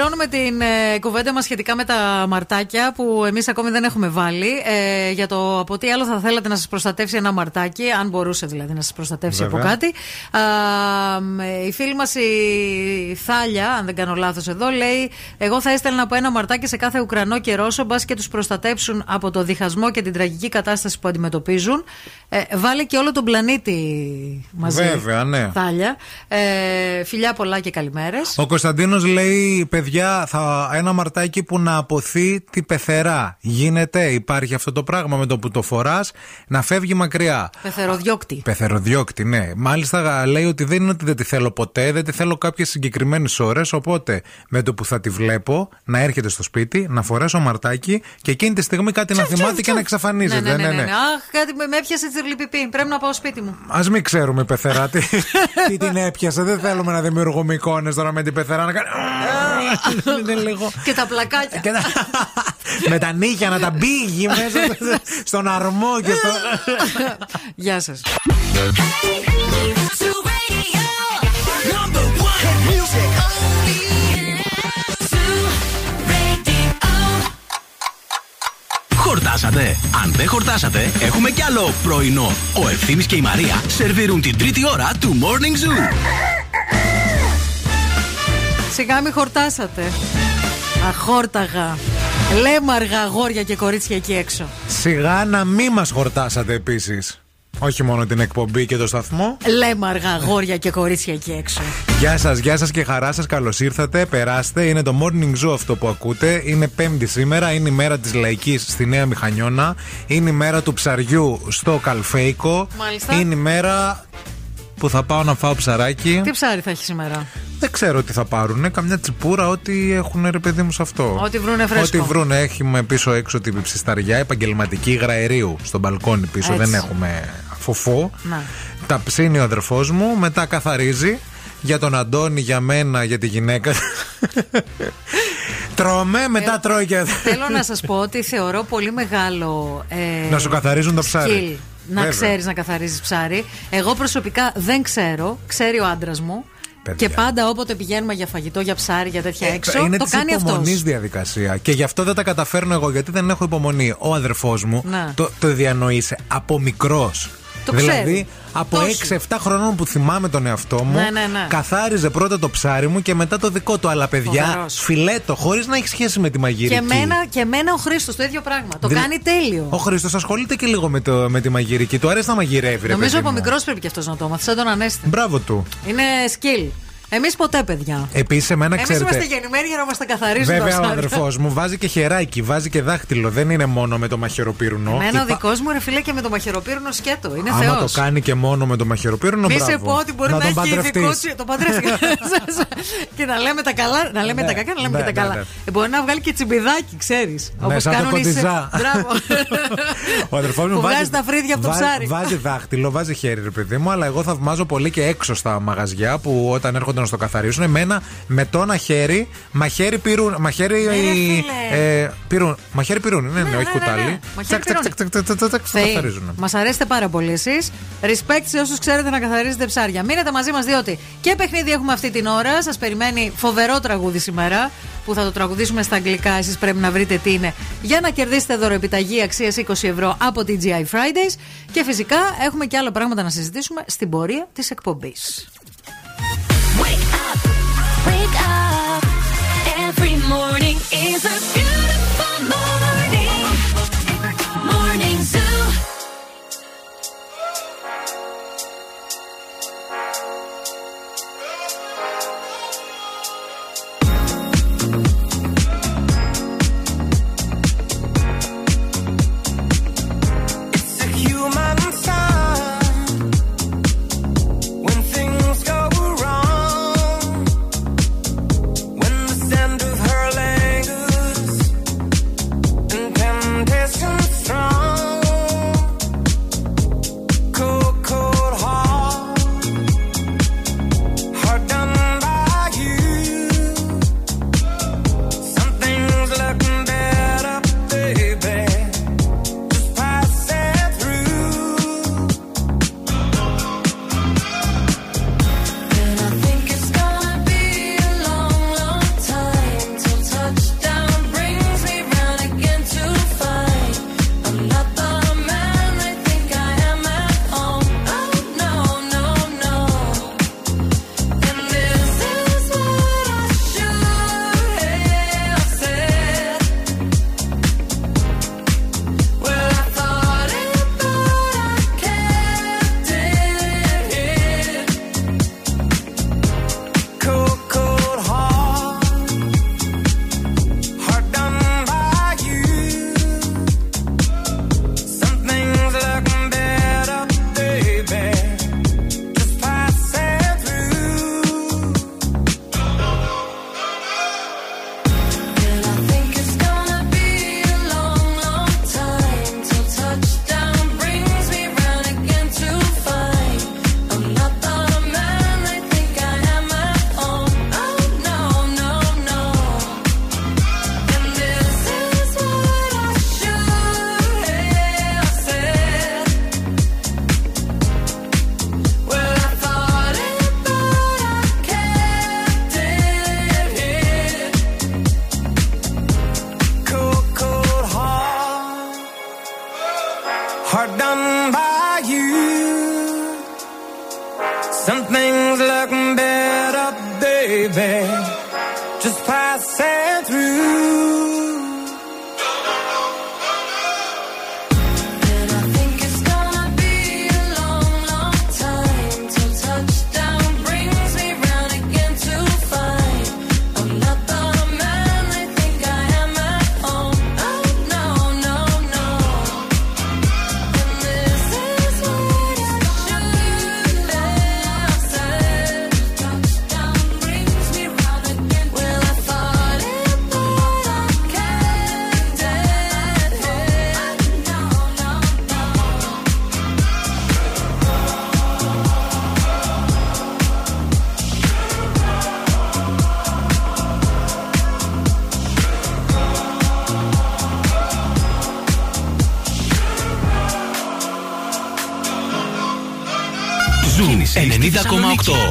Ολοκληρώνουμε την ε, κουβέντα μας σχετικά με τα μαρτάκια που εμείς ακόμη δεν έχουμε βάλει. Ε, για το από τι άλλο θα θέλατε να σας προστατεύσει ένα μαρτάκι, αν μπορούσε δηλαδή να σας προστατεύσει Βέβαια. από κάτι. Α, ε, η φίλη μας η Θάλια, αν δεν κάνω λάθος εδώ, λέει: Εγώ θα έστελνα από ένα μαρτάκι σε κάθε Ουκρανό και Ρώσο, μπας και τους προστατέψουν από το διχασμό και την τραγική κατάσταση που αντιμετωπίζουν. Ε, βάλε και όλο τον πλανήτη μαζί. Βέβαια, ναι. Θάλια. Ε, φιλιά πολλά και καλημέρες. Ο Κωνσταντίνος λέει: Παιδιά, θα, ένα μαρτάκι που να αποθεί τη πεθερά. Γίνεται, υπάρχει αυτό το πράγμα με το που το φοράς να φεύγει μακριά. Πεθεροδιώκτη. Πεθεροδιώκτη, ναι. Μάλιστα λέει ότι δεν είναι ότι δεν τη θέλω ποτέ, δεν τη θέλω κάποιες συγκεκριμένες ώρες. Οπότε με το που θα τη βλέπω να έρχεται στο σπίτι, να φορέσω μαρτάκι και εκείνη τη στιγμή κάτι να θυμάται και να εξαφανίζεται. Ναι, ναι, ναι, ναι. Αχ, κάτι με, με έπιασε τη λυπηπή. Πρέπει να πάω σπίτι μου. Α μην ξέρουμε η πεθερά τι, τι την έπιασε. Δεν θέλουμε να δημιουργούμε εικόνες τώρα με την πεθερά να κάνει. Είναι λίγο. Και τα πλακάκια. με τα νύχια να τα μπήγει μέσα στον αρμό και στο. Γεια σας. Χορτάσατε. Αν δεν χορτάσατε, έχουμε κι άλλο πρωινό. Ο Ευθύμης και η Μαρία σερβίρουν την τρίτη ώρα του Morning Zoo. Σιγά μη χορτάσατε. Αχόρταγα. Λέμαργα αγόρια και κορίτσια εκεί έξω. Σιγά να μην μας χορτάσατε επίσης. Όχι μόνο την εκπομπή και το σταθμό. Λέμαργα αγόρια και κορίτσια εκεί έξω. Γεια σας, γεια σας και χαρά σας. Καλώς ήρθατε. Περάστε. Είναι το morning zoo αυτό που ακούτε. Είναι Πέμπτη σήμερα. Είναι η μέρα της Λαϊκής στη Νέα Μηχανιώνα. Είναι η μέρα του ψαριού στο Καλφέικο. Μάλιστα. Είναι η μέρα που θα πάω να φάω ψαράκι. Τι ψάρι θα έχει σήμερα; Δεν ξέρω τι θα πάρουν. Καμιά τσιπούρα, ό,τι έχουν ρε παιδί μου σε αυτό. Ό,τι βρούνε φρέσκο. Ό,τι βρούνε. Έχουμε πίσω έξω την ψισταριά επαγγελματική γραερίου στο μπαλκόνι πίσω. Έτσι. Δεν έχουμε φοφό. Να. Τα ψήνει ο αδερφός μου, μετά καθαρίζει για τον Αντώνη, για μένα, για τη γυναίκα. Τρώμε, μετά τρώει και. Θέλω να σας πω ότι θεωρώ πολύ μεγάλο. Ε, Να σου καθαρίζουν το ψάρι. Skill Να Βέβαια. ξέρεις να καθαρίζεις ψάρι. Εγώ προσωπικά δεν ξέρω. Ξέρει ο άντρας μου. Παιδιά. Και πάντα όποτε πηγαίνουμε για φαγητό, για ψάρι, για τέτοια έξω, είναι το της κάνει αυτός. υπομονής διαδικασία. Και γι' αυτό δεν τα καταφέρνω εγώ, γιατί δεν έχω υπομονή. Ο αδερφός μου Να. το, το διανοείσαι από μικρός. Το δηλαδή, ξέρει. από Το 6-7 χρονών που θυμάμαι τον εαυτό μου, Ναι, ναι, ναι. καθάριζε πρώτα το ψάρι μου και μετά το δικό του. Αλλά παιδιά, Φοβερός. φιλέτο, χωρίς να έχει σχέση με τη μαγειρική. Και εμένα, και εμένα ο Χρήστος το ίδιο πράγμα. Το Δηλα- κάνει τέλειο. Ο Χρήστος ασχολείται και λίγο με, το, με τη μαγειρική. Του αρέσει να μαγειρεύει, ρε Νομίζω παιδί από μου. μικρός πρέπει και αυτός να το μάθει. Σαν τον Ανέστη. Μπράβο του. Είναι skill. Εμείς ποτέ, παιδιά. Επίσης, εμένα Εμείς ξέρετε. είμαστε γεννημένοι για να μας τα καθαρίζουν. Βέβαια, τα ο ψάρια. αδερφός μου βάζει και χεράκι, βάζει και δάχτυλο. Δεν είναι μόνο με το μαχαιροπύρουνο. Εμένα ο Υπά- δικός μου ρε φίλε και με το μαχαιροπύρνο σκέτο. Είναι Άμα θεός. το κάνει και μόνο με το μαχαιροπύρουνο, Μη μπράβο. σε πω ότι μπορεί να, τον έχει παντρευτείς. ειδικό τσι- Το παντρεύτηκα. και να λέμε τα καλά, να λέμε Ναι, τα κακά, να λέμε ναι, και τα ναι, καλά. ναι. Ε, μπορεί να βγάλει και τσιμπιδάκι, ξέρεις. Ναι, σαν το κοντιζά. Μπράβο. Ο αδερφός μου Που βάζει, βγάζει τα φρύδια από το βάζει- ψάρι. Βάζει δάχτυλο, βάζει χέρι, ρε παιδί μου, αλλά εγώ θαυμάζω πολύ και έξω στα μαγαζιά που όταν έρχονται να στο καθαρίσουν με ένα με χέρι, μαχαίρι πυρούν. Μαχαίρι. Ναι, ε, πυρούν. Μαχαίρι πυρούν, ναι, ναι, ναι, όχι ναι, κουτάλι. Το καθαρίζουν. Μας αρέσετε πάρα πολύ εσείς. Respect σε όσους ξέρετε να καθαρίζετε ψάρια. Μείνετε μαζί μας διότι και παιχνίδι έχουμε αυτή την ώρα. Σας περιμένει φοβερό τραγούδι σήμερα που θα το τραγουδήσουμε στα αγγλικά. Εσείς πρέπει να βρείτε τι είναι για να κερδίσετε δωροεπιταγή αξίας 20 ευρώ από την G.I. Fridays. Και φυσικά έχουμε και άλλα πράγματα να συζητήσουμε στην πορεία της εκπομπής. Wake up. Every morning is a beautiful morning.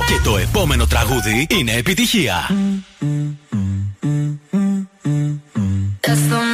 Και το επόμενο τραγούδι είναι επιτυχία. That's the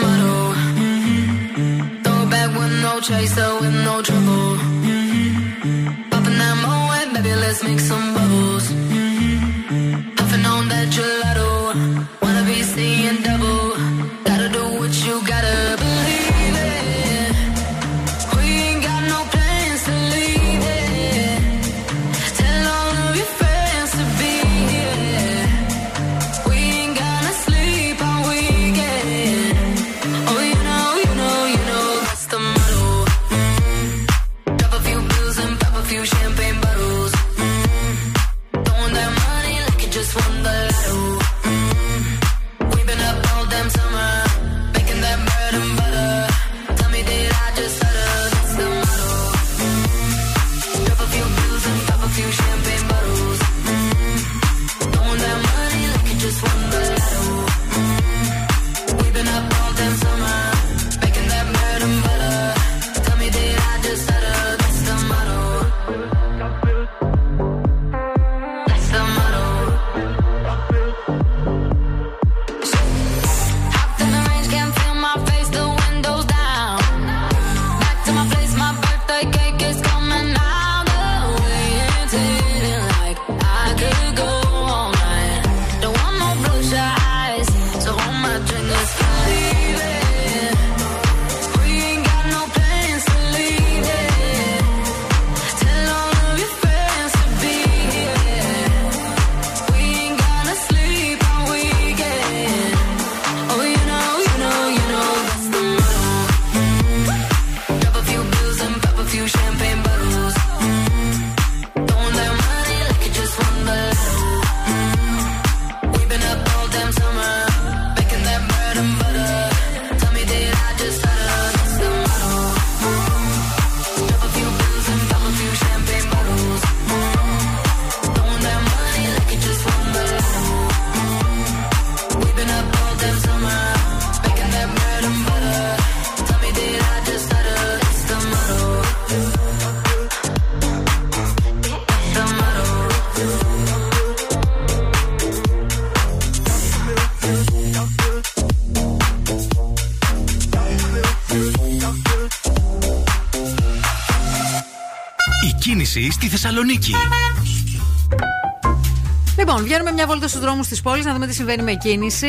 μια βόλτα στους δρόμους της πόλης να δούμε τι συμβαίνει με κίνηση.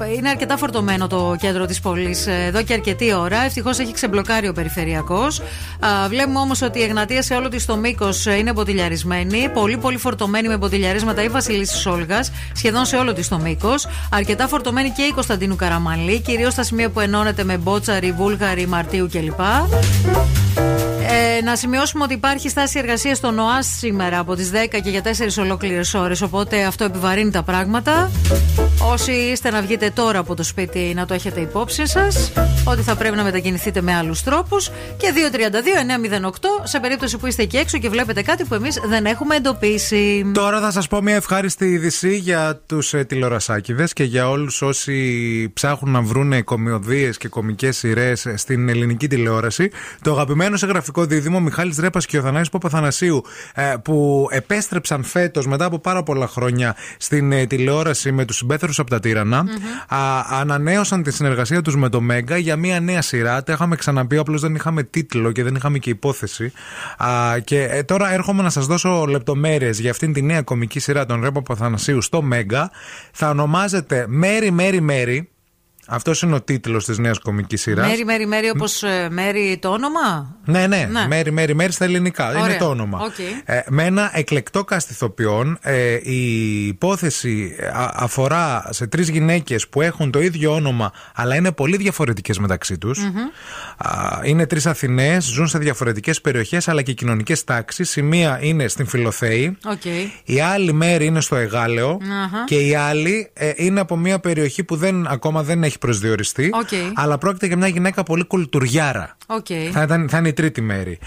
Ε, είναι αρκετά φορτωμένο το κέντρο της πόλης εδώ και αρκετή ώρα. Ευτυχώς έχει ξεμπλοκάρει ο περιφερειακός. Ε, βλέπουμε όμως ότι η Εγνατία σε όλο της το μήκος είναι μποτιλιαρισμένη. Πολύ, πολύ φορτωμένη με μποτιλιαρίσματα η Βασιλίση Όλγα. Σχεδόν σε όλο της το μήκος. Αρκετά φορτωμένη και η Κωνσταντίνου Καραμαλή. Κυρίως στα σημεία που ενώνεται με Μπότσαρη, Βούλγαρη, Μαρτίου κλπ. Ε, να σημειώσουμε ότι υπάρχει στάση εργασίας στο ΝΟΑΣ σήμερα από τις 10 και για 4 ολόκληρες ώρες. Οπότε αυτό επιβαρύνει τα πράγματα. Όσοι είστε να βγείτε τώρα από το σπίτι, να το έχετε υπόψη σας. Ότι θα πρέπει να μετακινηθείτε με άλλους τρόπους. Και 232-908 σε περίπτωση που είστε εκεί έξω και βλέπετε κάτι που εμείς δεν έχουμε εντοπίσει. Τώρα θα σας πω μια ευχάριστη είδηση για τους ε, τηλεορασάκιδε και για όλους όσοι ψάχνουν να βρουν κομιοδίε και κομικές σειρές στην ελληνική τηλεόραση. Το αγαπημένο σε γραφικό δίδυμο Μιχάλης Ρέπας και ο Θανάης Παπαθανασίου ε, που επέστρεψαν φέτος μετά από πάρα πολλά χρόνια στην ε, τηλεόραση με τους συμπέθερους από τα τυρανα α, ανανέωσαν τη συνεργασία τους με το Μέγκα για μια νέα σειρά. Τα είχαμε ξαναπεί, απλώς δεν είχαμε τίτλο και δεν είχαμε και υπόθεση. Α, και ε, τώρα έρχομαι να σας δώσω λεπτομέρειες για αυτήν τη νέα κομική σειρά των Ρέπα Παπαθανασίου στο Μέγκα. Θα ονομάζεται Μέρι Μέρι Μέρι. Αυτός είναι ο τίτλος της νέας κωμικής σειράς. Μαίρη, Μαίρη, Μαίρη, όπως Μαίρη το όνομα; Ναι, ναι, Μαίρη, Μαίρη, Μαίρη στα ελληνικά. Ωραία. Είναι το όνομα. Οκ. Ε, με ένα εκλεκτό cast ηθοποιών. Ε, η υπόθεση α- αφορά σε τρεις γυναίκες που έχουν το ίδιο όνομα, αλλά είναι πολύ διαφορετικές μεταξύ τους. Είναι τρεις Αθηναίες, ζουν σε διαφορετικές περιοχές αλλά και κοινωνικές τάξεις. Η μία είναι στην Φιλοθέη. Οκ. Η άλλη Μαίρη είναι στο Αιγάλεω Αχα. και η άλλη ε, είναι από μια περιοχή που δεν, ακόμα δεν έχει προσδιοριστεί. Οκ. Αλλά πρόκειται για μια γυναίκα πολύ κουλτουριάρα. Οκ. Θα, ήταν, θα είναι η τρίτη Μαίρη.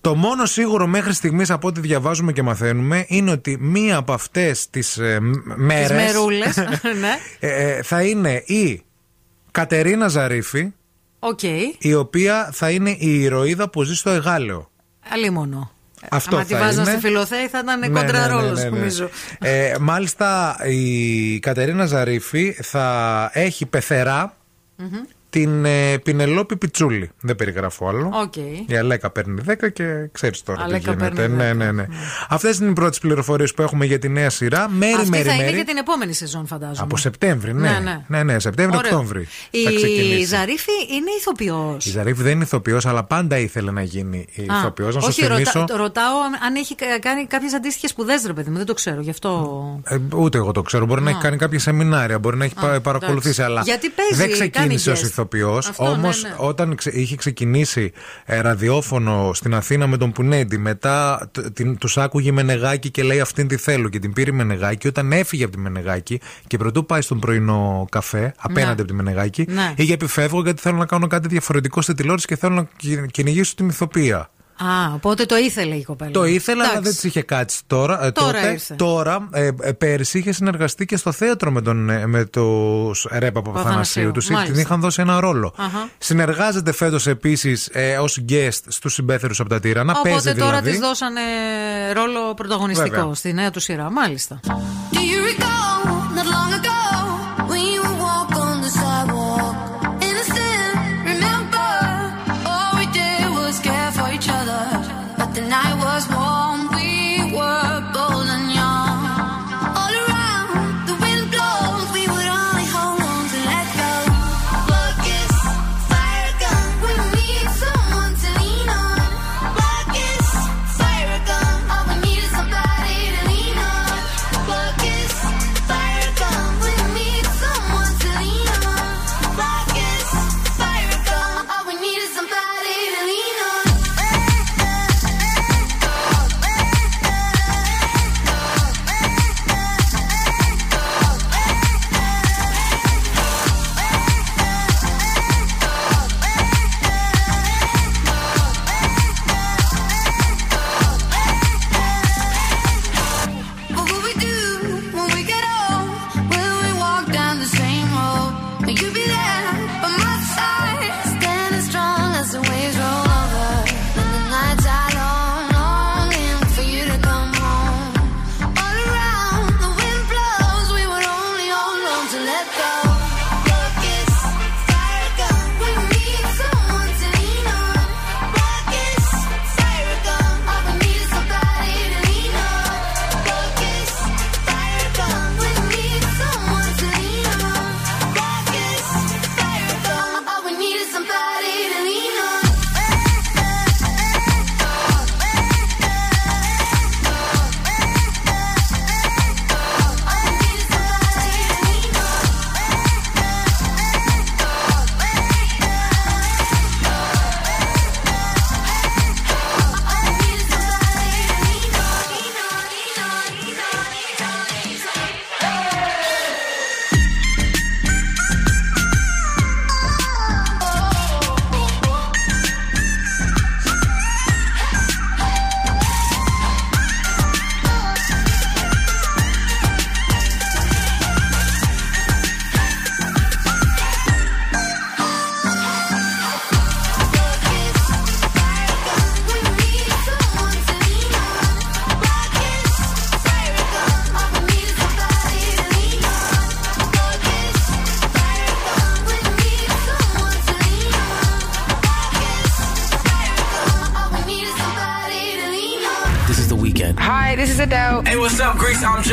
Το μόνο σίγουρο μέχρι στιγμής από ό,τι διαβάζουμε και μαθαίνουμε είναι ότι μία από αυτές τις ε, μ- Μαίρες Μαιρούλες, ναι. ε, ε, θα είναι η Κατερίνα Ζαρίφη Οκ. η οποία θα είναι η ηρωίδα που ζει στο Αιγάλεω. Αλίμονο. Αυτό Αν τη θα βάζαν είναι. στη Φιλοθέη θα ήταν Ναι, κοντραρόλο, ναι, ναι, ναι, ναι. νομίζω. Ε, μάλιστα η Κατερίνα Ζαρίφη θα έχει πεθερά Μμμ. Την ε, Πηνελόπη Πιτσούλη. Δεν περιγράφω άλλο. Οκ. Η Αλέκα παίρνει 10 και ξέρεις τώρα Αλέκα τι γίνεται. παίρνει 10. Ναι, ναι, ναι. Αυτές είναι οι πρώτες πληροφορίες που έχουμε για τη νέα σειρά. Μαίρη, Αυτή Μαίρη, θα είναι Μαίρη. για την επόμενη σεζόν, φαντάζομαι. Από Σεπτέμβρη, ναι. Ναι, ναι. ναι, ναι, Σεπτέμβρη, Ωραία. Οκτώβρη. θα Η ξεκινήσει. Ζαρίφη είναι ηθοποιός. Η Ζαρίφη δεν είναι ηθοποιός, αλλά πάντα ήθελε να γίνει ηθοποιός. Να σου όχι, θυμίσω. ρωτά, ρωτάω αν- αν έχει κα- κάνει κάποιες αντίστοιχες σπουδές, ρε παιδί μου. Δεν το ξέρω, γι' αυτό. Ε, ούτε εγώ το ξέρω. Μπορεί να Α. έχει κάνει κάποια σεμινάρια, μπορεί να έχει πα- παρακολουθήσει, εντάξει. αλλά Γιατί παίζει, δεν ξεκίνησε ως κάνει guest. Ηθοποιός. Αυτό, Όμως, ναι, ναι. όταν ξε- είχε ξεκινήσει ε, ραδιόφωνο στην Αθήνα με τον Πουνέντι, μετά τους άκουγε η Μενεγάκη και λέει Αυτήν τη θέλω και την πήρε η Μενεγάκη. Όταν έφυγε από τη Μενεγάκη και πρωτού πάει στον πρωινό καφέ, απέναντι Ναι. από τη Μενεγάκη, Ναι. είχε επιφεύγω γιατί θέλω να κάνω κάτι διαφορετικό στη τηλεόραση και θέλω να κυ- κυνηγήσω την ηθοποιία. Α, οπότε το ήθελε η κοπέλα. Το ήθελα, αλλά Εντάξει. δεν της είχε κάτσει τώρα. Ε, Τώρα τότε, ήρθε. τώρα ε, ε, πέρσι είχε συνεργαστεί και στο θέατρο με, τον, ε, με τους Ρέπα Παπαθανασίου, Παπαθανασίου. Τους μάλιστα. την είχαν δώσει ένα ρόλο. Αχα. Συνεργάζεται φέτος επίσης ε, ως guest στους συμπέθερους από τα Τύρανα. Οπότε Παίζει τώρα δηλαδή. της δώσανε ρόλο πρωταγωνιστικό Βέβαια. στη νέα του σειρά. Μάλιστα. Do you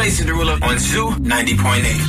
Sunday Cinderella on Zoo 90.8.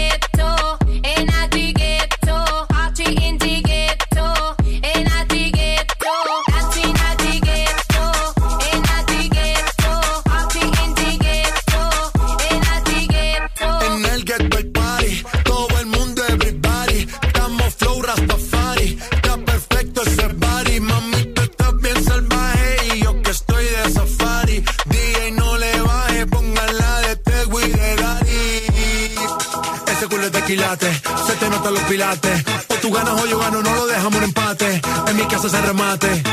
Rastafari, está perfecto ese body, mami tú estás bien salvaje y yo que estoy de safari, DJ no le baje, pónganla de Tego de Daddy. Ese culo es de quilate, se te notan los pilates, o tú ganas o yo gano, no lo dejamos en empate, en mi casa se remate,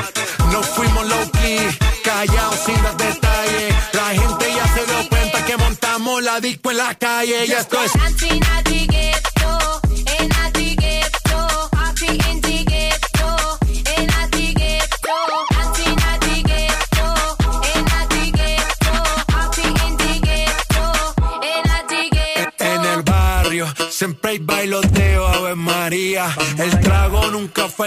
no fuimos low key, callados sin dar detalles, la gente ya se dio cuenta que montamos la disco en la calle y esto es...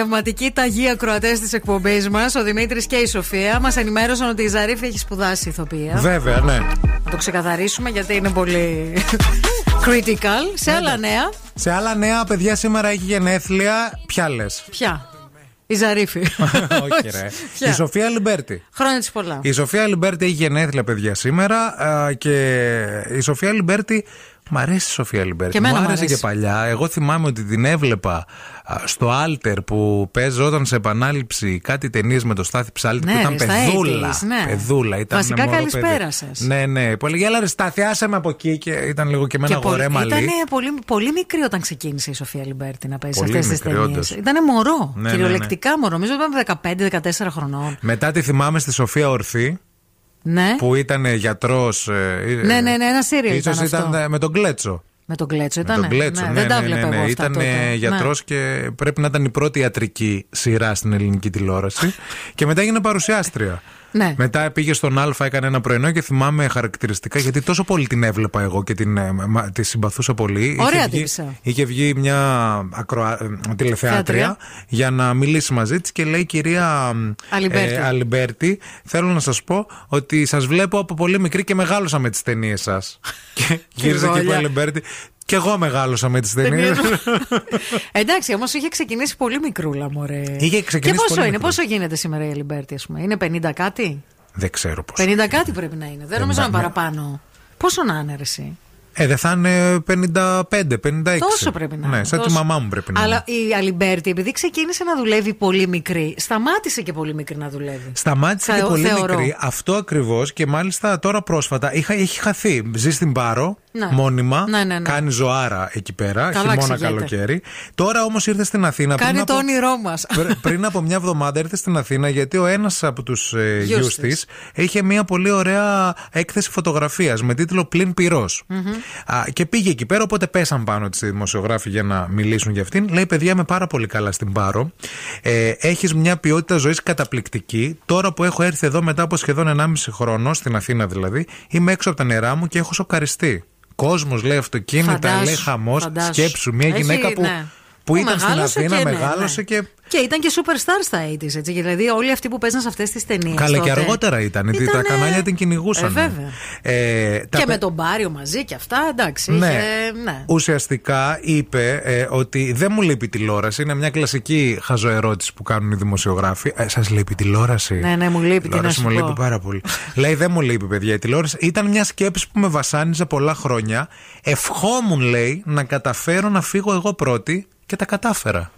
Εδώ οι πνευματικοί ταγοί ακροατές της εκπομπής μας, ο Δημήτρης και η Σοφία, μας ενημέρωσαν ότι η Ζαρίφη έχει σπουδάσει ηθοποιία. Βέβαια, ναι. Να το ξεκαθαρίσουμε γιατί είναι πολύ critical. Σε άλλα νέα. Σε άλλα νέα, παιδιά, σήμερα έχει γενέθλια. Ποια λες; Ποια; Η Ζαρίφη. Όχι, ρε. Ποια; Η Σοφία Αλιμπέρτη. Χρόνια της πολλά. Η Σοφία Αλιμπέρτη έχει γενέθλια, παιδιά, σήμερα. α, Και η Σοφία Αλιμπέρτη. Μ' αρέσει η Σοφία Αλιμπέρτη. Και εμένα μου μ' άρεσε αρέσει. και παλιά. Εγώ θυμάμαι ότι την έβλεπα α, στο Άλτερ που παίζονταν σε επανάληψη κάτι ταινίες με το Στάθη Ψάλτη Ναι, που ήταν ρε, στα παιδούλα. 80s, ναι. Παιδούλα. Ήταν Βασικά, μωρό καλησπέρα παιδί. σας. Ναι, ναι. Που έλεγε, έλα ρε Στάθη, άσε με από εκεί και ήταν λίγο και με ένα πολύ- αγορέ μαλλί. Ήταν πολύ, πολύ μικρή όταν ξεκίνησε η Σοφία Αλιμπέρτη να παίζει σε Πολύ αυτές τις μικρή, ταινίες. όντως. Ήταν μωρό. Ναι, ναι, κυριολεκτικά μωρό. Νομίζω ότι ήταν 15-14 χρονών. Μετά τη θυμάμαι στη Σοφία Ορθή Ναι. που ήταν γιατρός. Ναι, ναι, ναι, ένα σίριαλ Ίσως ήταν αυτό. ήταν ε, με τον Κλέτσο. Με τον Κλέτσο Με ήταν. τον Κλέτσο, ναι, δεν τα ναι, βλέπα ναι, εγώ ναι. αυτά Ήταν τότε. γιατρός Ναι. και πρέπει να ήταν η πρώτη ιατρική σειρά στην ελληνική τηλεόραση. και μετά έγινε παρουσιάστρια. Ναι. Μετά πήγε στον Α, έκανε ένα πρωινό και θυμάμαι χαρακτηριστικά γιατί τόσο πολύ την έβλεπα εγώ και την, ε, μα- τη συμπαθούσα πολύ. Ωραία είχε βγει, τύπισσα. είχε βγει μια ακροα... ε, τηλεθεάτρια Θεάτρια. για να μιλήσει μαζί της και λέει κυρία Αλιμπέρτη. ε, Αλιμπέρτη, θέλω να σας πω ότι σας βλέπω από πολύ μικρή και μεγάλωσα με τις ταινίες σας. και γύριζε και είπε η γόλια. Αλιμπέρτη. Και εγώ μεγάλωσα με τις ταινίες. Εντάξει, όμως είχε ξεκινήσει πολύ μικρούλα, μωρέ. Είχε ξεκινήσει Και πόσο πολύ είναι, μικρούλα. πόσο γίνεται σήμερα η Αλιμπέρτη, ας πούμε; Είναι 50 κάτι; Δεν ξέρω πώ. 50 κάτι πρέπει να είναι. Δεν νομίζω να είναι παραπάνω. Πόσο να είναι, ρε, εσύ; Ε, δεν θα είναι 55, 56. Τόσο πρέπει να Ναι, είναι. σαν τη τόσο. μαμά μου πρέπει να Αλλά είναι. η Αλιμπέρτη, επειδή ξεκίνησε να δουλεύει πολύ μικρή, σταμάτησε και πολύ μικρή να δουλεύει. Σταμάτησε και Θεω- πολύ θεωρώ. μικρή. Αυτό ακριβώς και μάλιστα τώρα πρόσφατα είχα, έχει χαθεί. Ζει στην Πάρο, Ναι. μόνιμα. Ναι, ναι, ναι. Κάνει ζωάρα εκεί πέρα, Καλά χειμώνα εξηγείται. καλοκαίρι. Τώρα όμως ήρθε στην Αθήνα. Κάνει πριν το από- όνειρό μας. Πρι- πριν από μια εβδομάδα ήρθε στην Αθήνα γιατί ο ένας από τους ε, Γιους γιους της. της είχε μια πολύ ωραία έκθεση φωτογραφίας με τίτλο Πλην πυρός. Και πήγε εκεί πέρα, οπότε πέσαν πάνω τη δημοσιογράφοι για να μιλήσουν για αυτήν. Λέει: Παιδιά, είμαι πάρα πολύ καλά στην Πάρο. Ε, Έχεις μια ποιότητα ζωής καταπληκτική. Τώρα που έχω έρθει εδώ μετά από σχεδόν 1,5 χρόνο, στην Αθήνα δηλαδή, είμαι έξω από τα νερά μου και έχω σοκαριστεί. Κόσμος λέει αυτοκίνητα, Φαντάσου, λέει χαμός. φαντάσου. Σκέψου, μια Έχει, γυναίκα που, ναι. που Που ήταν στην μεγάλωσε Αθήνα, και ναι, μεγάλωσε ναι. και Και ήταν και superstar στα 80s, έτσι. Δηλαδή όλοι αυτοί που παίζαν σε αυτές τις ταινίες. Καλά, και αργότερα ήταν. γιατί Τα Ήτανε- κανάλια την κυνηγούσαν. Ε, βέβαια. Ε, τα Και πε- με τον Μπάριο μαζί και αυτά, εντάξει. Ναι. είχε- ναι. Ουσιαστικά είπε ε, ότι δεν μου λείπει η τηλεόραση. Είναι μια κλασική χαζοερώτηση που κάνουν οι δημοσιογράφοι. Ε, Σας λείπει η τηλεόραση; Ναι, ναι, μου λείπει, Η τι να τηλεόραση σου μου πω. λείπει πάρα πολύ. Λέει δεν μου λείπει, παιδιά, η τηλεόραση. Ήταν μια σκέψη που με βασάνιζε πολλά χρόνια. Ευχόμουν, λέει, να καταφέρω να φύγω εγώ πρώτη και τα κατάφερα.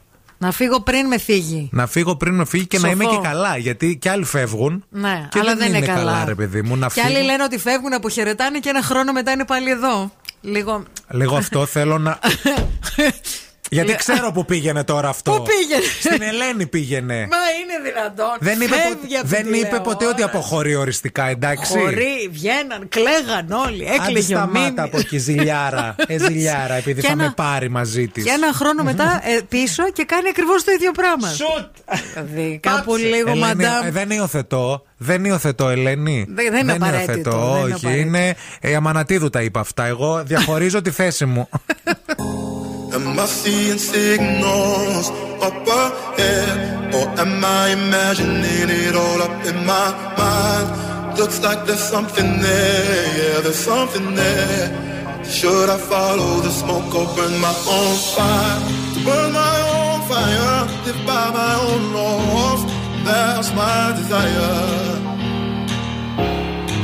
Να φύγω πριν με φύγει. Να φύγω πριν να φύγει και να Σοφό. είμαι και καλά. Γιατί και άλλοι φεύγουν. Ναι, και αλλά δεν, δεν είναι καλά. ρε παιδί μου. Να Και άλλοι φύγω. λένε ότι φεύγουν, αποχαιρετάνε και ένα χρόνο μετά είναι πάλι εδώ. Λίγο. Λίγο αυτό θέλω να. Γιατί Λε- ξέρω που πήγαινε τώρα αυτό. Πού πήγαινε; Στην Ελένη πήγαινε. Μα είναι δυνατόν. Δεν είπε, πο- Φεύγει από δεν τη είπε ποτέ ότι αποχωρεί οριστικά, εντάξει. Χωρί, βγαίναν, κλαίγαν όλοι. Άντε Έκλαιγε ο σταμάτα Μίμης. από εκεί, ζηλιάρα. Ε, ζηλιάρα, επειδή Και θα ένα- με πάρει μαζί της. Και ένα χρόνο μετά ε, πίσω και κάνει ακριβώς το ίδιο πράγμα. Σουτ! Δηλαδή, κάπου λίγο μαντάμ. δεν υιοθετώ. Δεν υιοθετώ, Ελένη. Δεν- δεν είναι απαραίτητο, υιοθετώ, δεν είναι όχι. απαραίτητο. Είναι. Ε, η Αμανατίδου τα είπα αυτά. Εγώ διαχωρίζω τη θέση μου. Am I seeing signals up ahead? Or am I imagining it all up in my mind? Looks like there's something there, yeah, there's something there. Should I follow the smoke or burn my own fire? Burn my own fire, live by my own laws, that's my desire.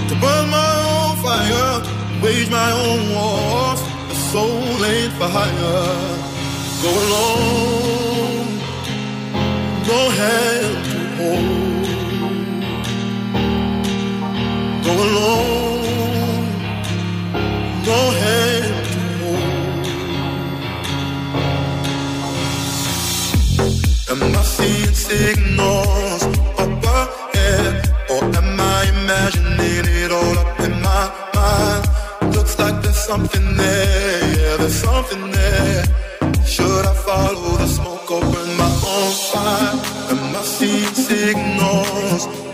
To burn my own fire, wage my own wars, soul ain't for hire. Go alone, Go hand to hold. Go alone, no hand to hold. Am I seeing signals? something there, yeah, there's something there. Should I follow the smoke or burn my own fire? Am I seeing signals?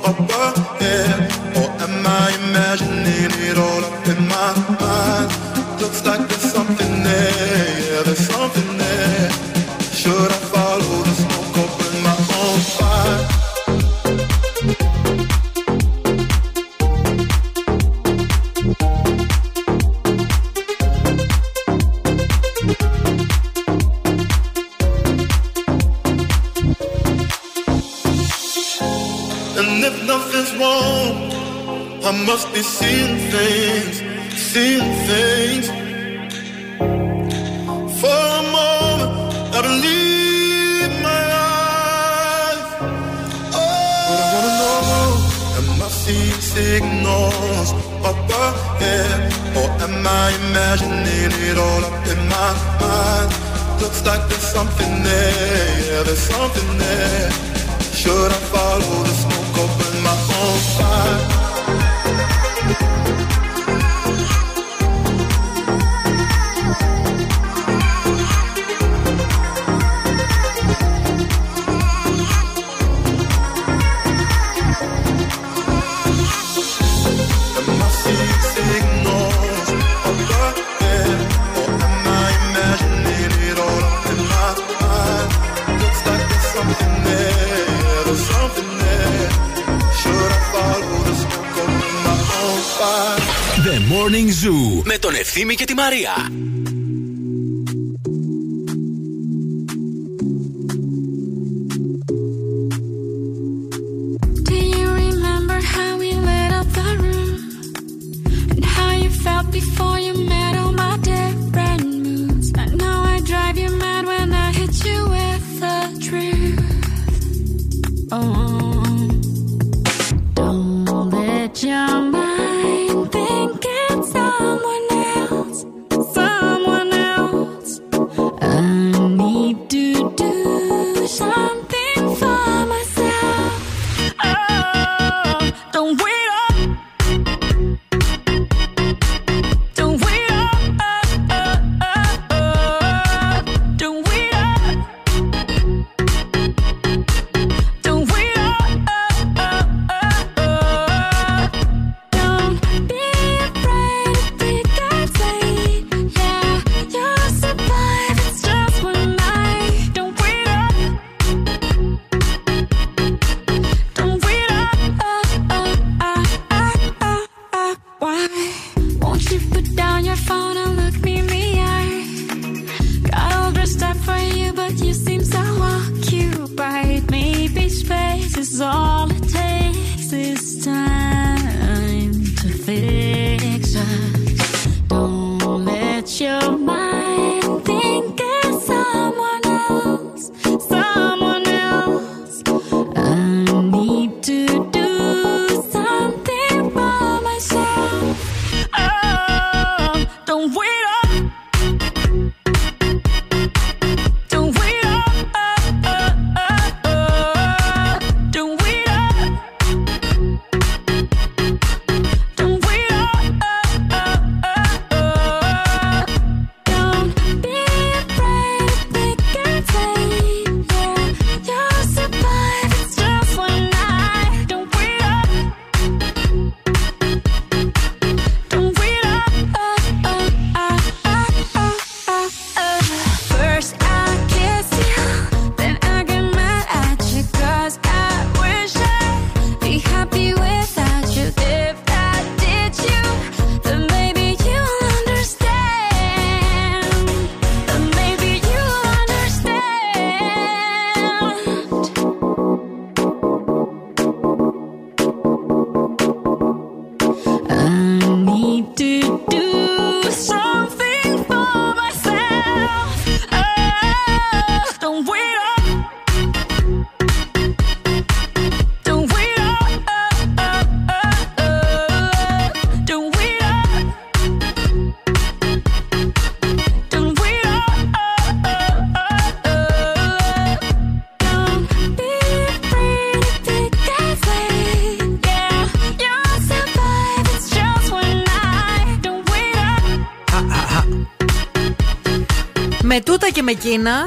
Κίνα.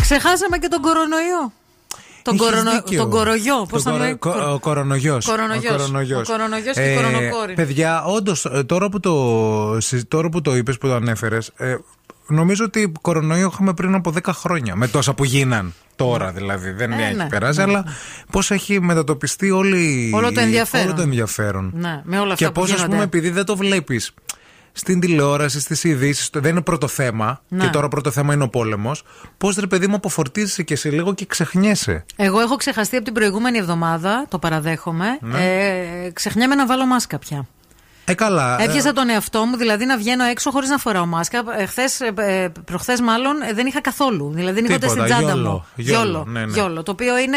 Ξεχάσαμε και τον κορονοϊό. Τον, Είχες κορονο... δίκιο. τον κορογιό. Πώς Τον θα κορο- λέει. κο- Ο κορονογιός. Κορονογιός. Ο κορονογιός. Ο κορονογιός και η κορονοκόρη. Παιδιά, όντως, τώρα που το, συ- τώρα που το είπες, που το ανέφερες, ε, νομίζω ότι κορονοϊό είχαμε πριν από 10 χρόνια. Με τόσα που γίναν. Τώρα δηλαδή, δεν Ε, έχει ναι. περάσει, αλλά πώς έχει μετατοπιστεί όλη, Όλο το ενδιαφέρον. όλο το ενδιαφέρον. Ναι, με όλα αυτά Και που πώς, ας γίνονται. πούμε, επειδή δεν το βλέπεις στην τηλεόραση, στις ειδήσεις, δεν είναι πρώτο θέμα, Ναι. και τώρα πρώτο θέμα είναι ο πόλεμος, πώς ρε παιδί μου αποφορτίζεσαι και σε λίγο και ξεχνιέσαι. Εγώ έχω ξεχαστεί από την προηγούμενη εβδομάδα, το παραδέχομαι. Ναι. Ε, ξεχνιέμαι να βάλω μάσκα πια. Ε, καλά. ε, Έπιασα τον εαυτό μου, δηλαδή να βγαίνω έξω χωρίς να φοράω μάσκα. Ε, χθες, ε, ε, προχθές μάλλον ε, δεν είχα καθόλου. Δηλαδή δεν είχα ούτε Τίποτα, στην τσάντα γιόλο, μου. γιόλο, ναι, ναι. γιόλο, Το οποίο είναι.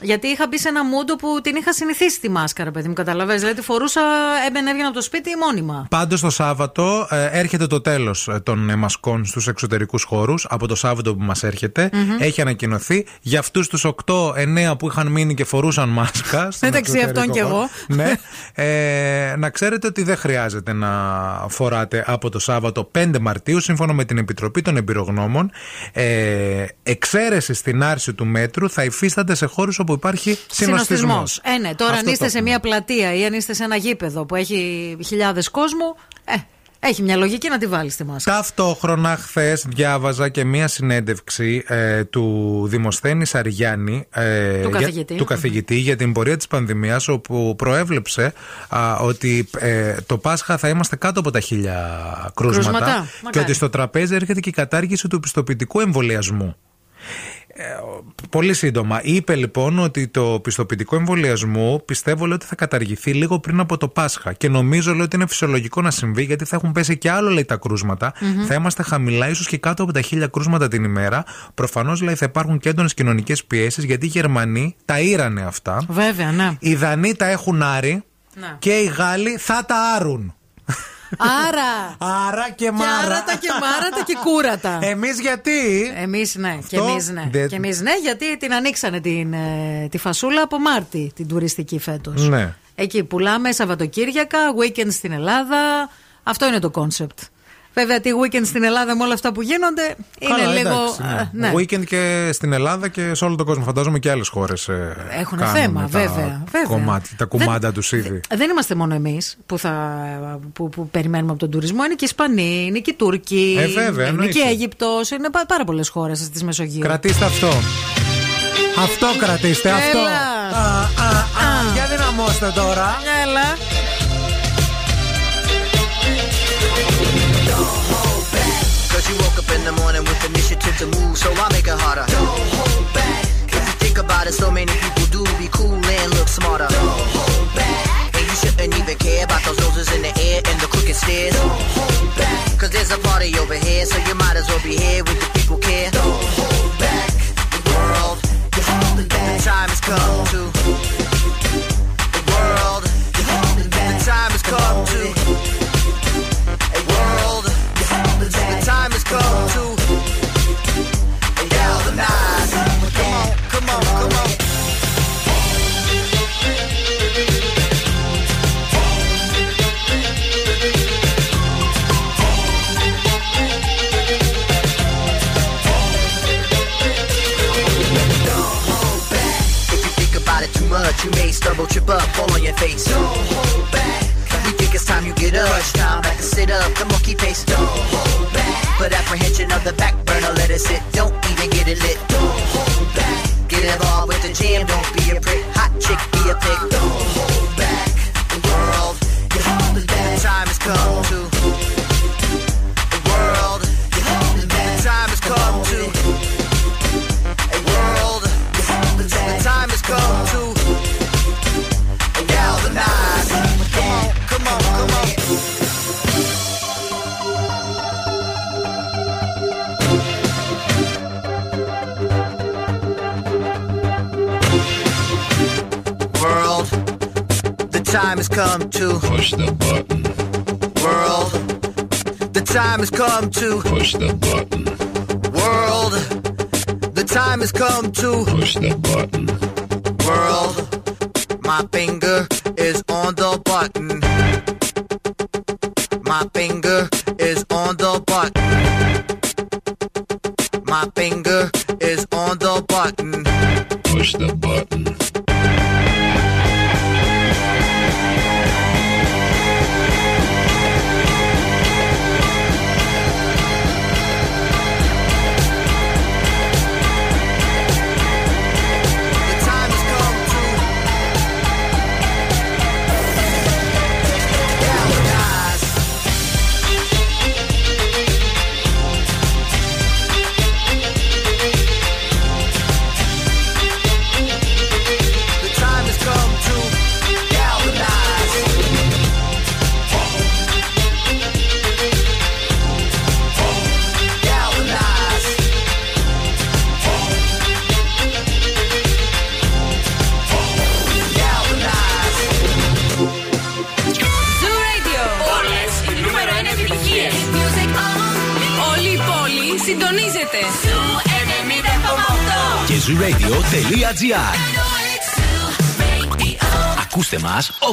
Γιατί είχα μπει σε ένα μούντο που την είχα συνηθίσει τη μάσκα, ρε παιδί μου, καταλαβαίνεις. Δηλαδή τη φορούσα, έμπαινα, έβγαινα από το σπίτι μόνιμα. Πάντως το Σάββατο ε, έρχεται το τέλος των ε, μασκών στους εξωτερικούς χώρους. Από το Σάββατο που μας ερχεται Μμμ. Έχει ανακοινωθεί. Για αυτούς τους 8-9 που είχαν μείνει και φορούσαν μάσκα. στον Μεταξύ εξωτερικό αυτών και χώρο, εγώ. Ναι. Ε, να ξέρετε ότι δεν χρειάζεται να φοράτε από το Σάββατο 5 Μαρτίου, σύμφωνα με την Επιτροπή των Εμπειρογνώμων. Ε, εξαίρεση στην άρση του μέτρου θα υφίσταται σε χώρους όπου υπάρχει συνοστισμός. Συνοστισμός. Ε, ναι, τώρα αν είστε σε μια πλατεία ή αν είστε σε ένα γήπεδο που έχει χιλιάδες κόσμου, ε, έχει μια λογική να τη βάλεις στη μάσκα. Ταυτόχρονα, χθες διάβαζα και μία συνέντευξη ε, του Δημοσθένη Αργιάννη, ε, Του για- καθηγητή. του καθηγητή για την πορεία της πανδημίας όπου προέβλεψε α, ότι ε, το Πάσχα θα είμαστε κάτω από τα χίλια κρούσματα, Κρούσματα. και Μακάρι. ότι στο τραπέζι έρχεται και η κατάργηση του πιστοποιητικού εμβολιασμού. Ε, Πολύ σύντομα. Είπε λοιπόν ότι το πιστοποιητικό εμβολιασμού πιστεύω λέει, ότι θα καταργηθεί λίγο πριν από το Πάσχα. Και νομίζω λέει, ότι είναι φυσιολογικό να συμβεί γιατί θα έχουν πέσει και άλλο λέει, τα κρούσματα. Μμμ. Θα είμαστε χαμηλά, ίσως και κάτω από τα χίλια κρούσματα την ημέρα. Προφανώς θα υπάρχουν και έντονες κοινωνικές πιέσεις γιατί οι Γερμανοί τα ήρανε αυτά. Βέβαια, ναι. Οι Δανείοι τα έχουν άρει Ναι. και οι Γάλλοι θα τα άρουν. Άρα. Άρα και Και μάρα. άρατα και μάρατα και κούρατα. Εμείς γιατί; Εμείς ναι. Και Αυτό εμείς ναι. δεν- Και εμείς ναι, γιατί την ανοίξανε την, ε, τη φασούλα από Μάρτι, την τουριστική φέτος. Ναι. Εκεί πουλάμε Σαββατοκύριακα, weekend στην Ελλάδα. Αυτό είναι το κόνσεπτ. Βέβαια, τι weekend στην Ελλάδα με όλα αυτά που γίνονται είναι Καλά, λίγο. εντάξει, ε, ναι. ναι. Weekend και στην Ελλάδα και σε όλο τον κόσμο. Φαντάζομαι και άλλες χώρες. Έχουν θέμα, βέβαια, βέβαια. Κομμάτι, τα κουμάντα τους ήδη. Δεν είμαστε μόνο εμείς που, θα, που, που περιμένουμε από τον τουρισμό. Είναι και οι Ισπανοί, είναι και οι Τούρκοι. Ε, βέβαια, είναι εννοείται. και η Αίγυπτος. Είναι πά- πάρα πολλές χώρες της Μεσογείου. Κρατήστε αυτό. Αυτό κρατήστε, αυτό. Έλα. Α, α, α. Για δυναμώστε τώρα. Έλα. Up in the morning with initiative to move, so I make it harder. Don't hold back. If you think about it, so many people do be cool and look smarter. Don't hold back. And you shouldn't even care about those noses in the air and the crooked stairs. Don't hold back. Cause there's a party over here, so you might as well be here with the people care. Don't hold back. The world, you're holding back. The time has come to. The world, you're holding back. The time has come to. Come to galvanize. Come on, come on, come on. If you think about it too much, you may stumble, trip up, fall on your face. Don't hold back. We think it's time you get up. Crunch time, back to sit up, the monkey pace. Don't hold back. Put apprehension of the back burner, let it sit. Don't even get it lit. Don't hold back. Get involved with the jam, don't be a prick. Hot chick, be a pick. Don't hold back. The world, you're holding back. Time has come to. Come to push the button. World, the time has come to push the button. World, the time has come to push the button. World, my finger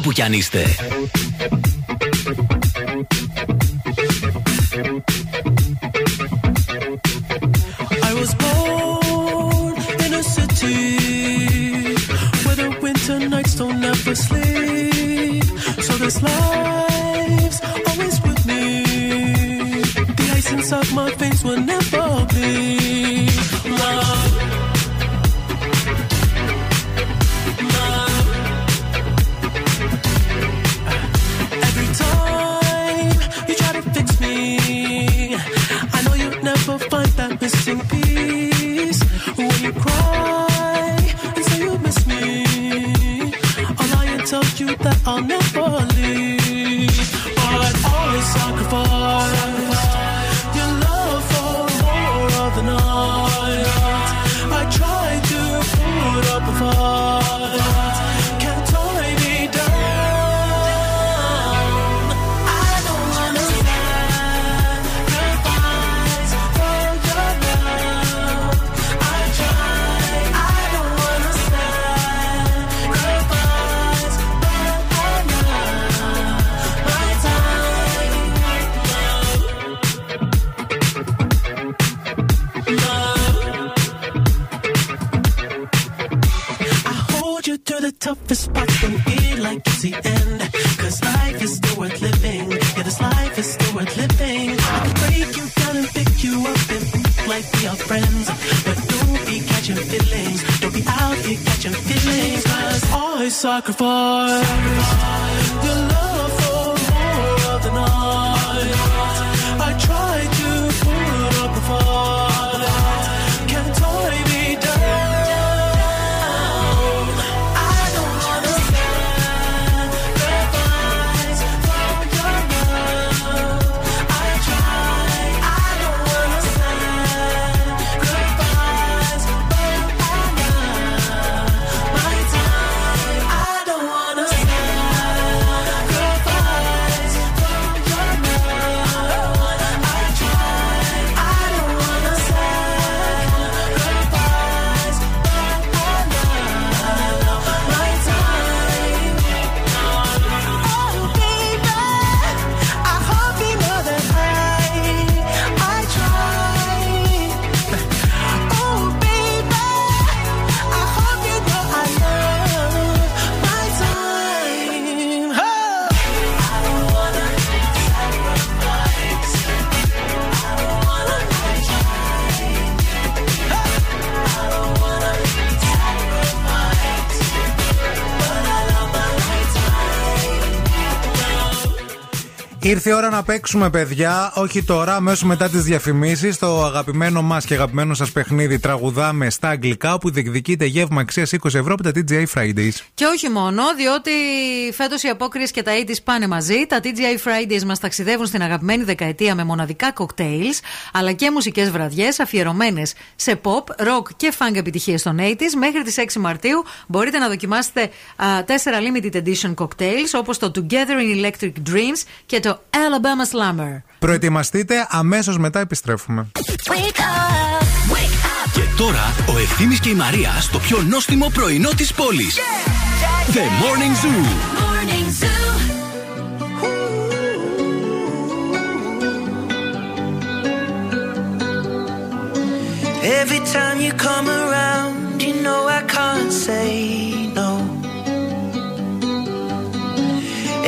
όπου κι αν είστε. Ήρθε η ώρα να παίξουμε, παιδιά. Όχι τώρα, αμέσως μετά τις διαφημίσεις. Το αγαπημένο μας και αγαπημένο σας παιχνίδι τραγουδάμε στα αγγλικά, όπου διεκδικείται γεύμα αξίας 20 ευρώ από τα TGI Fridays. Και όχι μόνο, διότι φέτος οι απόκριες και τα 80s πάνε μαζί. Τα TGI Fridays μας ταξιδεύουν στην αγαπημένη δεκαετία με μοναδικά κοκτέιλς, αλλά και μουσικές βραδιές αφιερωμένες σε pop, rock και funk επιτυχίες των 80s. Μέχρι τις 6 Μαρτίου μπορείτε να δοκιμάσετε α, 4 limited edition cocktails όπως το Together in Electric Dreams και το Alabama Slammer. Προετοιμαστείτε, αμέσως μετά επιστρέφουμε. Και τώρα ο Ευθύνη και η Μαρία στο πιο νόστιμο πρωινό της πόλης. The Morning Zoo. Every time you come around, you know I can't say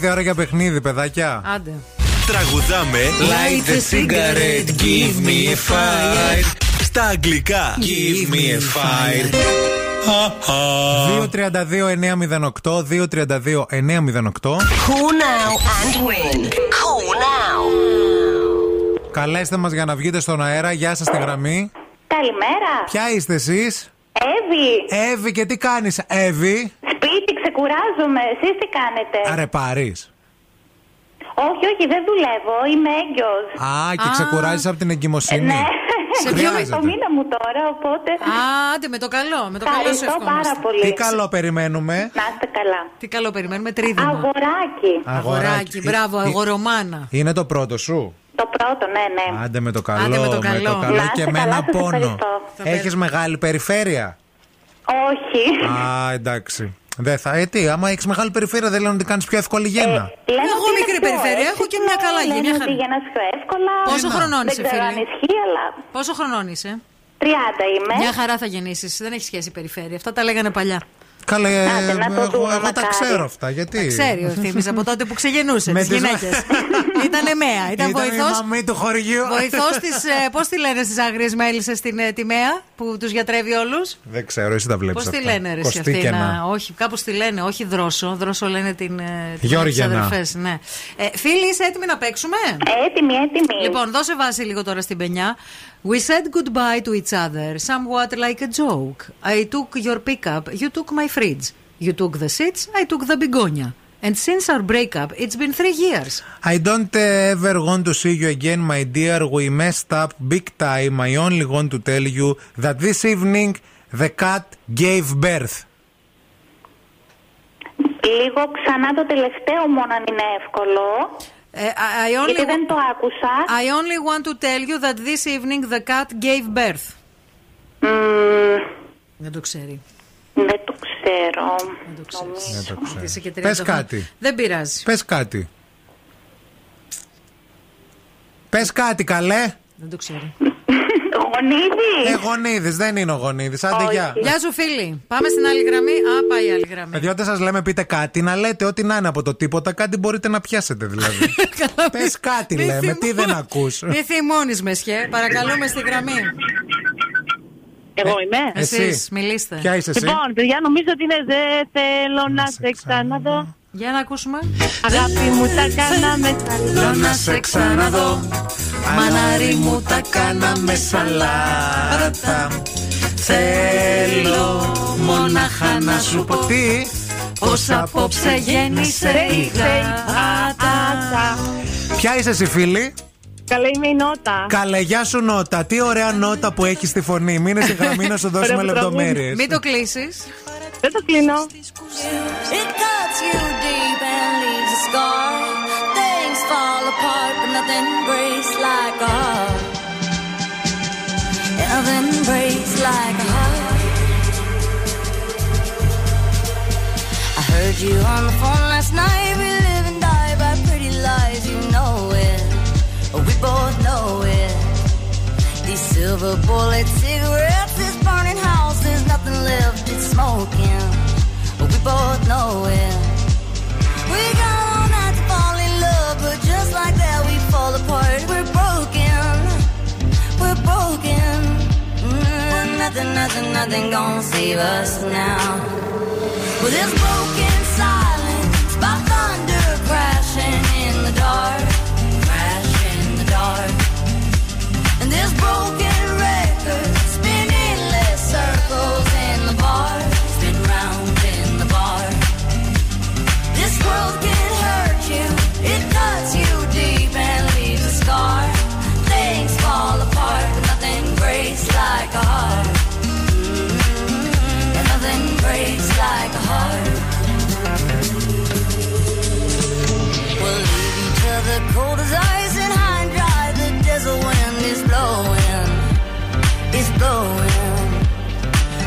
Ήρθε η ώρα για παιχνίδι, παιδάκια. Άντε. Τραγουδάμε Light the cigarette, give me a fire. Στα αγγλικά Give me a fire 232-908, 232-908. Call now and win. Call now. Καλέστε μας για να βγείτε στον αέρα. Γεια σας στη γραμμή. Καλημέρα. Ποια είστε εσείς; Εύη. Εύη και τι κάνεις Εύη; Σπίτι, ξεκουράζομαι. Εσείς τι κάνετε; Αρε πάρεις. Όχι, όχι, δεν δουλεύω. Είμαι έγκυος. Α, και ξεκουράζεις από την εγκυμοσύνη. Ναι. Σε ποιο Χρειάζεται. Το μήνα μου τώρα, οπότε. Α, άντε με το καλό. Με το καλό σου Ευχαριστώ ευχόμαστε. πάρα πολύ. Τι καλό περιμένουμε. Να είστε καλά. Τι καλό περιμένουμε, τρίδημα. Αγοράκι. Αγοράκι, μπράβο, Ε, ε, αγορομάνα. Είναι το πρώτο σου; Το πρώτο, ναι, ναι. Άντε με το καλό. Άντε με το καλό. Να και είστε με καλά, ένα σας πόνο. ευχαριστώ. Έχεις μεγάλη περιφέρεια; Όχι. Α, εντάξει. Δεν θα. Ε, τι, άμα έχεις μεγάλη περιφέρεια, δεν λένε ότι κάνεις πιο εύκολη γέννα. Λένε Εγώ ότι είναι μικρή πιο περιφέρεια έχω και μια καλά εύκολο, γενιά. Λένε ότι γεννάς πιο εύκολα. Πόσο χρονών Δεν είσαι, ξέρω αν φίλη; ισχύει, αλλά. Πόσο χρονών είσαι; 30 είμαι. Μια χαρά θα γεννήσεις. Δεν έχει σχέση η περιφέρεια. Αυτά τα λέγανε παλιά. Καλέ, Άντε, να το εγώ, δούμε, εγώ τα μακάρι. ξέρω αυτά. Γιατί; Ξέρει ο Ευθύμης από τότε που ξεγενούσες Με τι τις- γυναίκες. ήταν μέα. Ήταν, Ήταν η βοηθό. μαμή του χωριού. Βοηθός της. Πώς τη λένε στις άγριες μέλισσες στην ε, τη ΜΕΑ που τους γιατρεύει όλους; Δεν ξέρω, εσύ τα βλέπεις. Πώς τη λένε, ρε, εσύ αυτή. Να, όχι, κάπως τη λένε, όχι δρόσο. Δρόσο λένε την. ε, την Γιώργιανα. τις αδερφές, ναι. Ε, φίλοι, είσαι έτοιμοι να παίξουμε; Έτοιμη, έτοιμη. Λοιπόν, δώσε βάση λίγο τώρα στην πενιά. We said goodbye to each other, somewhat like a joke. I took your pickup, you took my fridge. You took the seats, I took the begonia. And since our breakup, it's been three years. I don't uh, ever want to see you again, my dear. We messed up big time. I only want to tell you that this evening the cat gave birth. Λίγο ξανά το τελευταίο μόνο αν είναι εύκολο. Ε, I, I only Γιατί δεν το άκουσα. I only want to tell you that this evening the cat gave birth. Δεν το ξέρει. Δεν το ξέρω. Δεν το ξέρεις. Δεν το ξέρω. Είσαι και Πες 30 κάτι. Δεν πειράζει. Πες κάτι. Πες κάτι, καλέ. Δεν το ξέρει. Γονίδι. Ε, γονίδης, δεν είναι ο γονίδης. Άντε, γεια. Γεια σου, φίλοι. Πάμε στην άλλη γραμμή. Α, πάει η άλλη γραμμή. Παιδιά, όταν σας λέμε πείτε κάτι, να λέτε ό,τι να είναι από το τίποτα, κάτι μπορείτε να πιάσετε δηλαδή. Πες κάτι, Μη λέμε, τι θυμώ- δεν ακούς. Μη θυμώνεις με σχέ. Παρακαλούμε στη γραμμή. Εγώ είμαι; Εσύ. Εσείς, μιλήστε. Ποια είσαι εσύ; Λοιπόν, παιδιά, νομίζω ότι είναι δεν θέλω να σε ξαναδώ. Για να ακούσουμε. Αγάπη μου τα κάναμε Θέλω να σε ξαναδώ. Μανάρι μου τα κάναμε σαλάτα. Θέλω μονάχα να σου πω Τι; Πως απόψε γέννησε η γάτα Ποια είσαι εσύ, φίλη; Καλέ, είμαι η Νότα. Καλέ, γεια σου νότα. Τι ωραία νότα που έχεις στη φωνή. Μείνε στη γραμμή να σου δώσουμε Ωραίο τραγούδι. λεπτομέρειες. Μην το κλείσεις Δεν το κλείνω. It cuts you deep and leaves a scar. Fall apart, but nothing breaks like a heart. Nothing breaks like a heart. I heard you on the phone last night. We live and die by pretty lies. You know it. We both know it. These silver bullet cigarettes, this burning house, there's nothing left. It's smoking. But we both know it. Fall apart. We're broken. We're broken. Mm, nothing, nothing, nothing gonna save us now. Well, this broken silence by thunder crashing in the dark, crash in the dark. And this broken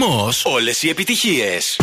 ρυθμός, όλες οι επιτυχίες.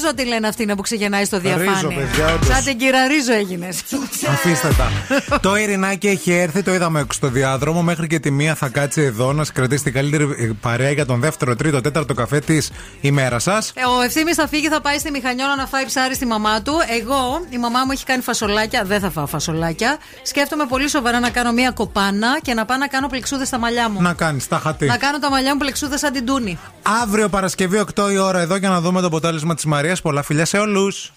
Ρίζο τη λένε αυτήν που ξεγεννάει στο διαφάνεια. Ρίζο, παιδιά, όντως. Σαν την κύρα Ρίζο έγινες. Αφήστε τα. το Ειρηνάκι έχει έρθει, το είδαμε στο διάδρομο. Μέχρι και τη μία θα κάτσει εδώ να σκρατήσει την καλύτερη παρέα για τον δεύτερο, τρίτο, τέταρτο καφέ της η σας. Ε, ο ευθύνη θα φύγει, θα πάει στη μηχανιόνα να φάει ψάρι στη μαμά του. Εγώ, η μαμά μου έχει κάνει φασολάκια, δεν θα φάω φασολάκια. Σκέφτομαι πολύ σοβαρά να κάνω μία κοπάνα και να πάω να κάνω πλεξούδες στα μαλλιά μου. Να κάνεις, τα χατή. Να κάνω τα μαλλιά μου πλεξούδες σαν την τούνη. Αύριο Παρασκευή 8 η ώρα εδώ για να δούμε το αποτέλεσμα της Μαρίας. Πολλά φιλιά σε όλους.